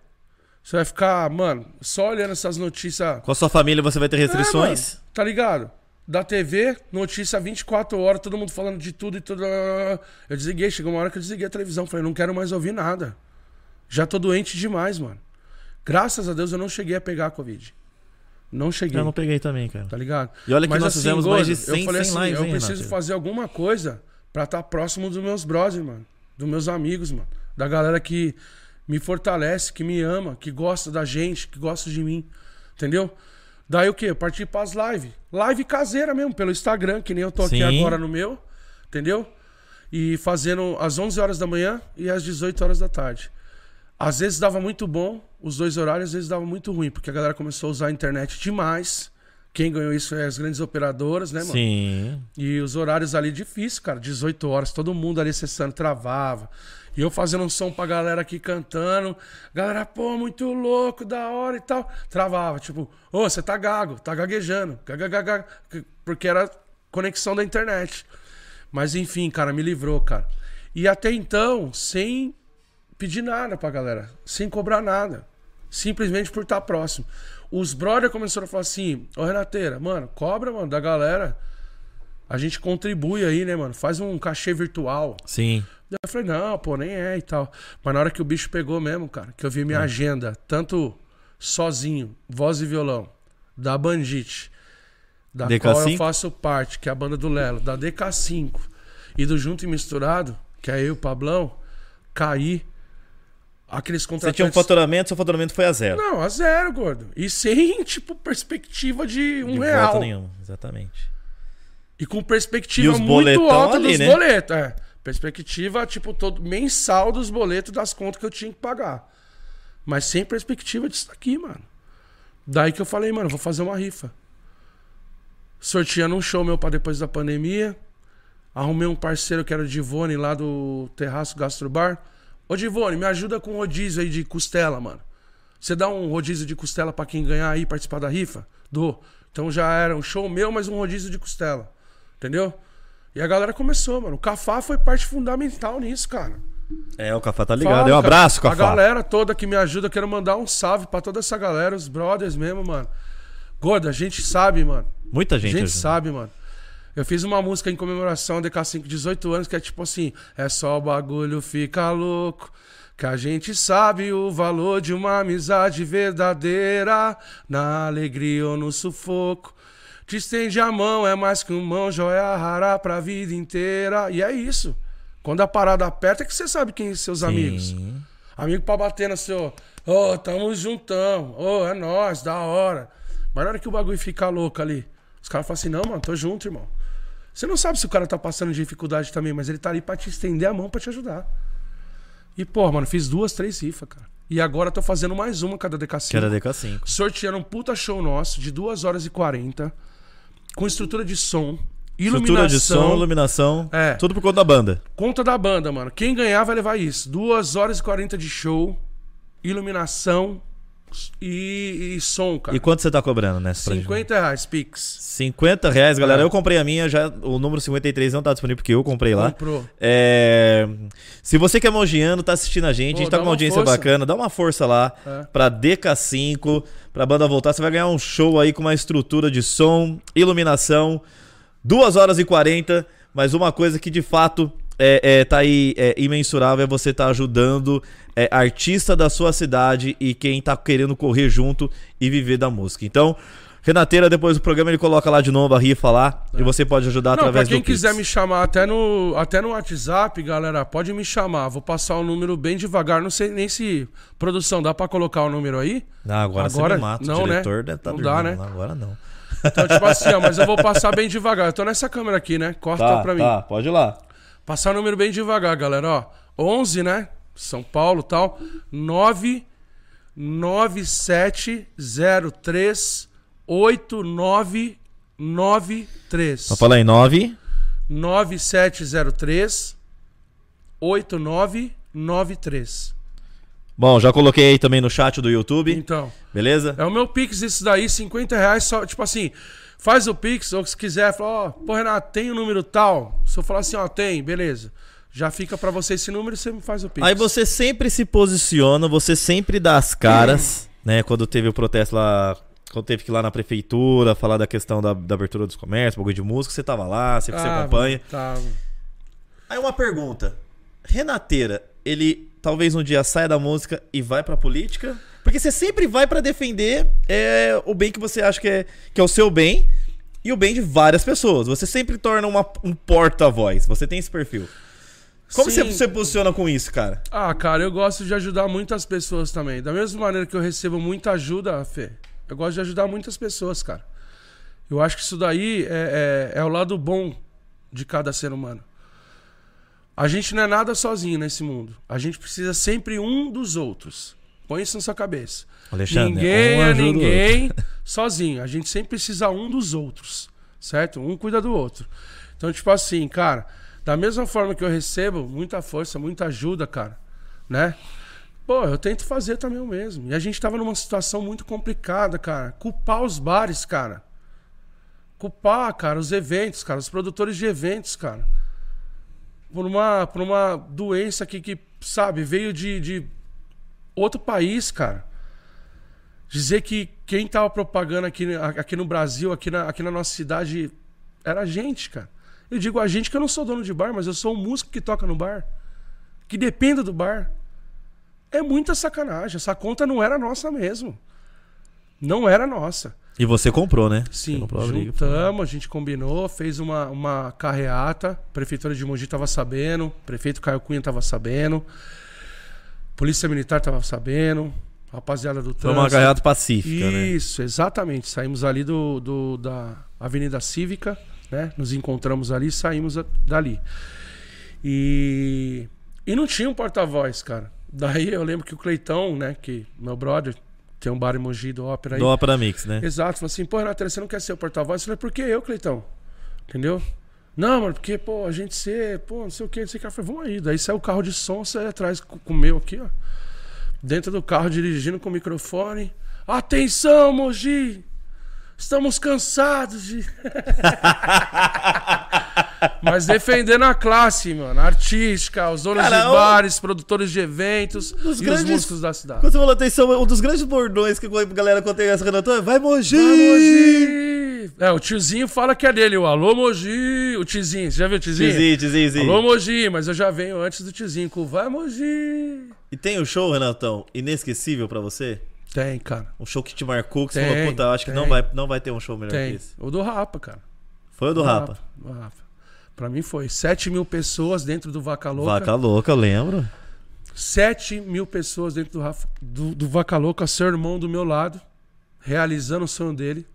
Você vai ficar, mano, só olhando essas notícias. Com a sua família você vai ter É, restrições? mano, tá ligado? Da TV, notícia 24 horas, todo mundo falando de tudo e tudo. Eu desliguei, chegou uma hora que eu desliguei a televisão. Falei, não quero mais ouvir nada. Já tô doente demais, mano. Graças a Deus eu não cheguei a pegar a Covid. Não cheguei. eu não peguei também, cara. Tá ligado? E olha que Mas nós assim, fizemos mais de gordo, 100, eu falei 100 assim, lives, eu hein, preciso Renato? fazer alguma coisa pra estar próximo dos meus brothers, mano. Dos meus amigos, mano. Da galera que me fortalece, que me ama, que gosta da gente, que gosta de mim. Entendeu? Daí o quê? Eu parti pras lives. Live caseira mesmo, pelo Instagram, que nem eu tô aqui Sim. agora no meu. Entendeu? E fazendo às 11 horas da manhã e às 18 horas da tarde. Às vezes dava muito bom, os dois horários, às vezes dava muito ruim, porque a galera começou a usar a internet demais. Quem ganhou isso é as grandes operadoras, né, mano? Sim. E os horários ali difícil, cara. 18 horas, todo mundo ali acessando, travava. E eu fazendo um som pra galera aqui cantando. Galera, pô, muito louco, da hora e tal. Travava, tipo, ô, você tá gago, tá gaguejando. Gagagaga, porque era conexão da internet. Mas enfim, cara, me livrou, cara. E até então, sem pedir nada pra galera, sem cobrar nada. Simplesmente por estar próximo. Os brothers começaram a falar assim: Ô Renateira, mano, cobra, mano, da galera. A gente contribui aí, né, mano? Faz um cachê virtual. Sim. Daí eu falei, não, pô, nem é e tal. Mas na hora que o bicho pegou mesmo, cara, que eu vi minha agenda, tanto sozinho, voz e violão, da Bandit, da DK5? qual eu faço parte, que é a banda do Lelo, da DK5, e do Junto e Misturado, que é eu e o Pablão, caí. Aqueles Você contratantes... tinha um faturamento, seu faturamento foi a zero. Não, a zero, gordo. E sem, (laughs) tipo, perspectiva de um De real. volta nenhuma, exatamente. E com perspectiva E muito alta ali, dos né? boletos. É. Perspectiva, tipo, todo mensal dos boletos das contas que eu tinha que pagar. Mas sem perspectiva disso aqui, mano. Daí que eu falei, mano, vou fazer uma rifa. Sorteando um show meu pra depois da pandemia. Arrumei um parceiro que era o Divone lá do Terraço Gastrobar. Ô Divone, me ajuda com um rodízio aí de costela, mano. Você dá um rodízio de costela pra quem ganhar aí participar da rifa? Dou. Então já era um show meu, mas um rodízio de costela. Entendeu? E a galera começou, mano. O Cafá foi parte fundamental nisso, cara. É, o Cafá tá ligado. Fala, é um abraço, A Cafá. galera toda que me ajuda, quero mandar um salve pra toda essa galera, os brothers mesmo, mano. Gordo, a gente sabe, mano. Muita A gente. gente ajuda. sabe, mano. Eu fiz uma música em comemoração ao DK5 18 anos que é tipo assim: é só o bagulho fica louco. Que a gente sabe o valor de uma amizade verdadeira, na alegria ou no sufoco. Te estende a mão, é mais que um mão, joia rara pra vida inteira. E é isso. Quando a parada aperta, é que você sabe quem são seus amigos. Sim. Amigo pra bater no seu. Ô, tamo juntão. Ô, é nóis, da hora. Mas na hora que o bagulho fica louco ali, os caras falam assim: não, mano, tô junto, irmão. Você não sabe se o cara tá passando dificuldade também, mas ele tá ali pra te estender a mão pra te ajudar. E, pô, mano, fiz duas, três rifas, cara. E agora tô fazendo mais uma cada DK5. Que era DK5. Sorteando um puta show nosso de 2 horas e 40. Com estrutura de som. Estrutura de som, iluminação. É. Tudo por conta da banda. Conta da banda, mano. Quem ganhar vai levar isso. 2 horas e 40 de show, iluminação e, e som, cara. E quanto você tá cobrando nessa? gente? 50 reais, Pix. 50 reais, galera. É. Eu comprei a minha, já o número 53 não tá disponível porque eu comprei lá. Comprou. É, Se você que é mongiano, tá assistindo a gente, Pô, a gente tá com uma uma audiência força. bacana, dá uma força lá É. pra DK5, pra banda voltar. Você vai ganhar um show aí com uma estrutura de som, iluminação, 2 horas e 40, mas uma coisa que de fato é, é, tá aí é, imensurável é você tá ajudando é, artista da sua cidade e quem tá querendo correr junto e viver da música. Então, Renateira, depois do programa, ele coloca lá de novo a rifa lá e você pode ajudar É. Não, através quem do Pix. quiser me chamar até no, até no WhatsApp, galera, pode me chamar. Vou passar o número bem devagar. Não sei nem se. Produção, dá pra colocar o número aí? Ah, agora, Agora, você mata. não, o né? diretor deve tá Não dá, né? lá, Agora não. Então, tipo assim, ó, mas eu vou passar bem devagar. Eu tô nessa câmera aqui, né? Corta Tá, pra mim. tá, pode ir lá. Passar o número bem devagar, galera, ó. 11, né? São Paulo, tal. 9 9703 8993. Só fala aí, 9. 9703 8993. Bom, já coloquei aí também no chat do YouTube, Então, beleza? é o meu Pix isso daí, 50 reais só, tipo assim, faz o Pix, ou se quiser, fala, ó, pô, Renato, tem o número tal? Se eu falar assim, ó, tem, beleza. Já fica pra você esse número e você me faz o Pix. Aí você sempre se posiciona, você sempre dá as caras, né? Quando teve o protesto lá, quando teve que ir lá na prefeitura falar da questão da, da abertura dos comércios, bagulho de música, você tava lá, você, você acompanha. Tá. Aí uma pergunta. Renateira, ele talvez um dia saia da música e vai pra política? Porque você sempre vai pra defender é, o bem que você acha que é, que é o seu bem e o bem de várias pessoas. Você sempre torna uma- um porta-voz. Você tem esse perfil. Como você Sim. se posiciona com isso, cara? Ah, cara, eu gosto de ajudar muitas pessoas também. Da mesma maneira que eu recebo muita ajuda, Fê, eu gosto de ajudar muitas pessoas, cara. Eu acho que isso daí é, é, é o lado bom de cada ser humano. A gente não é nada sozinho nesse mundo. A gente precisa sempre um dos outros. Põe isso na sua cabeça. Alexandre, ninguém um é ninguém sozinho. A gente sempre precisa um dos outros, certo? Um cuida do outro. Então, tipo assim, cara, da mesma forma que eu recebo muita força, muita ajuda, cara, né? Pô, eu tento fazer também o mesmo. E a gente tava numa situação muito complicada, cara. Culpar os bares, cara. Culpar, cara, os eventos, cara, os produtores de eventos, cara. Por uma, por uma doença aqui que, sabe, veio de, de outro país, cara. Dizer que quem tava propagando aqui, aqui no Brasil, aqui na, aqui na nossa cidade, era a gente, cara. Eu digo a gente que eu não sou dono de bar, mas eu sou um músico que toca no bar. Que depende do bar. É muita sacanagem. Essa conta não era nossa mesmo. Não era nossa. E você comprou, né? Sim, comprou a juntamos, a gente combinou, fez uma, uma carreata. A Prefeitura de Mogi tava sabendo, o prefeito Caio Cunha tava sabendo, Polícia Militar tava sabendo, rapaziada do Foi trânsito. uma carreata pacífica, né? Isso, exatamente. Saímos ali do, do- da Avenida Cívica, né? Nos encontramos ali e saímos dali. E, e não tinha um porta-voz, cara. Daí eu lembro que o Cleitão, né? Que meu brother tem um bar em Mogi do Ópera aí. Do Opera Mix, né? Exato, falou assim, pô, Renato, você não quer ser o porta-voz? Eu falei, por que eu, Cleitão? Entendeu? Não, mano, porque, pô, a gente ser, pô, não sei o que, não sei o que. Eu falei, vamos aí. Daí saiu o carro de som, saiu atrás com com o meu aqui, ó. Dentro do carro, dirigindo com o microfone. Atenção, Mogi! Estamos cansados de. (laughs) Mas defendendo a classe, mano. Artística, os donos Cara, de o- bares, produtores de eventos Dos e grandes- os músicos da cidade. Quando você falou atenção, um dos grandes bordões que a galera essa Renato é vai Mogi! Vai, Mogi! É, o tiozinho fala que é dele, o Alô Mogi. O tiozinho, você já viu o tiozinho? Tizi, tizi, tizi. Alô Mogi, mas eu já venho antes do tiozinho com o Vai Mogi. E tem um show, Renatão, inesquecível pra você? Tem, cara. Um show que te marcou, que você Tem, falou, puta, acho que não tem. vai, não vai ter um show melhor que Tem. esse. O do Rapa, cara. Foi o do Rapa. Do Rapa. Pra mim foi 7 mil pessoas dentro do Vaca Louca. Vaca louca, eu lembro. 7 mil pessoas dentro do, Rafa- do, do Vaca Louca, seu irmão do meu lado, realizando o sonho dele,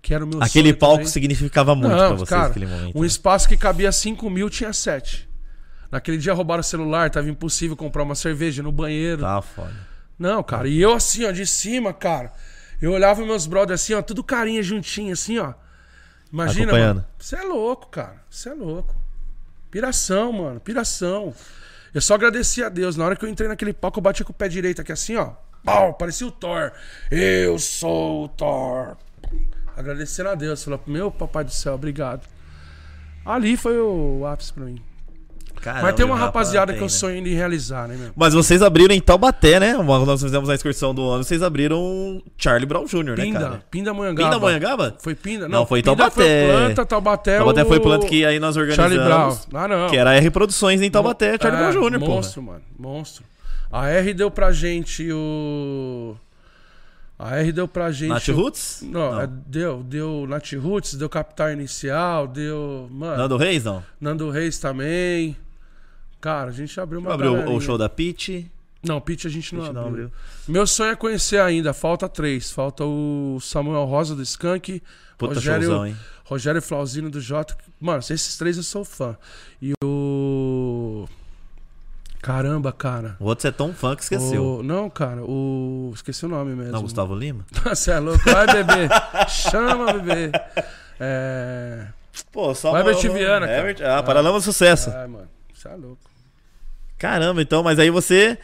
que era o meu Aquele sonho palco também. significava muito pra Não, vocês cara, naquele momento. um né? espaço que cabia 5 mil tinha 7. Naquele dia roubaram o celular, tava impossível comprar uma cerveja no banheiro. Tá foda. Não, cara, e eu assim, ó, de cima, cara. Eu olhava meus brothers assim, ó, tudo carinha juntinho, assim, ó. Imagina, mano. Você é louco, cara. Você é louco. Piração, mano. Piração. Eu só agradeci a Deus. Na hora que eu entrei naquele palco, eu bati com o pé direito aqui, assim, ó. Pau, parecia o Thor. Eu sou o Thor. Agradecendo a Deus. Falou, meu papai do céu, obrigado. Ali foi o ápice pra mim. Caramba, Mas tem uma rapaziada tem, que eu né? sonho em realizar, né, meu? Mas vocês abriram em Taubaté, né? Uma- Nós fizemos a excursão do ano, vocês abriram Charlie Brown Jr., né, Pinda, cara? Pinda Monhangaba. Pinda Monhangaba? Foi Pinda? Não, foi Pinda Taubaté. Foi planta, Taubaté. Taubaté o... foi planta que aí nós organizamos. Charlie Brown. Ah, não. Que era a R Produções em Taubaté, Charlie É, Brown Jr., pô. Monstro, mano. Monstro. A R deu pra gente o. A R deu pra gente. Nath Roots? Não, Não. é, deu. Deu Nat Roots, deu Capital Inicial, deu. Mano, Nando Reis, não? Nando Reis também. Cara, a gente abriu uma. Abriu o show da Peach. Não, Pitch a gente não, abriu. abriu. Meu sonho é conhecer ainda. Falta três. Falta o Samuel Rosa do Skank. Puta Rogério, showzão, hein? Rogério Flauzino do Jota. Mano, esses três eu sou fã. E o. Caramba, cara. O outro você é tão fã que esqueceu. O- Não, cara, o. Esqueci o nome mesmo. Não, Gustavo Lima? (laughs) Você é louco. Vai, bebê. Chama, bebê. É. Pô, só Herbert Viana, cara. Herbert... Ah, Paralama do Sucesso. Ai, mano. Você é louco. Caramba, então, mas aí você.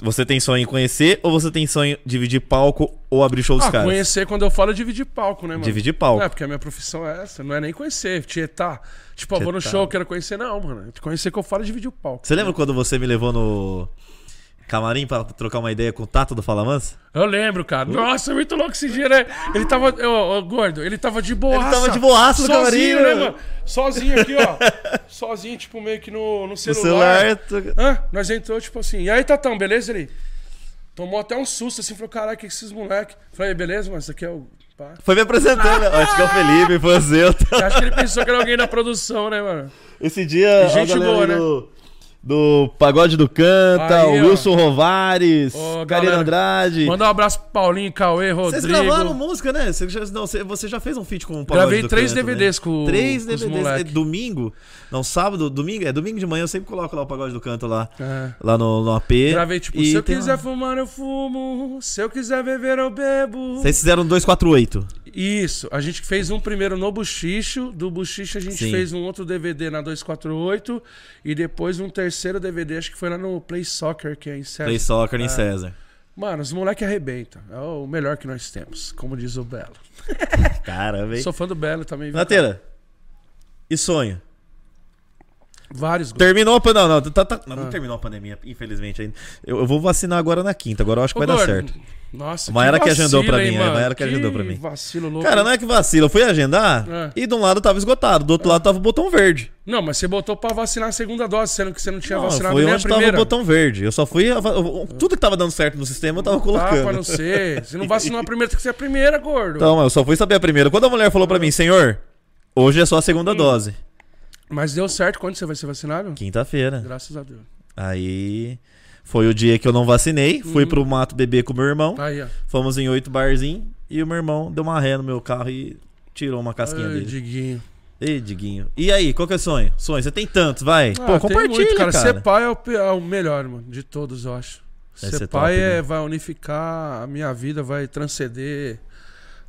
Você tem sonho em conhecer ou você tem sonho de dividir palco ou abrir show dos Ah, caras? conhecer quando eu falo é dividir palco, né, mano? Dividir palco. É, porque a minha profissão é essa. Não é nem conhecer, tietar. Tipo, eu vou no Tietar. show, eu quero conhecer. Não, mano. Conhecer que eu falo é dividir o palco. Você lembra quando você me levou no camarim pra trocar uma ideia com o Tato do Fala Mansa? Eu lembro, cara. Nossa, muito louco esse dia, né? Ele tava. Ô, ô, gordo, ele tava de boa. Ele tava de boaça no Sozinho, camarim, né, né? mano? Sozinho aqui, ó. (laughs) Sozinho, tipo, meio que no, no celular. celular. Hã? Nós entrou, tipo assim. E aí, Tatão, beleza? Ele tomou até um susto assim, falou: caralho, que esses moleque? Falei, beleza, mas isso aqui é o. Pá. Foi me apresentando. (laughs) Ó, esse aqui é o Felipe, foi o. Eu Acho que ele pensou que era alguém da produção, né, mano? Esse dia, Gente a galera boa, né? do, do Pagode do Canta, Aí, o ó. Wilson Rovares, Ô, Karina Andrade. Manda um abraço pro Paulinho, Cauê, Vocês Rodrigo. gravaram música, né? Você já, não, você, já fez um feat com o Pagode Gravei do três DVDs né? com, Três com os DVDs. É moleque. domingo? Não, sábado, domingo? É domingo de manhã eu sempre coloco lá o Pagode do Canto lá. É. Lá no, no AP. Gravei, tipo, E se eu quiser fumar, eu fumo. Se eu quiser beber, eu bebo. Vocês fizeram 248. Isso, a gente fez um primeiro no Buchicho, do Buchicho a gente Sim. fez um outro DVD na 248 e depois um terceiro DVD, acho que foi lá no Play Soccer, que é em César. Play Soccer É. em César. Mano, os moleques arrebentam. É o melhor que nós temos, como diz o Belo. (laughs) Caramba, hein? Sou fã do Belo também. viu, Nateira, e sonho? Vários. Terminou a pandemia. Não, tá, tá- não, não Ah. terminou a pandemia, infelizmente ainda. Eu, eu vou vacinar agora na quinta, agora eu acho que Ô, vai dar certo. Nossa, A Mayara que vacilo, agendou pra hein, mim, é, a mano? Mayara que agendou pra mim. vacilo louco. Cara, não é que vacila. Eu fui agendar É. e de um lado tava esgotado, do outro lado tava o botão verde. Não, mas você botou pra vacinar a segunda dose, sendo que você não tinha Não, vacinado foi nem a onde tava o primeira. botão verde. Eu só fui. eu- Tudo que tava dando certo no sistema eu tava colocando. pra não ser. Você não vacinou a primeira, tem que ser a primeira, gordo. Então, eu só fui saber a primeira. Quando a mulher falou pra mim, senhor, hoje é só a segunda dose. Mas deu certo quando você vai ser vacinado? Quinta-feira. Graças a Deus. Aí foi o dia que eu não vacinei. Fui Uhum. pro mato beber com o meu irmão. Aí, ó. Fomos em oito barzinhos. E o meu irmão deu uma ré no meu carro e tirou uma casquinha Ai, dele. Diguinho. Ei, Diguinho. E aí, qual que é o sonho? Sonho, você tem tantos, vai. Ah, Pô, compartilha, muito, cara. Ser pai é o, é o melhor, mano, de todos, eu acho. Ser, ser pai top, é, né? vai unificar a minha vida, vai transcender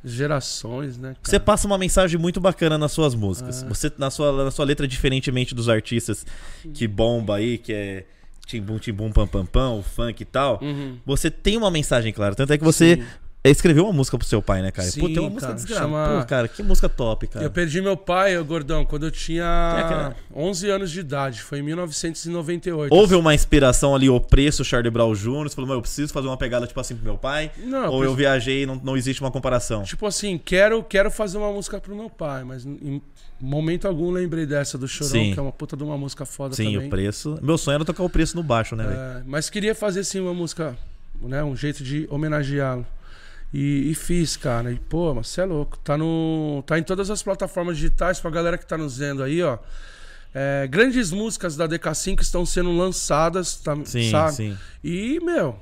gerações, né? cara? Você passa uma mensagem muito bacana nas suas músicas. É. Você, na sua, na sua letra, diferentemente dos artistas que bomba aí, que é timbum, timbum, pam, pam, pam, o funk e tal, Uhum. você tem uma mensagem clara. Tanto é que você Sim. Escreveu uma música pro seu pai, né, cara? Sim, Pô, tem uma música desgraçada. chama- Pô, cara, que música top, cara. Eu perdi meu pai, gordão, quando eu tinha É, cara. 11 anos de idade. Foi em 1998. Houve uma inspiração ali, o preço, Charlie Brown Jr., você falou, meu, eu preciso fazer uma pegada tipo assim pro meu pai. Não, ou por- eu viajei e não, não existe uma comparação. Tipo assim, quero, quero fazer uma música pro meu pai, mas em momento algum lembrei dessa do Chorão, Sim. que é uma puta de uma música foda Sim, também. o preço. Meu sonho era tocar o preço no baixo, né, velho? É, mas queria fazer sim uma música, né, um jeito de homenageá-lo. E, e fiz, cara. E pô, mas você é louco. Tá no, tá em todas as plataformas digitais pra galera que tá nos vendo aí, ó. É, grandes músicas da DK5 estão sendo lançadas, tá, Sim, sabe? sim. E, meu,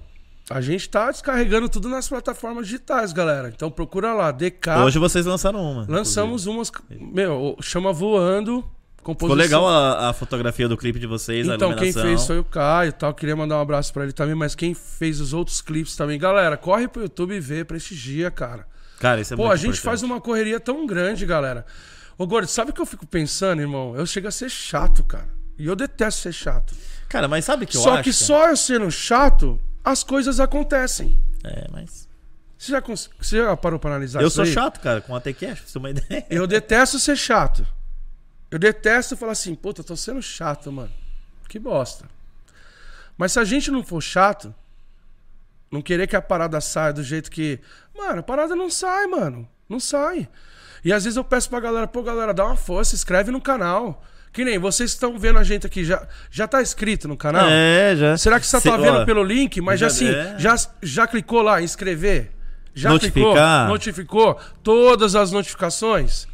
A gente tá descarregando tudo nas plataformas digitais, galera. Então procura lá, DK. Hoje vocês lançaram uma. Lançamos umas. Meu, chama Voando. Ficou legal a, a, fotografia do clipe de vocês, Então, quem fez foi o Caio e tal. Queria mandar um abraço para ele também, mas quem fez os outros clipes também. Galera, corre pro YouTube e vê, prestigia, cara. Cara, isso é Pô, muito a gente importante. faz uma correria tão grande, galera. Ô, Gordo, sabe o que eu fico pensando, irmão? Eu chego a ser chato, cara. E eu detesto ser chato. Cara, mas sabe que eu Só acho? que cara? só eu sendo chato, as coisas acontecem. É, mas. Você já, cons- você já parou pra analisar Eu isso sou aí? chato, cara, com a TCast, pra você ter uma (laughs) ideia. Eu detesto ser chato. Eu detesto falar assim, puta, tô sendo chato, mano. Que bosta. Mas se a gente não for chato, não querer que a parada saia do jeito que. Mano, a parada não sai, mano. Não sai. E às vezes eu peço pra galera, pô, galera, dá uma força, inscreve no canal. Que nem vocês estão vendo a gente aqui, já, já tá inscrito no canal? É, já. Será que você Cê- tá vendo ó, pelo link? Mas já, já- assim, é. já, já clicou lá, inscrever? Já clicou? Notificar? Notificou? Todas as notificações?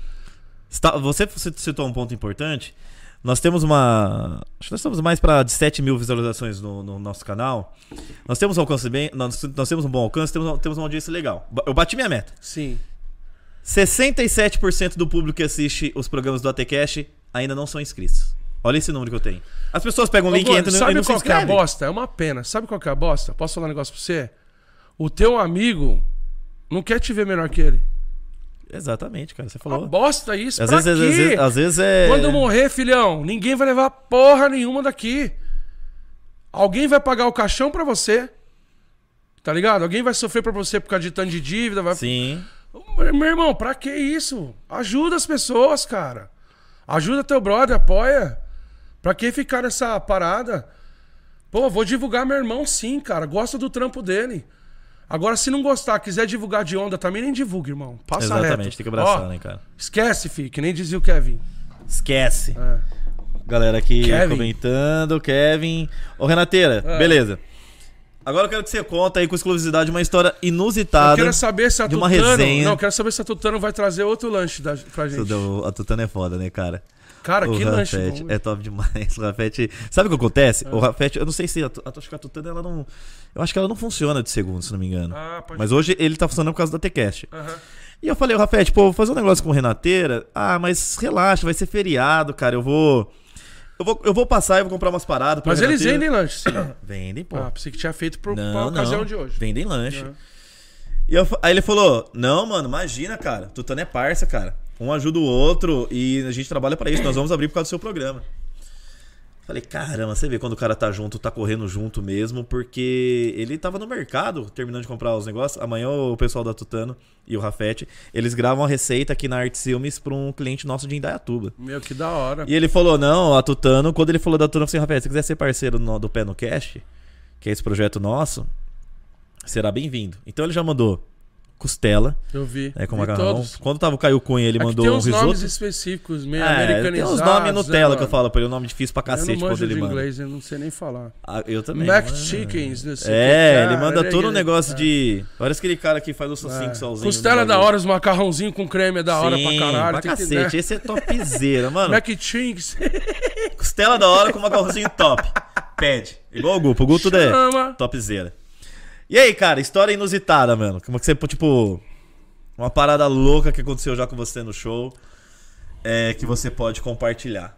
Você citou um ponto importante. Nós temos uma. Acho que nós estamos mais para 7 mil visualizações no, no nosso canal. Nós temos um alcance bem. Nós, nós temos um bom alcance, temos, temos uma audiência legal. Eu bati minha meta. Sim. 67% do público que assiste os programas do ATCast ainda não são inscritos. Olha esse número que eu tenho. As pessoas pegam o Ô, link e Gordo, entram e sabe não se qual que é a bosta? É uma pena. Sabe qual que é a bosta? Posso falar um negócio pra você? O teu amigo não quer te ver melhor que ele. Exatamente, cara. Você Uma falou. bosta isso. Às vezes, às, vezes, às vezes é. Quando eu morrer, filhão, ninguém vai levar porra nenhuma daqui. Alguém vai pagar o caixão pra você. Tá ligado? Alguém vai sofrer pra você por causa de tanto de dívida. Vai... Sim. Meu irmão, pra que isso? Ajuda as pessoas, cara. Ajuda teu brother, apoia. Pra que ficar nessa parada? Pô, vou divulgar meu irmão sim, cara. Gosto do trampo dele. Agora, se não gostar, quiser divulgar de onda também, nem divulgue, irmão. Passa Exatamente, reto. tem que abraçar, Ó, né, cara? Esquece, fi, que nem dizia o Kevin. Esquece. É. Galera aqui Kevin. comentando, Kevin. Ô, Renateira, É. beleza. Agora eu quero que você conta aí com exclusividade uma história Eu inusitada. quero saber se a uma Tutano... resenha. Não, eu quero saber se a Tutano vai trazer outro lanche da... pra gente. A Tutana é foda, né, cara? Cara, o que lanche Rafete bom. é top demais. O Rafete. Sabe o que acontece? O Rafete, eu não sei se a, a, acho que a Tutana ela não. Eu acho que ela não funciona de segundo, se não me engano. Ah, pode... Mas hoje ele tá funcionando por causa da Tcast. Aham. E eu falei, o Rafete, pô, vou fazer um negócio com o Renateira. Ah, mas relaxa, vai ser feriado, cara. Eu vou. Eu vou, eu vou passar e vou comprar umas paradas. pra Mas eles Renateira. vendem lanche, sim. (coughs) Vendem, pô. Ah, pensei que tinha feito pro, pra não, ocasião não. de hoje. Vendem lanche. E eu aí ele falou: Não, mano, imagina, cara. Tutano é parça, cara. Um ajuda o outro e a gente trabalha pra isso. Nós vamos abrir por causa do seu programa. Falei, caramba, você vê quando o cara tá junto, tá correndo junto mesmo, porque ele tava no mercado terminando de comprar os negócios. Amanhã o pessoal da Tutano e o Rafete, eles gravam a receita aqui na Arte Filmes pra um cliente nosso de Indaiatuba. Meu, que da hora. E ele falou, não, a Tutano, quando ele falou da Tutano, eu falei assim, Rafael, se você quiser ser parceiro no- do Pé no Cash, que é esse projeto nosso, será bem-vindo. Então ele já mandou costela, Eu vi. né, com vi macarrão. todos. Quando tava o Caio Cunha, ele É que mandou tem um uns nomes risoto. específicos, meio É, tem americanizados. uns nomes Nutella né, que eu falo pra ele, um nome difícil pra Eu não cacete quando ele manda. inglês, eu não sei nem falar. Ah, eu também. Mac chickens, não sei o É, que, ele manda todo um negócio é. de. Parece aquele cara que faz o sozinho É. sozinho. Costela é da hora, os macarrãozinhos com creme é da hora pra Sim, caralho. Pra tem que- cacete, né? esse é topzera, mano. Mac Chinks. Costela da hora com macarrãozinho top. Pede. Igual o Gupo. O Gupo tudo é topzera. E aí, cara, história inusitada, mano. Como que você, tipo. Uma parada louca que aconteceu já com você no show. É, que você pode compartilhar.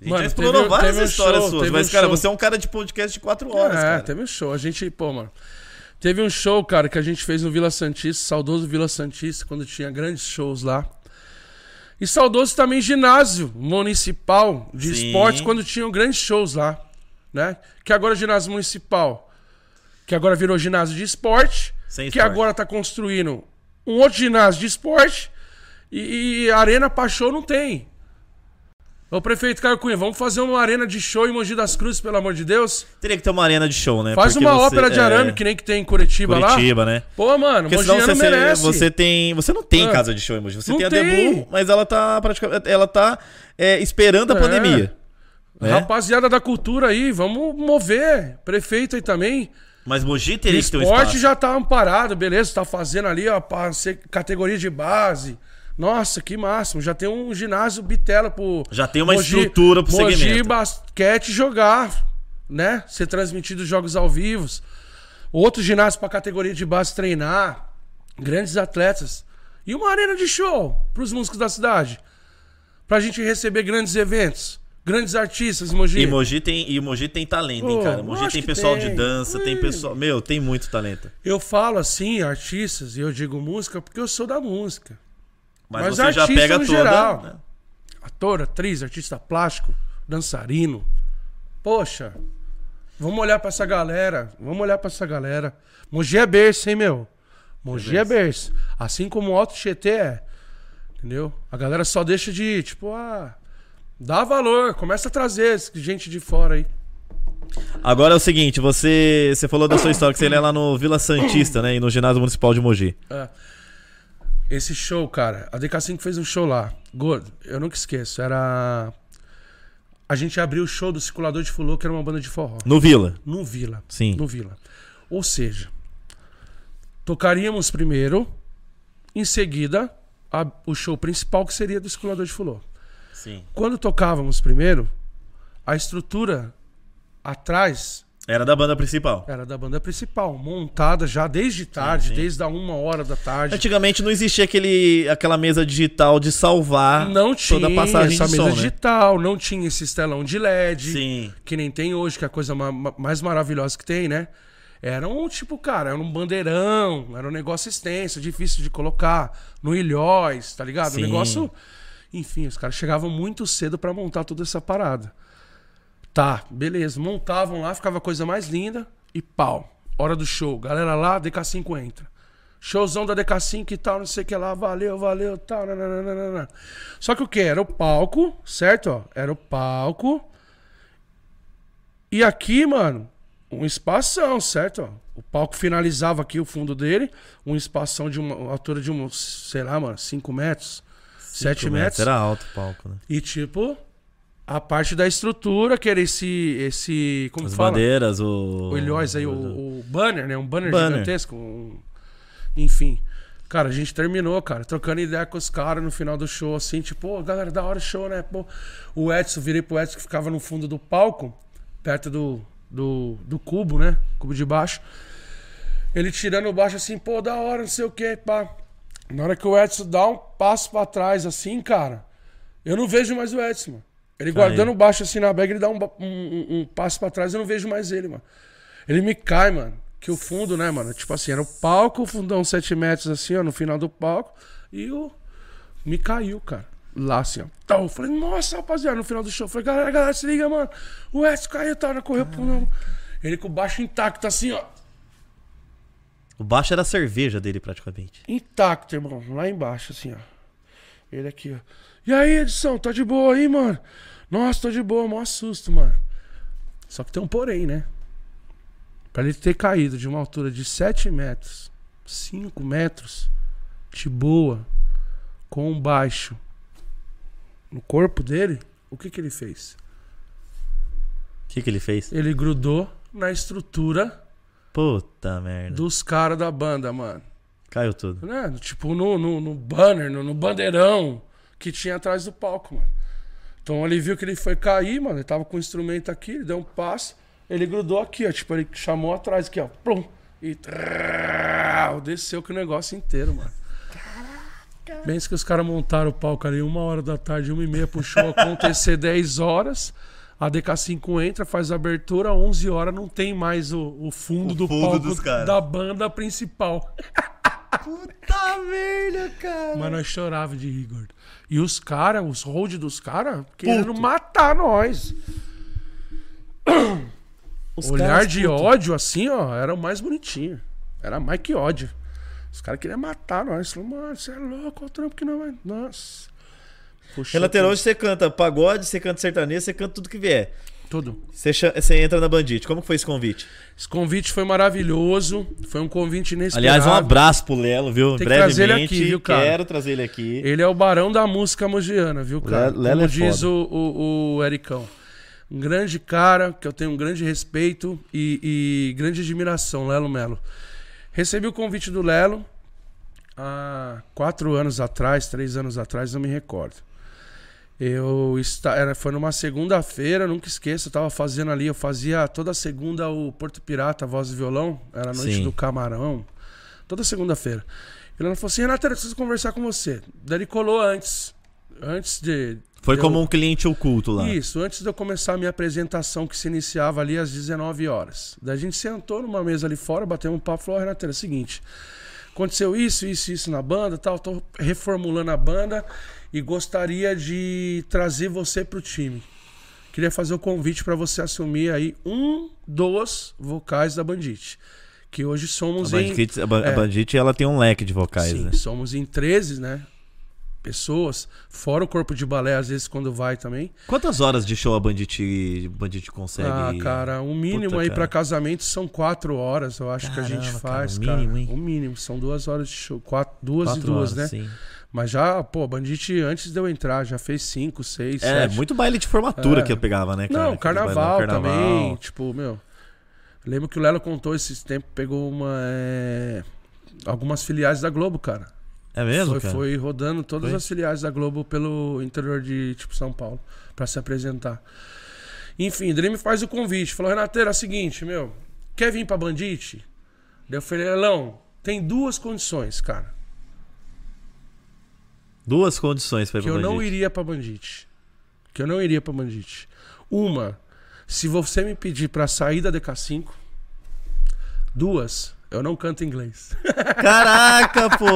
A gente Mano, já explorou teve- várias teve histórias show, suas, mas, um cara, show. você é um cara de podcast de quatro horas, é, cara. teve um show. A gente, pô, mano. Teve um show, cara, que a gente fez no Vila Santista, saudoso Vila Santista, quando tinha grandes shows lá. E saudoso também ginásio municipal de Sim. esportes, quando tinham grandes shows lá, né? Que agora é ginásio municipal, que agora virou ginásio de esporte, Sem que esporte. agora tá construindo um outro ginásio de esporte e, e arena show não tem. Ô prefeito Caio Cunha, vamos fazer uma arena de show em Mogi das Cruzes, pelo amor de Deus? Teria que ter uma arena de show, né? Faz Porque uma você- ópera de é, arame que nem que tem em Curitiba, lá. Curitiba, né? Pô, mano, Porque senão Mogiano você, merece. você tem. Você não tem Ah. casa de show em Mogi. Você tem a. Debu, mas ela tá praticamente. Ela tá é, esperando a É. pandemia. né? Rapaziada da cultura aí, vamos mover. Prefeito aí também. Mas Mogi O teria que ter um esporte espaço. já tá amparado, beleza? Tá fazendo ali, ó, pra ser categoria de base. Nossa, que máximo. Já tem um ginásio bitela pro. Já tem uma estrutura pro Mogi segmento. basquete jogar, né? Ser transmitido jogos ao vivo. Outro ginásio pra categoria de base treinar. Grandes atletas. E uma arena de show pros músicos da cidade. Pra gente receber grandes eventos. Grandes artistas, Mogi. E Mogi tem, e Mogi tem talento, hein, cara? Mogi lógico tem pessoal tem. de dança, tem Ui. pessoal. Meu, tem muito talento. Eu falo assim, artistas, e eu digo música porque eu sou da música. Mas, Mas você já pega toda. geral. né? Ator, atriz, artista plástico, dançarino. Poxa, vamos olhar pra essa galera. Vamos olhar pra essa galera. Mogi é berço, hein, meu? Mogi é berço. Assim como o Alto Tietê é. Entendeu? A galera só deixa de, tipo, ah, dá valor, começa a trazer gente de fora aí. Agora é o seguinte, você, você falou da sua história que você ia lá no Vila Santista, né? E no ginásio municipal de Mogi. Esse show, cara, a DK5 fez um show lá. Gordo, eu nunca esqueço. Era. A gente abriu o show do Circulador de Fulô, que era uma banda de forró. No Vila. No Vila. Sim. No Vila. Ou seja, tocaríamos primeiro, em seguida, a- o show principal, que seria do Circulador de Fulô. Sim. Quando tocávamos primeiro, a estrutura atrás Era da banda principal. era da banda principal, montada já desde tarde, sim. desde a uma hora da tarde. Antigamente não existia aquele, aquela mesa digital de salvar Não tinha toda a passagem essa de mesa som, né? digital, não tinha esse telão de LED, Sim. que nem tem hoje, que é a coisa ma- ma- mais maravilhosa que tem, né? Era um tipo, cara, era um bandeirão, era um negócio extenso, difícil de colocar, no Ilhóis, tá ligado? Sim. Um negócio. Enfim, os caras chegavam muito cedo pra montar toda essa parada. Tá, beleza. Montavam lá, ficava a coisa mais linda e pau. Hora do show. Galera lá, DK5 entra. Showzão da DK5 e tal, não sei o que lá. Valeu, valeu, tal. nananana. Só que o que? Era o palco, certo? Ó, era o palco. E aqui, mano, um espação, certo? Ó, o palco finalizava aqui o fundo dele. Um espação de uma, altura de uns, sei lá, mano, 5 metros. 7 Cinco metros. Era alto o palco, né? E tipo, a parte da estrutura, que era esse. esse como As fala? bandeiras, o. O Ilhóis aí, o, o banner, né? Um banner, Banner. gigantesco. um- Enfim. Cara, a gente terminou, cara, trocando ideia com os caras no final do show, assim, tipo, pô, galera, da hora o show, né? Pô, o Edson, virei pro Edson que ficava no fundo do palco, perto do, do, do cubo, né? Cubo de baixo. Ele tirando o baixo assim, pô, da hora, não sei o que, pá. Na hora que o Edson dá um passo pra trás, assim, cara, eu não vejo mais o Edson, mano. Ele guardando o baixo assim na bag, ele dá um, um- um- passo pra trás, eu não vejo mais ele, mano. Ele me cai, mano. Que o fundo, né, mano? Tipo assim, era o palco, o fundão 7 metros assim, ó, no final do palco. E o. Me caiu, cara. Lá assim, ó. Então, eu falei, nossa, rapaziada, no final do show. Eu falei, galera, galera, se liga, mano. O Edson caiu, tá, correu pro. Ele com o baixo intacto, assim, ó. O baixo era a cerveja dele, praticamente. Intacto, irmão. Lá embaixo, assim, ó. Ele aqui, ó. E aí, Edson, tá de boa aí, mano? Nossa, tô de boa, mó susto, mano. Só que tem um porém, né? Pra ele ter caído de uma altura de 7 metros, 5 metros, de boa, com um baixo no corpo dele, o que que ele fez? O que, que ele fez? Ele grudou na estrutura Puta merda. dos caras da banda, mano. Caiu tudo. né? Tipo, no, no, no banner, no, no bandeirão que tinha atrás do palco, mano. Então ele viu que ele foi cair, mano. Ele tava com o instrumento aqui, ele deu um passo, ele grudou aqui, ó. Tipo, ele chamou atrás aqui, ó. Plum, e trrr, desceu com o negócio inteiro, mano. Pensa que os caras montaram o palco ali uma hora da tarde, uma e meia pro show acontecer 10 (laughs) horas. A DK5 entra, faz a abertura, 11 horas não tem mais o, o fundo O do fundo palco da banda principal. (laughs) Puta merda, cara. Mas nós chorava de rir, gordo. E os caras, os hold dos caras, querendo matar nós. (clears throat) Os Olhar de puto. ódio, assim, ó, era o mais bonitinho. Era mais que ódio. Os caras queriam matar nós. Falaram, mano, você é louco, olha o trampo que não vai. Nossa. Puxou Relateral hoje você canta pagode, você canta sertanejo, você canta tudo que vier. tudo. Você, você entra na Bandit. Como foi esse convite? Esse convite foi maravilhoso. Foi um convite inesperado. Aliás, um abraço pro Lelo, viu? Tem que Brevemente, trazer ele aqui, viu, cara? Quero trazer ele aqui. Ele é o barão da música mogiana, viu, cara? Lelo Como é diz foda. o, o, o Ericão. Um grande cara, que eu tenho um grande respeito e, e grande admiração, Lelo Melo. Recebi o convite do Lelo há quatro anos atrás, três anos atrás, não me recordo. Eu está, era, foi numa segunda-feira, nunca esqueço, eu tava fazendo ali, eu fazia toda segunda o Porto Pirata, voz e violão, era a noite Sim. do camarão, toda segunda-feira. E ela falou assim, Renato, eu preciso conversar com você. Daí ele colou antes, antes de... Foi de como eu- um cliente oculto lá. Isso, antes de eu começar a minha apresentação, que se iniciava ali às 19 horas. Daí a gente sentou numa mesa ali fora, bateu um papo e falou, Renato, é o seguinte, aconteceu isso, isso, isso na banda, tal, tô reformulando a banda e gostaria de trazer você pro time. Queria fazer o convite para você assumir aí um dos vocais da Bandit. Que hoje A somos em. Bandit, a Ba- a é. Bandit, ela tem um leque de vocais, Sim, né? somos em 13, né? Pessoas. Fora o corpo de balé, às vezes, quando vai também. Quantas horas de show a Bandit, Bandit consegue? Ah, cara, o mínimo Puta, aí cara. pra casamento são quatro horas, eu acho que a gente Caramba, faz, cara, cara. o mínimo, hein? O mínimo, são duas horas de show. Quatro, duas Quatro e duas, horas, né? sim. Mas já, pô, Bandit, antes de eu entrar, já fez cinco, seis, É, sete. muito baile de formatura É. que eu pegava, né, cara? Não, carnaval, bailão, também. Tipo, meu. Lembro que o Lelo contou esses tempos, pegou uma. é, algumas filiais da Globo, cara. É mesmo, foi, cara? foi rodando todas Foi? as filiais da Globo pelo interior de tipo São Paulo pra se apresentar. Enfim, Dream faz o convite. Falou, Renateiro, é o seguinte, meu, quer vir pra Bandite? Daí eu falei, Elão, tem duas condições, cara. Duas condições pra ir que pra eu não iria pra Bandite. Que eu não iria pra Bandite. Uma, se você me pedir pra sair da DK5. Duas, eu não canto inglês. (laughs) Caraca, pô!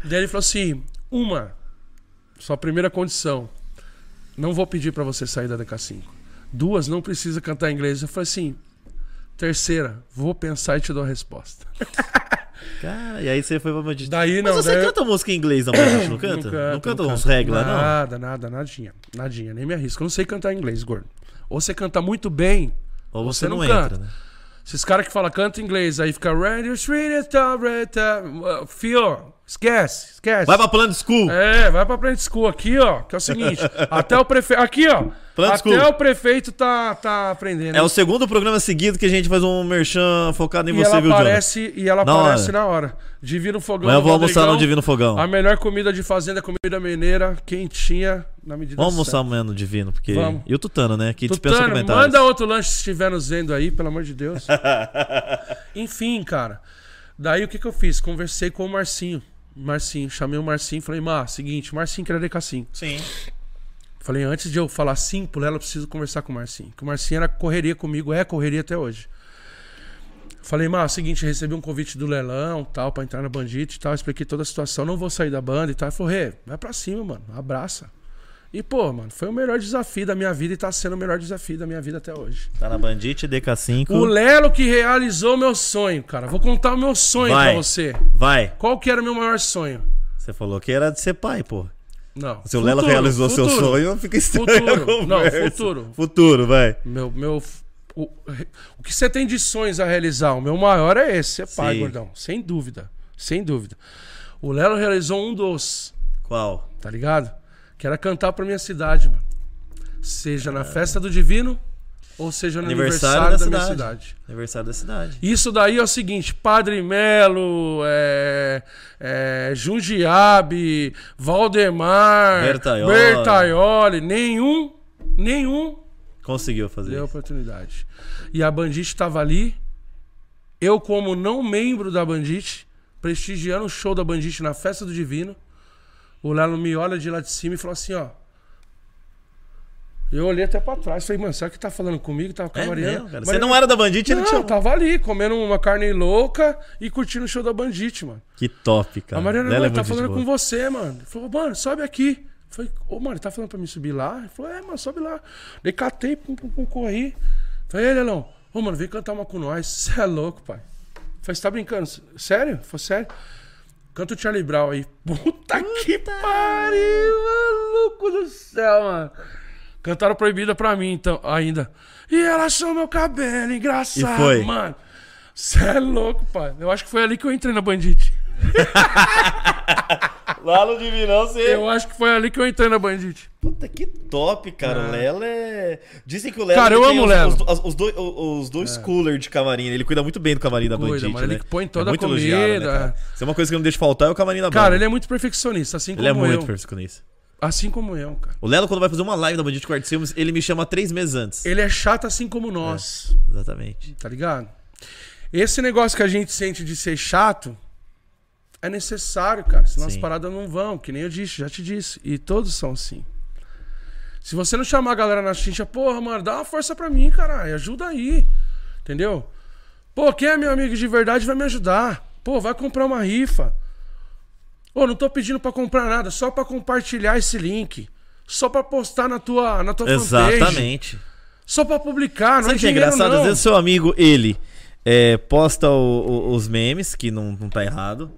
(laughs) Daí ele falou assim: uma, sua primeira condição, não vou pedir pra você sair da DK5. Duas, não precisa cantar inglês. Eu falei assim: terceira, vou pensar e te dou a resposta. (laughs) Cara, e aí você foi pra Bandit. Daí Mas não, você daí uns música em inglês na Bandit, (coughs) não canta? Não, canta uns reggae lá, não? Nada, nada, nadinha. Nadinha, nem me arrisco. Eu não sei cantar inglês, gordo. Ou você canta muito bem, Ou você, você não, não entra, canta. né? Esses caras que falam canta inglês, aí fica Radio Street, Fio, esquece, esquece. Vai pra Plan School! É, vai pra Plant School aqui, ó. Que é o seguinte, (laughs) até o prefeito. Aqui, ó. Plant até School. o prefeito tá, tá aprendendo. É o segundo programa seguido que a gente faz um merchan focado em e você, ela viu, aparece E ela Na aparece hora. na hora. Divino Fogão. Amanhã eu vou almoçar no Rodrigão. Divino Fogão. A melhor comida de fazenda é comida mineira, quentinha, na medida Vamos almoçar amanhã no Divino, porque... Vamos. E o Tutano, né? Que dispensa Tutano, comentários. manda outro lanche se estiver nos vendo aí, pelo amor de Deus. (laughs) Enfim, cara. Daí o que que eu fiz? Conversei com o Marcinho. Marcinho, chamei o Marcinho, falei, Mar, seguinte, Marcinho quer DK5. Sim. Falei, antes de eu falar sim pro Lelo, eu preciso conversar com o Marcinho. Que o Marcinho era correria comigo, é correria até hoje. Falei, Mar, seguinte, recebi um convite do Lelão, tal, pra entrar na Bandite e tal. Expliquei toda a situação, não vou sair da banda e tal. Ele falou, Rê, vai pra cima, mano, abraça. E, pô, mano, foi o melhor desafio da minha vida e tá sendo o melhor desafio da minha vida até hoje. Tá na Bandit, DK5. O Lelo que realizou meu sonho, cara. Vou contar o meu sonho Vai. pra você. Vai. Qual que era o meu maior sonho? Você falou que era de ser pai, pô. Não. Se o Lelo futuro, realizou seu futuro. sonho, fica estranho Futuro. Não, futuro. Futuro, vai. Meu, meu, o, o que você tem de sonhos a realizar? O meu maior é esse, ser pai, Sim. gordão. Sem dúvida. Sem dúvida. O Lelo realizou um dos, Qual? tá ligado? Que era cantar pra minha cidade, mano. Seja na festa do divino, ou seja no Aniversário aniversário, da da, minha cidade. cidade. Aniversário da cidade. Isso daí é o seguinte: Padre Melo, é, é, Jundiabe, Valdemar, Bertaioli. Bertaioli, nenhum, nenhum Conseguiu fazer deu isso. oportunidade. E a Bandite estava ali, eu como não membro da Bandite, prestigiando o show da Bandite na festa do Divino. O Lelo me olha de lá de cima e falou assim, ó. Eu olhei até pra trás, falei, mano, será que tá falando comigo? Tava com a É Mariana. mesmo. Você não era da Bandit, ele não, chamou. tava ali, comendo uma carne louca e curtindo o show da Bandite, mano. Que top, cara. a Mariana, Ela mano, é tá falando gente com boa. você, mano. Ele falou, mano, sobe aqui. Falei, ô, mano, ele tá falando pra mim subir lá? Ele falou, é, mano, sobe lá. Daí catei, pum, pum, pum, corri. Falei, ei, Lelão, ô, mano, vem cantar uma com nós. (laughs) Você é louco, pai. Falei, você tá brincando? Sério? Foi sério? Canta o Charlie Brown aí. (laughs) Puta que pariu, maluco do céu, mano. Cantaram proibida pra mim, então, ainda. E ela achou meu cabelo engraçado, E foi? mano. Você é louco, pai. Eu acho que foi ali que eu entrei na Bandite. (laughs) Lá no Divinão, você... Eu acho que foi ali que eu entrei na Bandite. Puta, que top, cara. O É. Lelo é... Dizem que o Lelo Cara, ele eu amo o Lelo. Os, os- os dois, os- dois cooler de camarim. Ele cuida muito bem do camarim da Cuida, Bandit, ele né? que põe toda é muito a elogiado, comida. Né, cara? Isso é uma coisa que não deixa faltar é o camarim da banda. Cara, ele é muito perfeccionista, assim Ele como é muito eu. perfeccionista. Assim como eu, cara. O Lelo, quando vai fazer uma live da Bandido de Quarto Filmes, ele me chama três meses antes. Ele é chato assim como nós. Exatamente. Tá ligado? Esse negócio que a gente sente de ser chato é necessário, cara. Senão as Sim. paradas não vão, que nem eu disse, já te disse. E todos são assim. Se você não chamar a galera na chincha, porra, mano, dá uma força pra mim, caralho. Ajuda aí. Entendeu? Pô, quem é meu amigo de verdade vai me ajudar. Pô, vai comprar uma rifa. Ô, não tô pedindo pra comprar nada, só pra compartilhar esse link. Só pra postar na tua, na tua fanpage. Exatamente. Só pra publicar, não Sabe é que é dinheiro, engraçado? não. Às vezes seu amigo, ele, é, posta o- o- os memes, que não, não tá errado.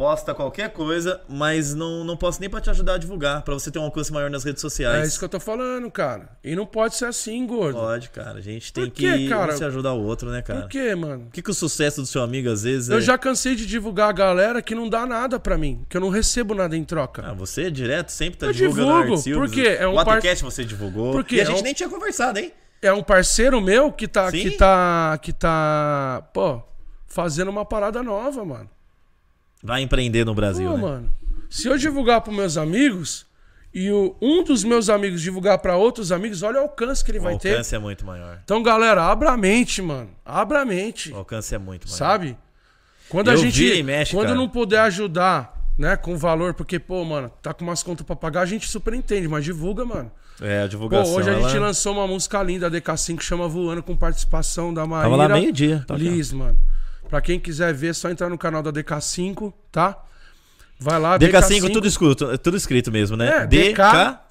Posta qualquer coisa, mas não, não posta nem pra te ajudar a divulgar, pra você ter um alcance maior nas redes sociais. É isso que eu tô falando, cara. E não pode ser assim, gordo. Pode, cara. A gente tem Por quê, que cara? um se ajudar o outro, né, cara? Por quê, mano? Por que, que o sucesso do seu amigo, às vezes, Eu é... já cansei de divulgar a galera que não dá nada pra mim, que eu não recebo nada em troca. Ah, você é direto sempre tá Eu divulgando divulgo, Silves. porque é um O par- Atecast você divulgou. Porque e a é gente um- nem tinha conversado, hein? É um parceiro meu que tá, Sim. que tá, que tá, pô, fazendo uma parada nova, mano. Vai empreender no Brasil, Pô, né? mano. Se eu divulgar pros meus amigos e o- um dos meus amigos divulgar pra outros amigos, olha o alcance que ele O vai ter. alcance é muito maior. Então, galera, abra a mente, mano. Abra a mente. O alcance é muito maior. Sabe? Quando a Eu gente. vira e mexe, quando cara. não puder ajudar, né, com valor, porque, pô, mano, tá com umas contas pra pagar, a gente super entende, mas divulga, mano. É, a Pô, divulgação. hoje a gente ela... lançou uma música linda, a DK5, que chama Voando, com participação da Maíra. Tava lá meio-dia. Tá. Liz, mano. Pra quem quiser ver, é só entrar no canal da DK5, tá? Vai lá, DK5, tudo escrito, tudo escrito mesmo, né? É, DK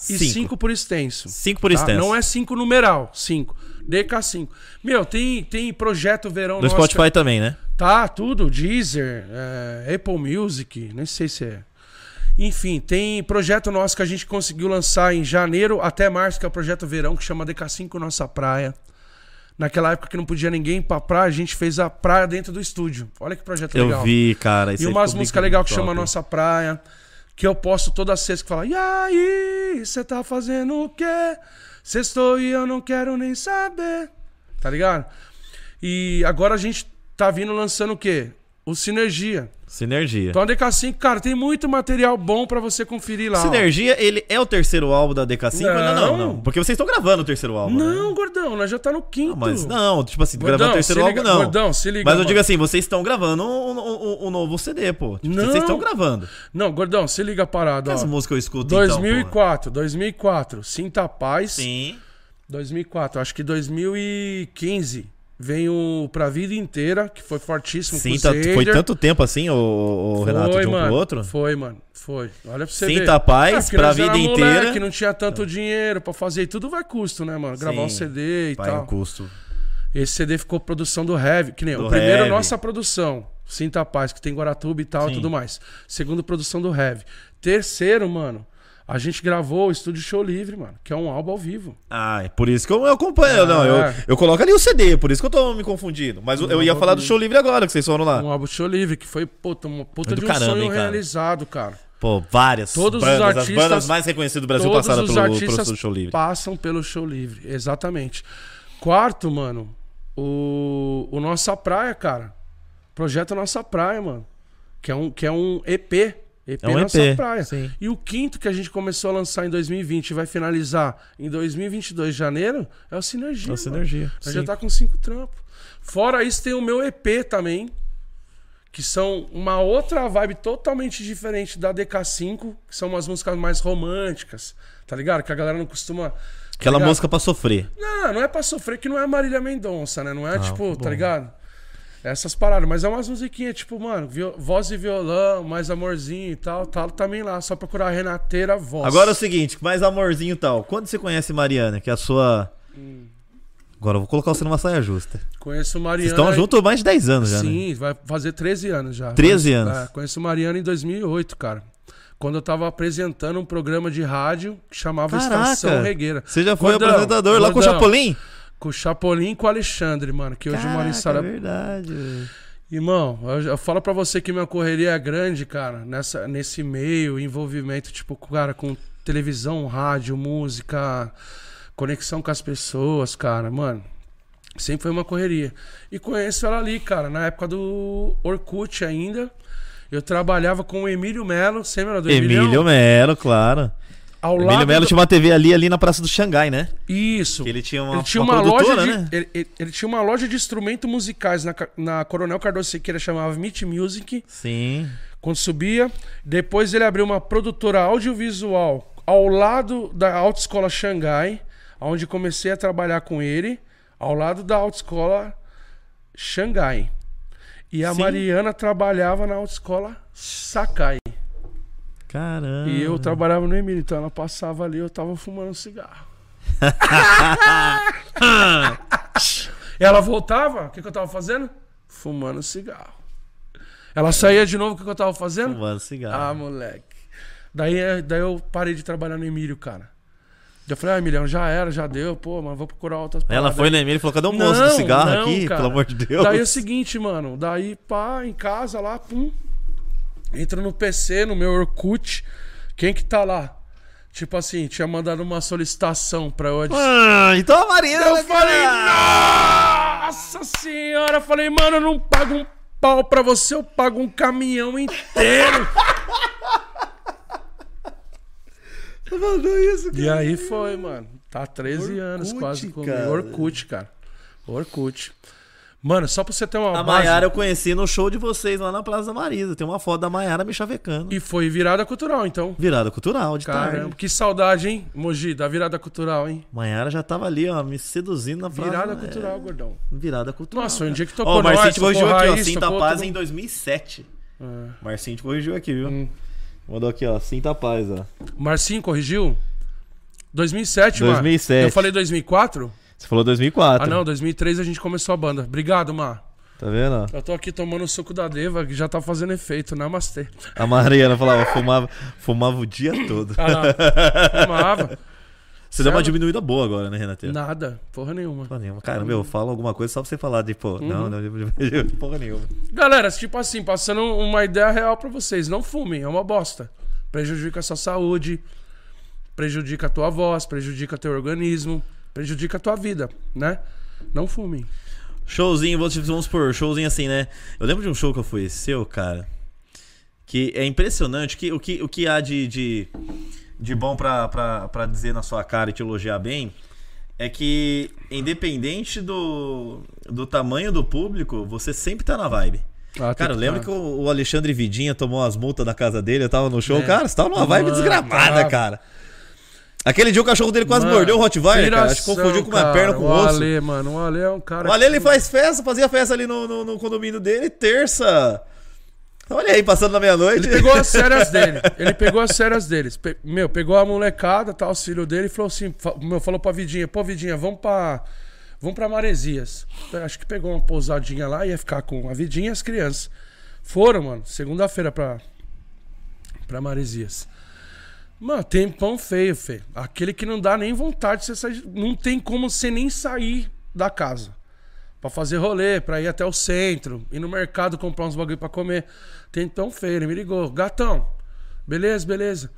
e DK5. 5 por extenso. 5 por tá? extenso. Não é 5 numeral, 5. DK5. Meu, tem, tem projeto verão No nosso Spotify também, né? Tá, tudo. Deezer, é, Apple Music, nem sei se é. Enfim, tem projeto nosso que a gente conseguiu lançar em janeiro até março, que é o projeto Verão, que chama DK5 Nossa Praia. Naquela época que não podia ninguém ir pra praia, a gente fez a praia dentro do estúdio. Olha que projeto Eu legal. vi, cara. isso E umas músicas legais que top. chama Nossa Praia. Que eu posto toda sexta que fala: E aí, você tá fazendo o quê? Sextou e eu não quero nem saber. Tá ligado? E agora a gente tá vindo lançando o quê? O Sinergia. Sinergia. Então a DK5, cara, tem muito material bom pra você conferir lá. ó. Sinergia, ele é o terceiro álbum da DK5? Não, não, não. Porque vocês estão gravando o terceiro álbum, né? Não, gordão, nós já tá no quinto. Não, mas não, tipo assim, Gordão, gravando o terceiro álbum, não. Gordão, se liga, mas eu mano. digo assim, vocês estão gravando um, um- um- um novo CD, pô. Tipo, Não. Vocês estão gravando. Não, gordão, se liga a parada, ó. músicas eu escuto então, 2004, 2004, Sinta Paz. Sim. 2004, acho que 2015 vem o Pra Vida Inteira, que foi fortíssimo Sim, tá- foi tanto tempo assim, o, o Renato, Foi, de um mano, pro outro? Foi, mano. Foi. Olha pra você Sinta ver. paz porque pra vida inteira. Moleque, não tinha tanto dinheiro pra fazer. E tudo vai custo, né, mano? Gravar um Sim. CD e Vai tal. um custo. Esse CD ficou produção do Heavy, que nem Do o primeiro Heavy. nossa produção, Sinta Paz, que tem Guaratuba e tal e Sim. tudo mais. Segundo produção do Heavy. Terceiro, mano, a gente gravou o Estúdio Show Livre, mano, que é um álbum ao vivo. Ah, é por isso que eu, eu acompanho. Não, eu, É. eu coloco ali o CD, por isso que eu tô me confundindo. Mas eu ia falar do show livre agora, que vocês foram lá. Um álbum show livre, que foi puta, uma puta de um caramba, sonho hein, cara? realizado, cara. Pô, várias Todos os bandas, as artistas- bandas mais reconhecidas do Brasil passaram os pelo, artistas pelo show livre. passam pelo show livre, exatamente. Quarto, mano, o, o Nossa Praia, cara. Projeto Nossa Praia, mano. Que é um, que é um EP. EP É um Nossa EP, Praia. sim. E o quinto que a gente começou a lançar em 2020 e vai finalizar em 2022, janeiro, é o Sinergia. É o. Sinergia, sim. já tá com cinco trampos. Fora isso, tem o meu EP também. Que são uma outra vibe totalmente diferente da DK5, que são umas músicas mais românticas, tá ligado? Que a galera não costuma. tá Aquela ligado? música pra sofrer. Não, não é pra sofrer, que não é Marília Mendonça, né? Não é tipo, bom. tá ligado? Essas paradas, mas é umas musiquinhas, tipo, mano, viol- voz e violão, mais amorzinho e tal, tal, também lá, só procurar Renateira Voz. Agora é o seguinte, mais amorzinho e tal. Quando você conhece Mariana, que é a sua. Agora eu vou colocar você numa saia justa. Conheço Mariana. Vocês estão juntos há mais de 10 anos já, né? Sim, vai fazer 13 anos já. 13 Conheço- anos. É, conheço Mariana em 2008, cara. Quando eu tava apresentando um programa de rádio que chamava Caraca. Estação Regueira. Você já foi Gordão, apresentador lá com o gordão. Chapolin? Com o Chapolin e com o Alexandre, mano, que hoje mora em Sara... é verdade. Irmão, eu, eu falo pra você que minha correria é grande, cara, nessa, nesse meio, envolvimento, tipo, cara, com televisão, rádio, música, conexão com as pessoas, cara, mano. Sempre foi uma correria. E conheço ela ali, cara, na época do Orkut ainda. Eu trabalhava com o Emílio Melo, você lembra do Emílio? Emílio Melo, claro. Ao Emílio Melo do- tinha uma TV ali, ali na Praça do Xangai, né? Isso. Que ele tinha uma, Ele tinha uma uma, loja de, né? ele, ele- ele tinha uma loja de instrumentos musicais na, na Coronel Cardoso Siqueira, chamava Meet Music. Sim. Quando subia, depois ele abriu uma produtora audiovisual ao lado da Autoescola Xangai, onde comecei a trabalhar com ele, ao lado da Autoescola Xangai. E a Sim. Mariana trabalhava na Autoescola Sakai. Caramba. E eu trabalhava no Emílio, então ela passava ali, eu tava fumando um cigarro. (laughs) ela voltava, o que, que eu tava fazendo? Fumando cigarro. Ela saía de novo, o que, que eu tava fazendo? Fumando Ah, cigarro. moleque. Daí, é- daí eu parei de trabalhar no Emílio, cara. Eu falei, ah, Emílio, já era, já deu, pô, mas vou procurar outras Ela paradas foi aí." no Emílio e falou: cadê o moço do cigarro não, aqui? cara. Pelo amor de Deus. Daí é o seguinte, mano. Daí, pá, em casa lá, pum. Entro no PC, no meu Orkut. Quem que tá lá? Tipo assim, tinha mandado uma solicitação pra eu adicionar. Ah, então a Marina. Eu né, falei, cara? nossa senhora. Eu falei, mano, eu não pago um pau pra você, eu pago um caminhão inteiro. (laughs) Você mandou isso, e aí foi, mano. Tá há 13 anos Orkut, quase comigo. cara. Orkut, cara. Orkut. Mano, só pra você ter uma A base... Maiara eu conheci no show de vocês lá na Praça da Marisa. Tem uma foto da Maiara me chavecando. E foi virada cultural, então. Virada cultural de Caramba, tarde. que saudade, hein, Mogi, da virada cultural, hein? Maiara já tava ali, ó, me seduzindo na praça. Virada É, cultural, gordão. Virada cultural. Nossa, foi um cara. dia que tocou Ó, o Marcinho nós, te corrigiu aqui, ó. Cinta Paz em mundo. 2007. É. Marcinho te corrigiu aqui, viu? Hum. Mandou aqui, ó. Cinta Paz, ó. Marcinho corrigiu? 2007, mano. 2007. Eu falei 2004? Você falou 2004. Ah, não, 2003 a gente começou a banda. Obrigado, Mar. Tá vendo? Eu tô aqui tomando o suco da Deva, que já tá fazendo efeito. Namastê. A Mariana falava, fumava, fumava o dia todo. Ah. Fumava. Você deu uma diminuída boa agora, né, Renato? Nada. Porra nenhuma. Porra nenhuma. Cara, meu, eu falo alguma coisa só pra você falar de, pô, Uhum. não, não, porra nenhuma. Galera, tipo assim, passando uma ideia real pra vocês. Não fumem, é uma bosta. Prejudica a sua saúde, prejudica a tua voz, prejudica teu organismo, prejudica a tua vida, né? Não fumem. Showzinho, vamos por showzinho assim, né? Eu lembro de um show que eu fui seu, cara. Que é impressionante que, o, que, o que há de, de, de bom pra, pra, pra dizer na sua cara e te elogiar bem é que, independente do, do tamanho do público, você sempre tá na vibe. Ah, Cara, eu tem lembro que o Alexandre Vidinha tomou as multas da casa dele, eu tava no show. É. Cara, você tava numa vibe desgramada, tava. cara. Aquele dia o cachorro dele quase Mano, mordeu o Rottweiler, cara. Acho que confundiu com uma cara. perna com o o osso. Ale, mano, o Ale é um cara. O Ale, ele faz festa, fazia festa ali no, no, no condomínio dele, terça. Olha aí, passando na meia-noite. Ele pegou as (laughs) férias dele. Ele pegou as férias deles. Pe- Meu, pegou a molecada, tal, os filhos dele e falou assim: fa- meu, falou pra Vidinha, pô, Vidinha, vamos pra. Vamos pra Maresias. Acho que pegou uma pousadinha lá, ia ficar com a Vidinha e as crianças. Foram, mano, segunda-feira pra. pra Maresias. Mano, tempão feio, feio. Aquele que não dá nem vontade de você sair. Não tem como você nem sair da casa. Pra fazer rolê, pra ir até o centro, ir no mercado comprar uns bagulho pra comer. Tempão feio, ele me ligou. Gatão, beleza, beleza.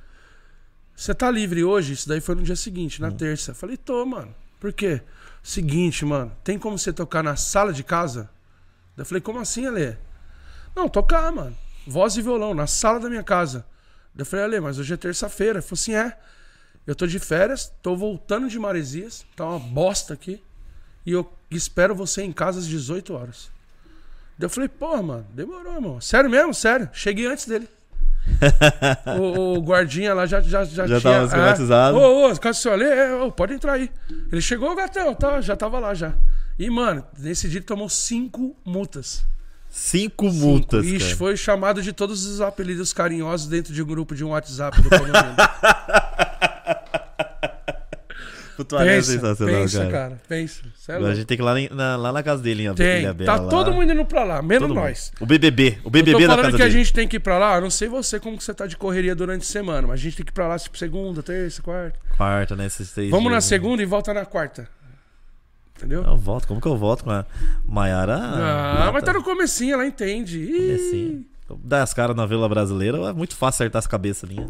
Você tá livre hoje? Isso daí foi no dia seguinte, na terça. Falei, tô, mano. Por quê? Seguinte, mano, tem como você tocar na sala de casa? Daí Eu falei, como assim, Ale? Não, tocar, mano. Voz e violão, na sala da minha casa. Eu falei, Ale, mas hoje é terça-feira. Ele falou assim, é. Eu tô de férias, tô voltando de Maresias, tá uma bosta aqui. E eu espero você em casa às 18 horas. Daí eu falei, porra, mano, demorou, irmão. Sério mesmo? Sério. Cheguei antes dele. (laughs) o, o guardinha lá já, já, já, Já tinha. tava esquematizado. Ô, ô, caso seu Ale, é, ô, pode entrar aí. Ele chegou, gatão, tá, já tava lá já. E, mano, nesse dia ele tomou cinco multas. Cinco multas, Ixi, cara. foi chamado de todos os apelidos carinhosos dentro de um grupo de um WhatsApp do condomínio. Putuaré é pensa, sensacional, pensa, cara. cara. Pensa. É Agora a gente tem que ir lá, na, lá na casa dele, em Tem. Ilhabela, Tá todo mundo indo pra lá, menos Todo mundo. nós. O BBB. O Eu BBB tô da falando que a dele. gente tem que ir pra lá. Eu não sei você como que você tá de correria durante a semana, mas a gente tem que ir pra lá tipo segunda, terça, quarta. Quarta, né? Esses Vamos na dias, né? segunda e volta na quarta. Entendeu? Eu volto. Como que eu volto com a Maiara? Ah, mas tá no comecinho, ela entende. Ih. Assim. Dar as caras na Vila Brasileira é muito fácil acertar as cabeças ali.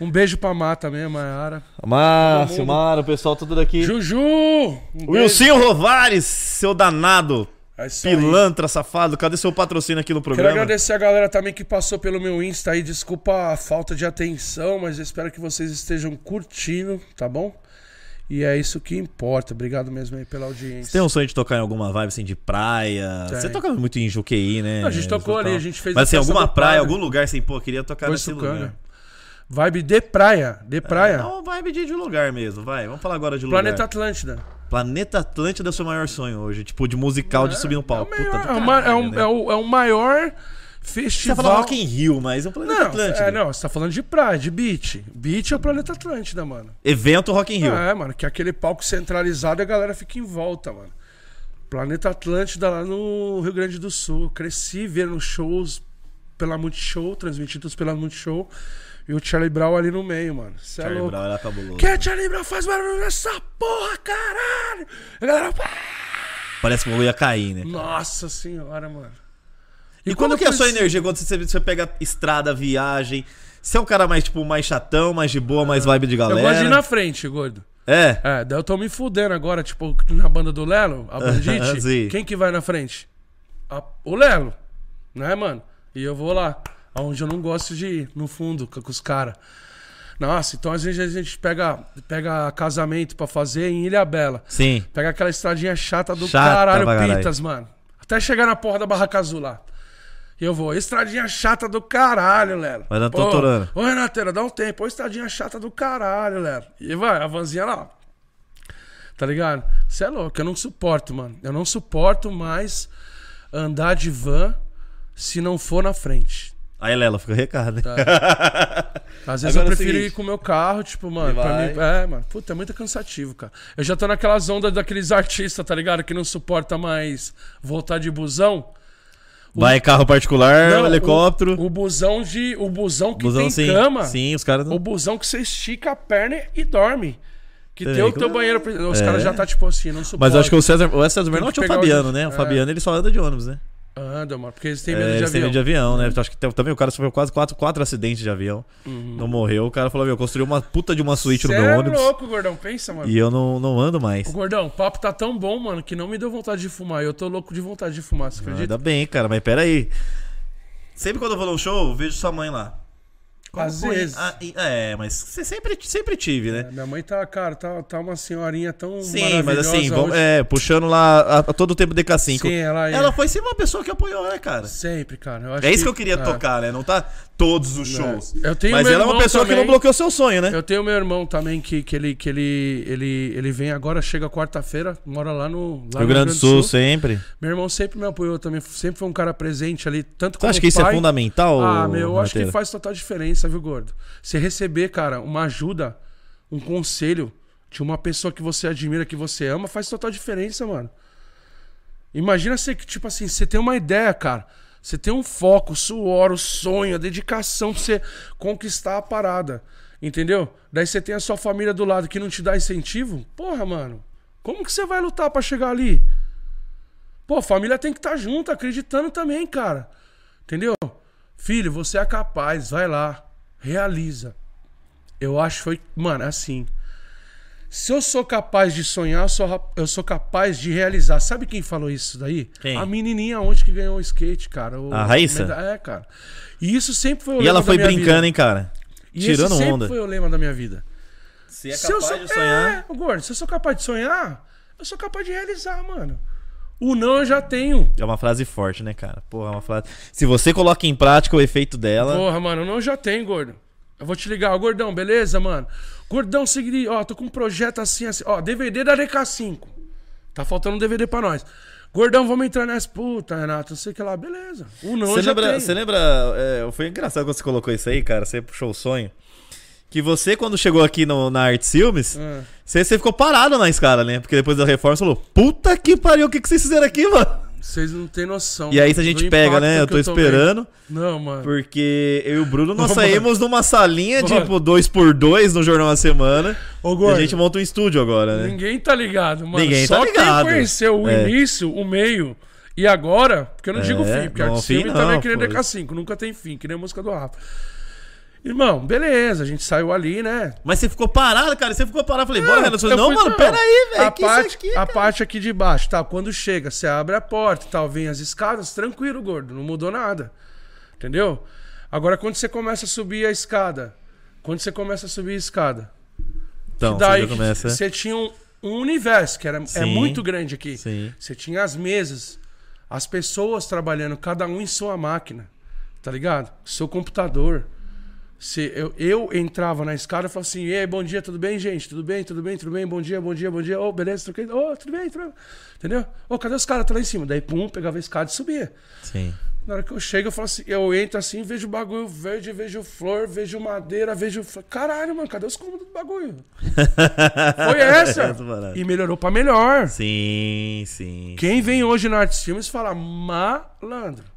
Um beijo pra Má também, a Mayara. Márcio. Mara, o pessoal tudo daqui. Juju! Um. Wilson Rovares, seu danado. É isso aí. Pilantra, safado, cadê seu patrocínio aqui no Quero programa? agradecer a galera também que passou pelo meu Insta aí. Desculpa a falta de atenção, mas espero que vocês estejam curtindo, tá bom? E é isso que importa. Obrigado mesmo aí pela audiência. Tem um sonho de tocar em alguma vibe assim de praia? Tem. Você toca muito em Juqueí, né? Não, a gente tocou ali, a gente fez Mas assim, alguma praia, Prada. algum lugar assim, pô, queria tocar nesse Boiçucanga. lugar. Vibe de praia. De praia. É uma vibe de, de lugar mesmo, vai. Vamos falar agora de lugar. Planeta Atlântida. Planeta Atlântida é o seu maior sonho hoje. Tipo, de musical, de subir no palco. É o, Puta maior- do é o ma- é caralho, o- né? é o- é o maior Você festival. fala Rock in Rio, mas é o Planeta Não, Atlântida. é, não, você tá falando de praia, de beach. Beach é o Planeta Atlântida, mano. Evento Rock in Rio. É, mano, que é aquele palco centralizado e a galera fica em volta, mano. Planeta Atlântida lá no Rio Grande do Sul. Cresci vendo shows pela Multishow, transmitidos pela Multishow. E o Charlie Brown ali no meio, mano. Cê é Charlie louco. Brown era cabuloso. Que é Charlie Brown faz barulho nessa porra, caralho! A galera. Parece que o ia cair, né? Nossa senhora, mano. E, como que é a sua energia quando você, você pega estrada, viagem? Você é um cara mais, tipo, mais chatão, mais de boa, mais vibe de galera? Eu gosto de ir na frente, gordo. É. É, daí eu tô me fudendo agora, tipo, na banda do Lelo, a (laughs) Bandite. Quem que vai na frente? A- o Lelo, né, mano? E eu vou lá, aonde eu não gosto de ir, no fundo, com, com os caras. Nossa, então às vezes a gente pega, pega casamento pra fazer em Ilha Bela. Sim. Pega aquela estradinha chata do Chata caralho. Pitas, mano. Até chegar na porra da Barraca Azul lá. E eu vou, estradinha chata do caralho, Lelo. Vai dando Pô, totorando. Ô, Renateira, dá um tempo. Ô, estradinha chata do caralho, Lelo. E vai, a vanzinha lá. Tá ligado? Você é louco, eu não suporto, mano. Eu não suporto mais andar de van se não for na frente. Aí, Lela, fica o recado. hein? (laughs) Às vezes Agora é eu o prefiro seguinte. ir com o meu carro, tipo, mano, pra mim. É, mano, puta, é muito cansativo, cara. Eu já tô naquelas ondas daqueles artistas, tá ligado? Que não suporta mais voltar de busão. Vai carro particular, Não, helicóptero. O, o busão de. O busão que busão, tem sim. cama. Sim, os caras. O busão que você estica a perna e dorme. Que Tem o teu banheiro. Os É. caras já tá tipo assim, não suporta. Mas eu acho que o César, o César que é o o Fabiano, de- né? O é. Fabiano ele só anda de ônibus, né? Anda, mano, porque eles têm É, medo de eles têm avião. medo de avião, né? Eu acho que também o cara sofreu quase quatro, quatro acidentes de avião. Uhum. Não morreu. O cara falou: Meu, eu construí uma puta de uma suíte no Cê meu é ônibus. louco, gordão. Pensa, mano. E eu não, não ando mais. Ô, Gordão, o papo tá tão bom, mano, que não me deu vontade de fumar. Eu tô louco de vontade de fumar, você acredita? Ainda bem, cara, mas pera aí. Sempre quando eu vou num show, eu vejo sua mãe lá. Como Às foi? vezes. Ah, é, mas você sempre, sempre tive, né? É, Minha mãe tá, cara, tá, tá uma senhorinha tão Sim, mas assim, é, puxando lá a, a todo o tempo DK5. Sim, ela, é. Ela foi sempre uma pessoa que apoiou, né, cara? Sempre, cara. É isso que eu queria é. tocar, né? Não tá todos os shows. Eu tenho Mas ela é uma pessoa que também. não bloqueou seu sonho, né? Eu tenho meu irmão também, que, que, ele, que ele, ele, ele vem agora, chega quarta-feira, mora lá no, lá Rio no Grande do Sul, sempre. Meu irmão sempre me apoiou também, sempre foi um cara presente ali, tanto Você como acha que isso pai. é fundamental? Ah, meu, eu acho que faz total diferença, viu, gordo? Você receber, cara, uma ajuda, um conselho de uma pessoa que você admira, que você ama, faz total diferença, mano. Imagina você que, tipo assim, você tem uma ideia, cara. Você tem um foco, o suor, o sonho, a dedicação pra você conquistar a parada. Entendeu? Daí você tem a sua família do lado que não te dá incentivo. Porra, mano. Como que você vai lutar pra chegar ali? Pô, família tem que estar junto, acreditando também, cara. Entendeu? Filho, você é capaz, vai lá, realiza. Eu acho que foi, mano, é assim. Se eu sou capaz de sonhar, eu sou, eu sou capaz de realizar. Sabe quem falou isso daí? Quem? A menininha ontem que ganhou o skate, cara. o- A Raíssa? É, cara. E isso sempre foi o E lema ela da foi minha brincando, vida. hein, cara? E Tirando esse sempre onda. foi o lema da minha vida. Se é Se eu sou, É, ô, gordo, se eu sou capaz de sonhar, eu sou capaz de realizar, mano. O não eu já tenho. É uma frase forte, né, cara? Porra, é uma frase. Se você coloca em prática o efeito dela. Porra, mano, o não eu já tenho, gordo. Eu vou te ligar, ó, gordão, beleza, mano? Gordão, seguir, ó, tô com um projeto assim, assim, ó, DVD da DK5. Tá faltando um DVD pra nós. Gordão, vamos entrar nessa. Puta, Renato, eu sei que lá, beleza. O não eu Você já lembra, tenho. você lembra é, foi engraçado quando você colocou isso aí, cara. Você puxou o sonho. Que você, quando chegou aqui no- na Arte Filmes, Ah. você, você ficou parado na escada, né? Porque depois da reforma você falou: Puta que pariu, o que, que vocês fizeram aqui, mano? Vocês não têm noção. E aí, se a gente pega, né? Eu tô tomei. esperando. Não, mano. Porque eu e o Bruno, nós Ô, saímos numa salinha, Mano. tipo, dois por dois no Jornal da Semana. Ô, E a gente monta um estúdio agora, né? ninguém tá ligado, mano. Ninguém Só tá ligado. quem conheceu o É. início, o meio e agora, porque eu não digo É, fim, porque não, a fim não, também é que nem pô. DK5, nunca tem fim, que nem a música do Rafa. Irmão, beleza, a gente saiu ali, né? Mas você ficou parado, cara. Você ficou parado. Falei, bora, Renan. Falou, não, fui- mano, peraí, velho. A, que isso parte, aqui, a cara? parte aqui de baixo, tá? Quando chega, você abre a porta e tal, vem as escadas, tranquilo, gordo, não mudou nada. Entendeu? Agora, quando você começa a subir a escada, quando você começa a subir a escada, Então, daí você começa. você tinha um, um universo que era, é Sim. muito grande aqui. Sim. Você tinha as mesas, as pessoas trabalhando, cada um em sua máquina, tá ligado? Seu computador. Se eu, eu entrava na escada e falava assim: Ei, bom dia, tudo bem, gente? Tudo bem, tudo bem, tudo bem? Bom dia, bom dia, bom dia. Ô, beleza, troquei. Ô, tudo bem, tudo bem. Entendeu? Ô, cadê os caras? Tá lá em cima. Daí, pum, pegava a escada e subia. Sim. Na hora que eu chego, eu falo assim, eu entro assim, vejo bagulho verde, vejo flor, vejo madeira, vejo. Caralho, mano, cadê os cômodos do bagulho? (laughs) Foi essa. Parada. E melhorou pra melhor. Sim, sim. Quem vem hoje na Artes Filmes fala malandro.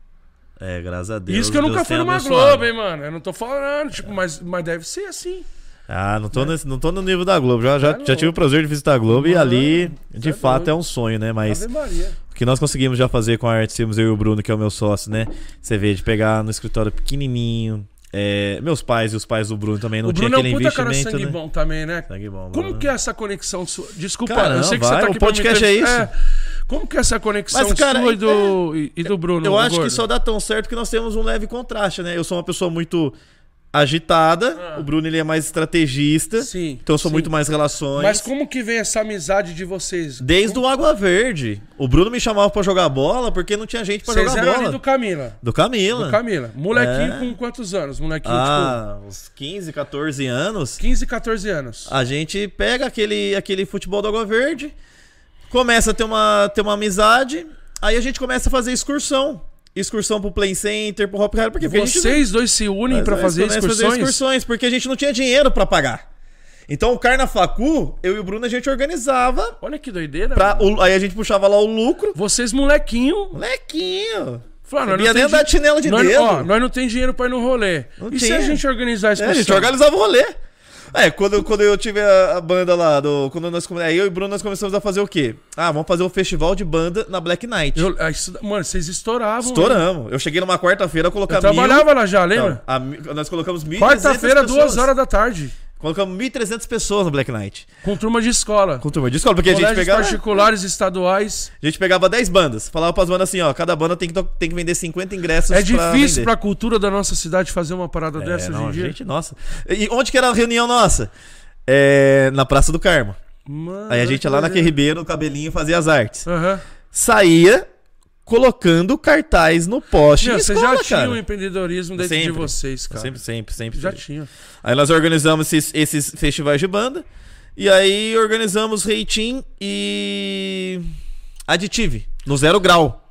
É, graças a Deus. Isso que eu nunca Deus fui tem numa abençoado. Globo, hein, mano. Eu não tô falando, tipo, mas, mas deve ser assim. Ah, não tô, nesse- não tô no nível da Globo. Já, já, Tá já tive o prazer de visitar a Globo e Mano, ali, de é fato, doido. é um sonho, né? Mas o que nós conseguimos já fazer com a Arte Filmes, eu e o Bruno, que é o meu sócio, né? Você vê, de pegar no escritório pequenininho. É, meus pais e os pais do Bruno também não o tinha Bruno é aquele um puta cara investimento, sangue né? bom também, né? Sangue bom, Como que é essa conexão sua? Desculpa, Caramba, eu sei que você vai, tá o aqui me podcast é isso. Como que é essa conexão Mas, cara, sua e é- do, e, e do Bruno? Eu acho que gordo? só dá tão certo que nós temos um leve contraste, né? Eu sou uma pessoa muito agitada, Ah. o Bruno ele é mais estrategista, Sim. então eu sou sim. muito mais relações. Mas como que vem essa amizade de vocês? Desde o Água Verde. O Bruno me chamava pra jogar bola porque não tinha gente pra Vocês jogar eram bola. ali do Camila. Do Camila. Do Camila. Molequinho É. com quantos anos? Molequinho, tipo, Ah, uns 15, 14 anos. 15, 14 anos. A gente pega aquele, aquele futebol do Água Verde, começa a ter uma, ter uma amizade, aí a gente começa a fazer excursão. Excursão pro Play Center, pro Hop Harry, porque porque a gente Vocês dois se unem nós fazer começamos a excursões? excursões, porque a gente não tinha dinheiro pra pagar. Então o Carna Facu, eu e o Bruno, a gente organizava. Olha que doideira. Pra, o- aí a gente puxava lá o lucro. Vocês, molequinho. Molequinho. Falaram, Sabia nem andar de nós, dedo. Ó, nós não tem dinheiro pra ir no rolê. Não e se tinha. a gente organizar a É, excursão? a gente organizava o rolê. É, quando, quando eu tive a, a banda lá, do, quando nós, come- aí eu e o Bruno nós começamos a fazer o quê? Ah, vamos fazer o festival de banda na Black Night. Eu- ah, isso- mano, vocês estouravam. Estouramos. Eu cheguei numa quarta-feira, colocar Eu trabalhava lá já, mil, lembra? Não, a nós colocamos 1.300 Quarta-feira, duas horas da tarde. Colocamos 1.300 pessoas no Black Night. Com turma de escola. Com turma de escola, porque a gente Colégios pegava... particulares, estaduais. A gente pegava 10 bandas. Falava pras bandas assim, ó, cada banda tem que, tem que vender 50 ingressos É difícil vender. pra cultura da nossa cidade fazer uma parada É, dessa não, hoje em dia. gente, nossa. E onde que era a reunião nossa? É, na Praça do Carmo. Mano, Aí a gente ia lá na doideira. Ribeiro, no cabelinho, fazia as artes. Aham. Saía colocando cartaz no poste escola, já tinham cara. um empreendedorismo dentro de Sempre. vocês, cara. Sempre, sempre, sempre. Já sempre. tinha. Aí nós organizamos esses, esses festivais de banda. E aí organizamos Reitim e Additive, no zero grau.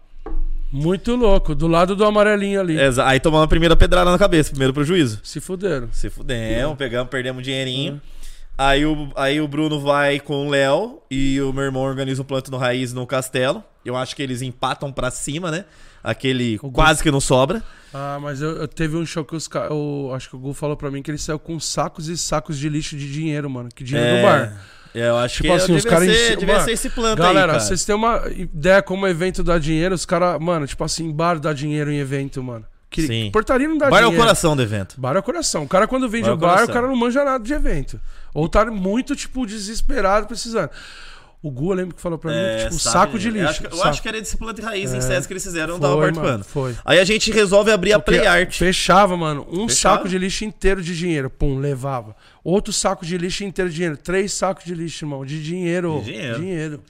Muito louco. Do lado do amarelinho ali. Exa- Aí tomamos a primeira pedrada na cabeça, primeiro prejuízo. Se fuderam. Se fudemos, pegamos, perdemos dinheirinho. Aí o, aí o Bruno vai com o Léo e o meu irmão organiza o planto no raiz no castelo. Eu acho que eles empatam pra cima, né? Aquele O quase que não sobra. Ah, mas eu, eu teve um show que os caras. Acho que o Gu falou pra mim que ele saiu com sacos e sacos de lixo de dinheiro, mano. Que dinheiro do bar. É, eu acho Tipo que assim, devia, os caras devia Mano, ser esse planto Galera, aí, cara. vocês têm uma ideia como o evento dá dinheiro? Os caras, mano, tipo assim, bar dá dinheiro em evento, mano. Que, Sim. Portaria não dá Bar é o dinheiro. coração do evento. Bar é o coração. O cara, quando vende Bar é o o bar, coração. o cara não manja nada de evento. Ou tá muito, tipo, desesperado, precisando. O Gu, eu lembro que falou pra mim, É, tipo, sabe, saco de Eu lixo. acho, que- eu acho que era desse planta e raiz em É. SESC que eles fizeram, eu não tava mano, participando. foi. Aí a gente resolve abrir a Porque Play Art. Fechava, mano. Um Fechava. saco de lixo inteiro de dinheiro. Pum, levava. Outro saco de lixo inteiro de dinheiro. Três sacos de lixo, irmão. De dinheiro. De dinheiro. Dinheiro.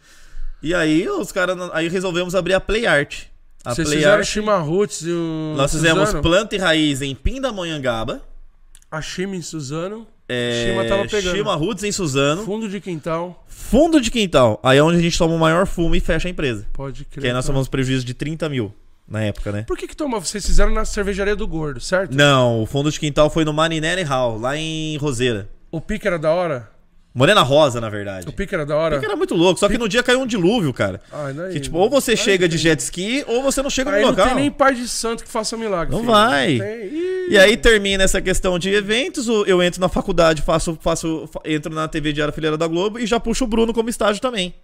E aí os caras. Aí resolvemos abrir a Play Art. A Vocês Play fizeram Art. Shima Roots e o. Nós fizemos Suzano? planta e raiz em Pindamonhangaba. A Shima em Suzano. É, Shima tava pegando. Shima Roots em Suzano. Fundo de quintal. Fundo de quintal. Aí é onde a gente toma o maior fumo e fecha a empresa. Pode crer. Que aí nós tomamos prejuízo de 30 mil na época, né? Por que que? Vocês fizeram na cervejaria do Gordo, certo? Não, o fundo de quintal foi no Marinelli Hall, lá em Roseira. O pique era da hora? Morena Rosa, na verdade. O pique era da hora? Porque era muito louco, só que no dia caiu um dilúvio, cara. Ah, daí- Que tipo, ou você Aí chega não de jet ski, ou você não chega no não local. tem nem pai de santo que faça milagre. Não filho. vai. Não. E aí termina essa questão de eventos, o- eu entro na faculdade, faço, faço, fa- entro na TV Diário Fileira da Globo e já puxo o Bruno como estágio também.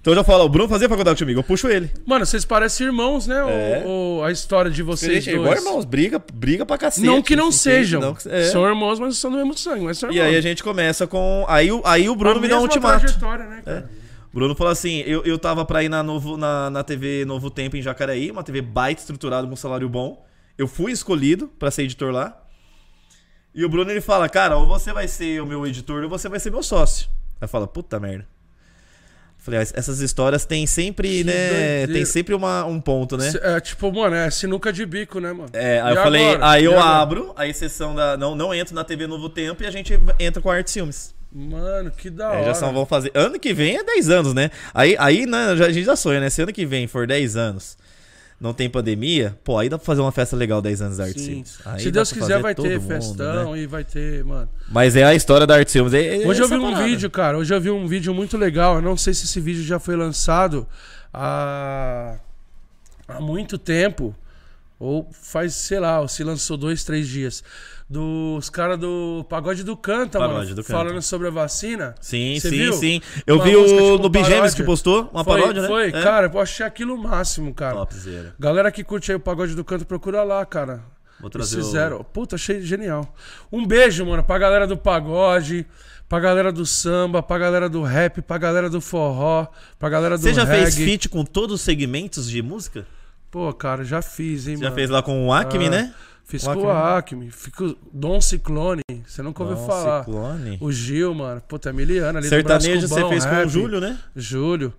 Então eu já falo, o Bruno fazia faculdade comigo, eu puxo ele. Mano, vocês parecem irmãos, né? É. O, o- a história de vocês Gente, dois. igual irmãos, briga, briga pra cacete. Não que não Assim, sejam. não que- é. São irmãos, mas são do mesmo sangue. Mas são E irmãos. aí a gente começa com. Aí, o- aí o Bruno A me dá um ultimato. trajetória, né, cara? O Bruno falou assim: eu, eu tava pra ir na, novo, na, na TV Novo Tempo em Jacareí, uma TV baita estruturada com um salário bom. Eu fui escolhido pra ser editor lá. E o Bruno ele fala: Cara, ou você vai ser o meu editor ou você vai ser meu sócio. Aí fala: Puta merda. Falei, "Ah, essas histórias tem sempre, Que né? doideira. Tem sempre uma, um ponto, né? É tipo, mano, é sinuca de bico, né, mano? É, aí E eu falei, agora? aí E eu agora? abro a exceção da. Não, não entro na TV Novo Tempo e a gente entra com a Arte Filmes. Mano, que da É, hora. já são, vão fazer. Ano que vem é 10 anos, né? Aí, aí né, a gente já sonha, né? Se ano que vem for 10 anos, não tem pandemia, pô, aí dá pra fazer uma festa legal 10 anos da Arte. Aí Se Deus quiser, vai ter mundo, festão né? e vai ter, mano. Mas é a história da Arte Filmes. é- é Hoje eu vi um parada. vídeo, cara. Hoje eu vi um vídeo muito legal. Eu não sei se esse vídeo já foi lançado há, há muito tempo. Ou faz, sei lá, ou se lançou dois, três dias. Dos caras do Pagode do Canta, Pagode mano. do Canta. Falando sobre a vacina. Sim, Você sim, viu? sim. Eu Uma vi o tipo, no Bigêmeos que postou uma foi, paródia, né? Foi, É. cara, eu achei aquilo o máximo, cara. Topzera. Galera que curte aí o Pagode do Canto, procura lá, cara. Vou Eles trazer o... fizeram. Puta, achei genial. Um beijo, mano, pra galera do pagode, pra galera do samba, pra galera do rap, pra galera do forró, pra galera do Você já reggae. fez feat com todos os segmentos de música? Pô, cara, já fiz, hein, Você já mano. fez lá com o Acme, Ah, né? Fiz com o Acme, fico Dom Ciclone, você nunca ouviu Não, falar. Ciclone. O Gil, mano, puta, é miliano ali do Sertanejo Brás você fez com rap. o Júlio, né? Júlio,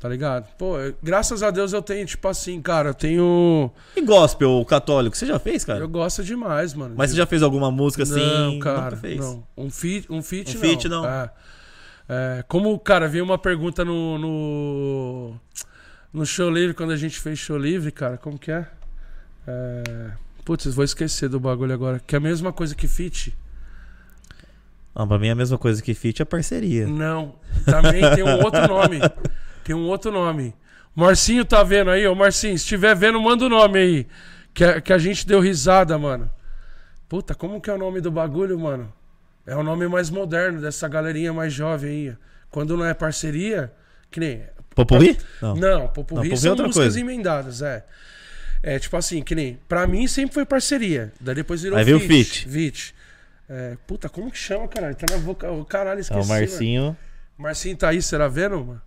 tá ligado? Pô, eu- graças a Deus eu tenho, tipo assim, cara, eu tenho... E gospel católico, você já fez, cara? Eu gosto demais, mano. Mas você já fez alguma música assim? Não, cara, não. Um feat, um feat Um não. feat, não. É. É, como, cara, veio uma pergunta no, no no show livre quando a gente fez show livre, cara, como que é? É, Putz, vou esquecer do bagulho agora. Que é a mesma coisa que feat? Ah, pra mim é a mesma coisa que feat é parceria. Não. Também tem um outro nome. Tem um outro nome. Marcinho tá vendo aí, ô Marcinho, se estiver vendo, manda o nome aí. Que, a- que a gente deu risada, mano. Puta, como que é o nome do bagulho, mano? É o nome mais moderno dessa galerinha mais jovem aí. Quando não é parceria, que nem. Popurri? Não, Não. Popurrí Não, Popurrí é são outra músicas coisa. emendadas, é. É tipo assim, que nem. Pra mim sempre foi parceria. Daí depois virou Aí veio o feat. Feat. É, puta, como que chama, caralho? Tá na boca. o Caralho, É esqueci. o mano. Marcinho. Marcinho tá aí, será vendo, mano?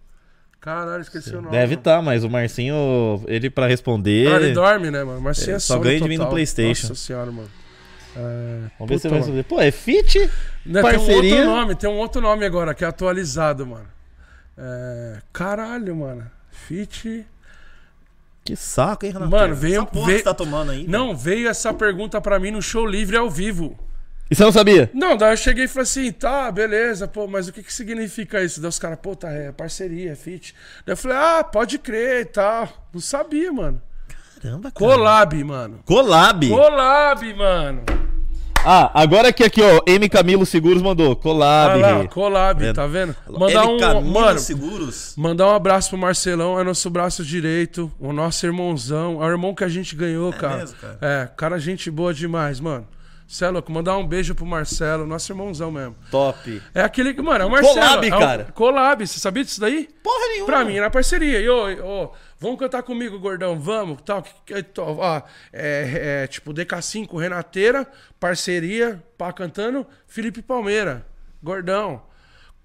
Caralho, esqueci o nome. Deve estar, mas o Marcinho, ele pra responder. Ah, ele dorme, né, mano? Marcinho É, é, só ganha de mim no. PlayStation. Nossa senhora, mano. É, Vamos ver se vai responder. Pô, é feat? Né, Tem um parceria. outro nome, tem um outro nome agora, que é atualizado, mano. É, caralho, mano. Fit. Que saco, hein, Renato? Mano, veio- Essa porra veio- que você tá tomando aí. Não, veio essa pergunta pra mim no show livre ao vivo. E você não sabia? Não, daí eu cheguei e falei assim, tá, beleza, pô, mas o que que significa isso? Daí os caras, pô, tá, é parceria, é fit. Daí eu falei, ah, pode crer e tal. Não sabia, mano. Caramba, cara. Collab, mano. Collab. Collab, mano. Ah, agora que aqui, ó, M Camilo Seguros mandou. Collab. Olha lá, tá vendo? Mandar M um, Camilo mano, Seguros. mandar um abraço pro Marcelão, é nosso braço direito, o nosso irmãozão, é o irmão que a gente ganhou, cara. mesmo, cara? É, cara, gente boa demais, mano. Cê é louco, mandar um beijo pro Marcelo, nosso irmãozão mesmo. Top. É aquele que, mano, é o Marcelo. Collab, é o- cara. Collab, você sabia disso daí? Porra nenhuma. Pra mim, na parceria. E, ô, ô, vamos cantar comigo, gordão, vamos, tal. ó, é, é, tipo, DK5, Renateira, parceria, pá, cantando, Felipe Palmeira, gordão.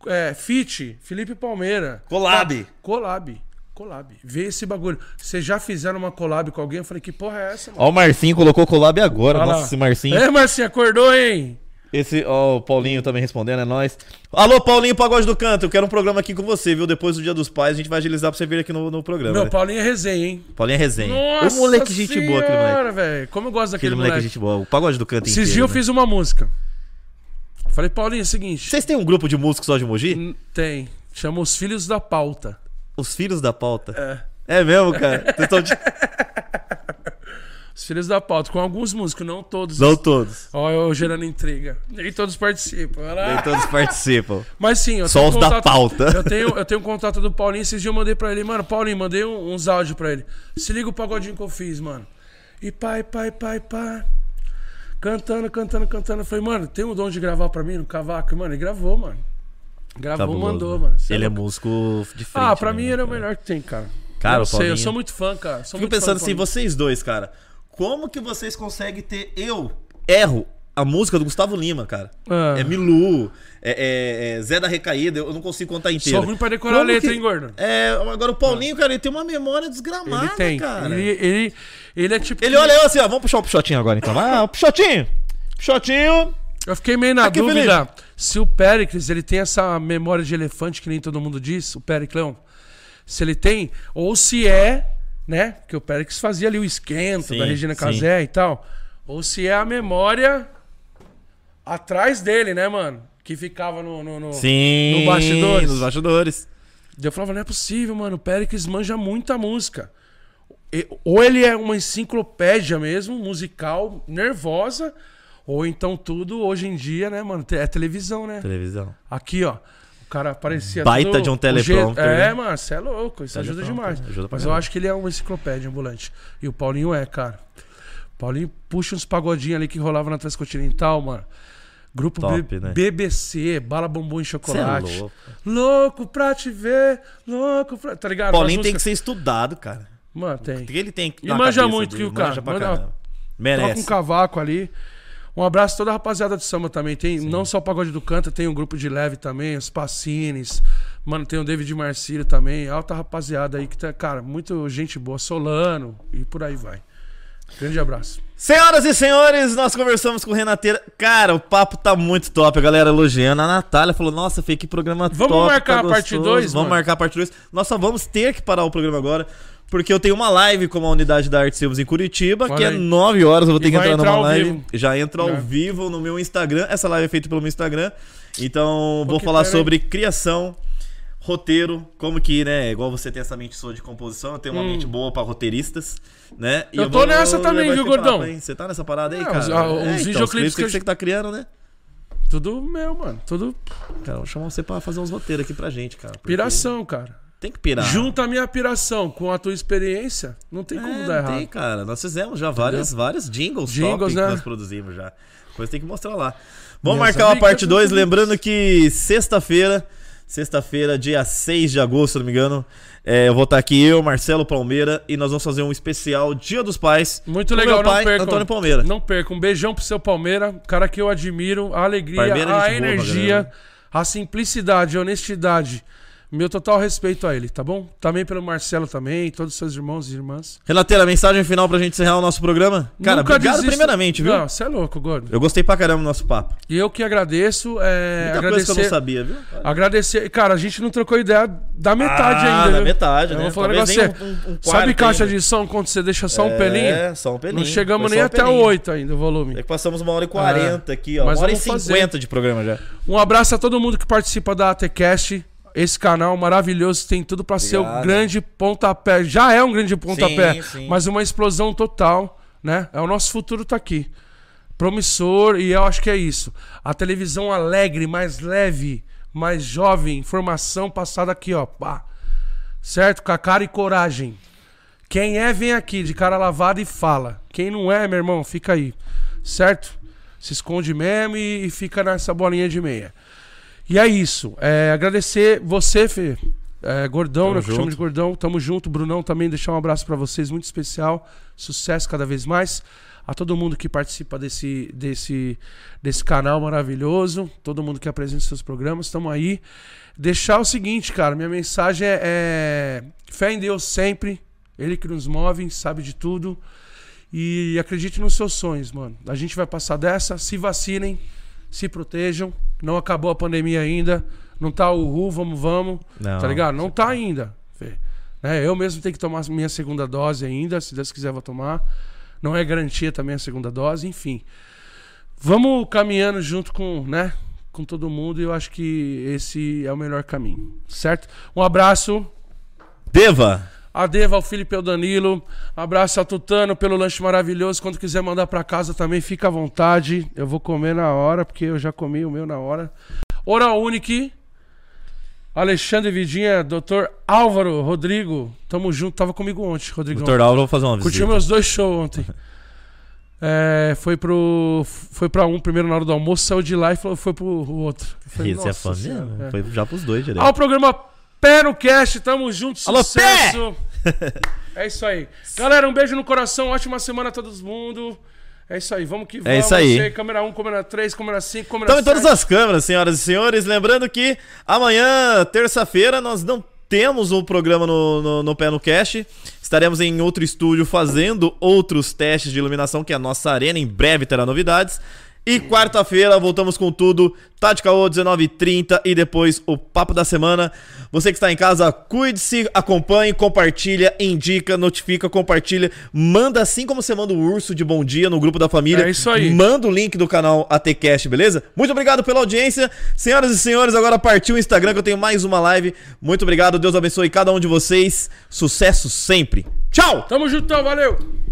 É, Fit, Felipe Palmeira. Collab. Pá, collab. Vê esse bagulho. Vocês já fizeram uma collab com alguém? Eu falei, que porra é essa, mano? Ó, o Marcinho colocou collab agora. Olha lá. Nossa, esse Marcinho. É, Marcinho, acordou, hein? Esse, ó, o Paulinho também respondendo, é nóis. Alô, Paulinho Pagode do Canto, eu quero um programa aqui com você, viu? Depois do Dia dos Pais, a gente vai agilizar pra você vir aqui no, no programa. Meu, né? Paulinho é resenha, hein? Paulinho é resenha. Nossa o moleque gente boa, aquele moleque. senhora, velho. Como eu gosto Aquele daquele moleque moleque. gente boa. O Pagode do Canto Esses inteiro, dias eu né? fiz uma música. Falei, Paulinho, é o seguinte. Vocês têm um grupo de músicos só de Mogi? Tem. Chama Os Filhos da Pauta. Os Filhos da Pauta. É. É mesmo, cara? De... (laughs) Os Filhos da Pauta, com alguns músicos, não todos. Não todos. Ó, eu gerando intriga. Nem todos participam. Nem todos participam. Mas sim, eu Só os da contato- pauta. Eu tenho, eu tenho contato do Paulinho. Esses dias eu mandei pra ele, mano. Paulinho, mandei um- uns áudios pra ele. Se liga o pagodinho que eu fiz, mano. E pai, pai, pai, pai. Cantando, cantando, cantando. Eu falei, mano, tem um dom de gravar pra mim no cavaco? Mano, ele gravou, mano. Gravou, Cabuloso, mandou, né? mano. Cê Ele é músico de frente. Ah, pra né, mim ele é o melhor que tem, cara. Cara, eu o sei, eu Paulinho- sou muito fã, cara. Sou Fico pensando do assim, vocês dois, cara. Como que vocês conseguem ter. Eu erro a música do Gustavo Lima, cara. Ah. É Milu, é, é- é Zé da Recaída, eu não consigo contar inteiro. Sou ruim pra decorar a Como letra, que- hein, gordo? É, agora o Paulinho, cara, ele tem uma memória desgramada, Ele tem. cara. Ele, ele, ele é tipo. Ele olha eu assim, ó, vamos puxar o Pichotinho agora então. Ah, o Pichotinho! Pichotinho! Eu fiquei meio na Aqui, dúvida se o Pericles ele tem essa memória de elefante que nem todo mundo diz, o Periclão. Se ele tem, ou se é, né? Que o Pericles fazia ali o esquenta Sim, da Regina sim. Casé e tal. Ou se é a memória atrás dele, né, mano? Que ficava no. no, no- Sim, No bastidores. Nos bastidores. E Eu falava, não é possível, mano. O Pericles manja muita música. E- Ou ele é uma enciclopédia mesmo, musical, nervosa. Ou então tudo, hoje em dia, né, mano? É televisão, né? Televisão. Aqui, ó. O cara parecia. Baita todo- de um teleprompter, É, né? mano, você é louco. Isso ajuda demais. ajuda Mas eu acho que ele é uma enciclopédia ambulante. E o Paulinho é, cara. Paulinho puxa uns pagodinhos ali que rolava na Transcontinental, mano. Grupo Top, B- né? BBC, Bala Bombom e Você é Chocolate. louco. Louco pra te ver, louco pra. Tá ligado? Paulinho Umas tem que músicas- ser estudado, cara. Mano, tem. Ele tem que. E manja muito dele, que o cara. manja pra Manda- caramba. Toca Merece. um cavaco ali. Um abraço a toda a rapaziada do samba também. Tem não só o Pagode do Canta, tem um grupo de leve também, os Pacines. Mano, tem o David Marcílio também. Alta rapaziada aí que tá, cara, muito gente boa. Solano e por aí vai. Grande abraço. Senhoras e senhores, nós conversamos com o Renateira. Cara, o papo tá muito top. A galera elogiando. A Natália falou: Nossa, Fê, que programa Vamos top. marcar tá a parte gostoso." dois, Vamos mano? marcar a parte 2. Nós só vamos ter que parar o programa agora. Porque eu tenho uma live com a unidade da Arte Silvas em Curitiba, Olha que é aí. 9 horas. Eu vou ter E que entrar entrar numa live. vivo. Já entra ao É. vivo no meu Instagram. Essa live é feita pelo meu Instagram. Então, vou falar pera aí. sobre criação, roteiro, como que, né? Igual você tem essa mente sua de composição, eu tenho uma Hum. mente boa pra roteiristas, né? E Eu tô vou nessa também, levar viu, papo, gordão? Você tá nessa parada aí, É, cara? os- os É, então, videoclipes que eu- que você tá criando, né? Tudo meu, mano. Tudo Cara, vou chamar você pra fazer uns roteiros aqui pra gente, cara. porque piração, cara. Tem que pirar. Junta a minha piração com a tua experiência, não tem como É, dar Tem, errado. cara. Nós fizemos já vários, vários jingles, Jingles, top né? que nós produzimos já. Depois tem que mostrar lá. Vamos marcar uma parte 2, são lembrando que sexta-feira, sexta-feira, dia 6 de agosto, se não me engano, é, eu vou estar aqui, eu, Marcelo Palmeira, e nós vamos fazer um especial Dia dos Pais. Muito legal, meu não pai, percam. Antônio Palmeira. Não perca. Um beijão pro seu Palmeira, cara que eu admiro, a alegria, Palmeira é a boa energia, caramba. a simplicidade, a honestidade. Meu total respeito a ele, tá bom? Também pelo Marcelo também, todos os seus irmãos e irmãs. Renateira, mensagem final pra gente encerrar o nosso programa? Cara, Nunca obrigado desista- primeiramente, viu? Não, você é louco, gordo. Eu gostei pra caramba do nosso papo. E eu que agradeço. É, Muita agradecer, coisa que eu não sabia, viu? Agradecer. Cara, a gente não trocou ideia da metade ah, ainda. da viu? metade, Eu né? vou falar Talvez negócio nem um- um- um Sabe caixa ainda. de som quando você deixa só um pelinho? É, só um pelinho. Não chegamos nem um até o pelinho. 8 ainda, o volume. É que passamos uma hora e quarenta aqui, ó. Uma hora e vamos cinquenta fazer. de programa já. Um abraço a todo mundo que participa da ATCast. Esse canal maravilhoso tem tudo pra ser o grande pontapé. Já é um grande pontapé, Sim, sim. mas uma explosão total, né? É o nosso futuro tá aqui. Promissor e eu acho que é isso. A televisão alegre, mais leve, mais jovem, informação passada aqui, ó. Pá. Certo? Com a cara e coragem. Quem é, vem aqui, de cara lavada e fala. Quem não é, meu irmão, fica aí. Certo? Se esconde mesmo e fica nessa bolinha de meia. E é isso. É, agradecer você, Fê. É, gordão, Tamo né? Que eu chamo de Gordão. Tamo junto. Brunão também. Deixar um abraço pra vocês, muito especial. Sucesso cada vez mais. A todo mundo que participa desse, desse, desse canal maravilhoso. Todo mundo que apresenta seus programas. Estamos aí. Deixar o seguinte, cara. Minha mensagem é, é fé em Deus sempre. Ele que nos move, sabe de tudo. E acredite nos seus sonhos, mano. A gente vai passar dessa. Se vacinem, se protejam. Não acabou a pandemia ainda. Não tá o ru, vamos, vamos. Não. Tá ligado? Não tá ainda. Né? Eu mesmo tenho que tomar minha segunda dose ainda. Se Deus quiser, eu vou tomar. Não é garantia também a segunda dose, enfim. Vamos caminhando junto com, né? Com todo mundo e eu acho que esse é o melhor caminho, certo? Um abraço. Deva. A Deva, ao Felipe e ao Danilo. Abraço ao Tutano pelo lanche maravilhoso. Quando quiser mandar pra casa também, fica à vontade. Eu vou comer na hora, porque eu já comi o meu na hora. Oral Unique. Alexandre Vidinha, Dr. Álvaro, Rodrigo. Tamo junto. Tava comigo ontem, Rodrigo. Doutor Álvaro, vou fazer uma visita. Curtiu meus dois shows ontem. (laughs) É, foi pro. Foi pra um primeiro na hora do almoço, saiu de lá e falou, foi pro outro. Falei, Esse é "Nossa fã Senhora", mesmo. é. Foi já pros dois direto. Ao programa Pé no Cast, tamo junto, Alô, sucesso! (laughs) é isso aí. Galera, um beijo no coração, ótima semana a todo mundo. É isso aí, vamos que vamos. isso aí. Câmera 1, câmera 3, câmera 5, câmera Estamos em todas 7. as câmeras, senhoras e senhores. Lembrando que amanhã, terça-feira, nós não temos o programa no, no, no Pé no Cast. Estaremos em outro estúdio fazendo outros testes de iluminação, que é a nossa arena. Em breve terá novidades. E quarta-feira voltamos com tudo. Tática O 19h30 e depois o Papo da Semana. Você que está em casa, cuide-se, acompanhe, compartilha, indica, notifica, compartilha. Manda assim como você manda o urso de bom dia no grupo da família. É isso aí. Manda o link do canal ATCast, beleza? Muito obrigado pela audiência. Senhoras e senhores, agora partiu o Instagram que eu tenho mais uma live. Muito obrigado, Deus abençoe cada um de vocês. Sucesso sempre. Tchau! Tamo juntão, valeu!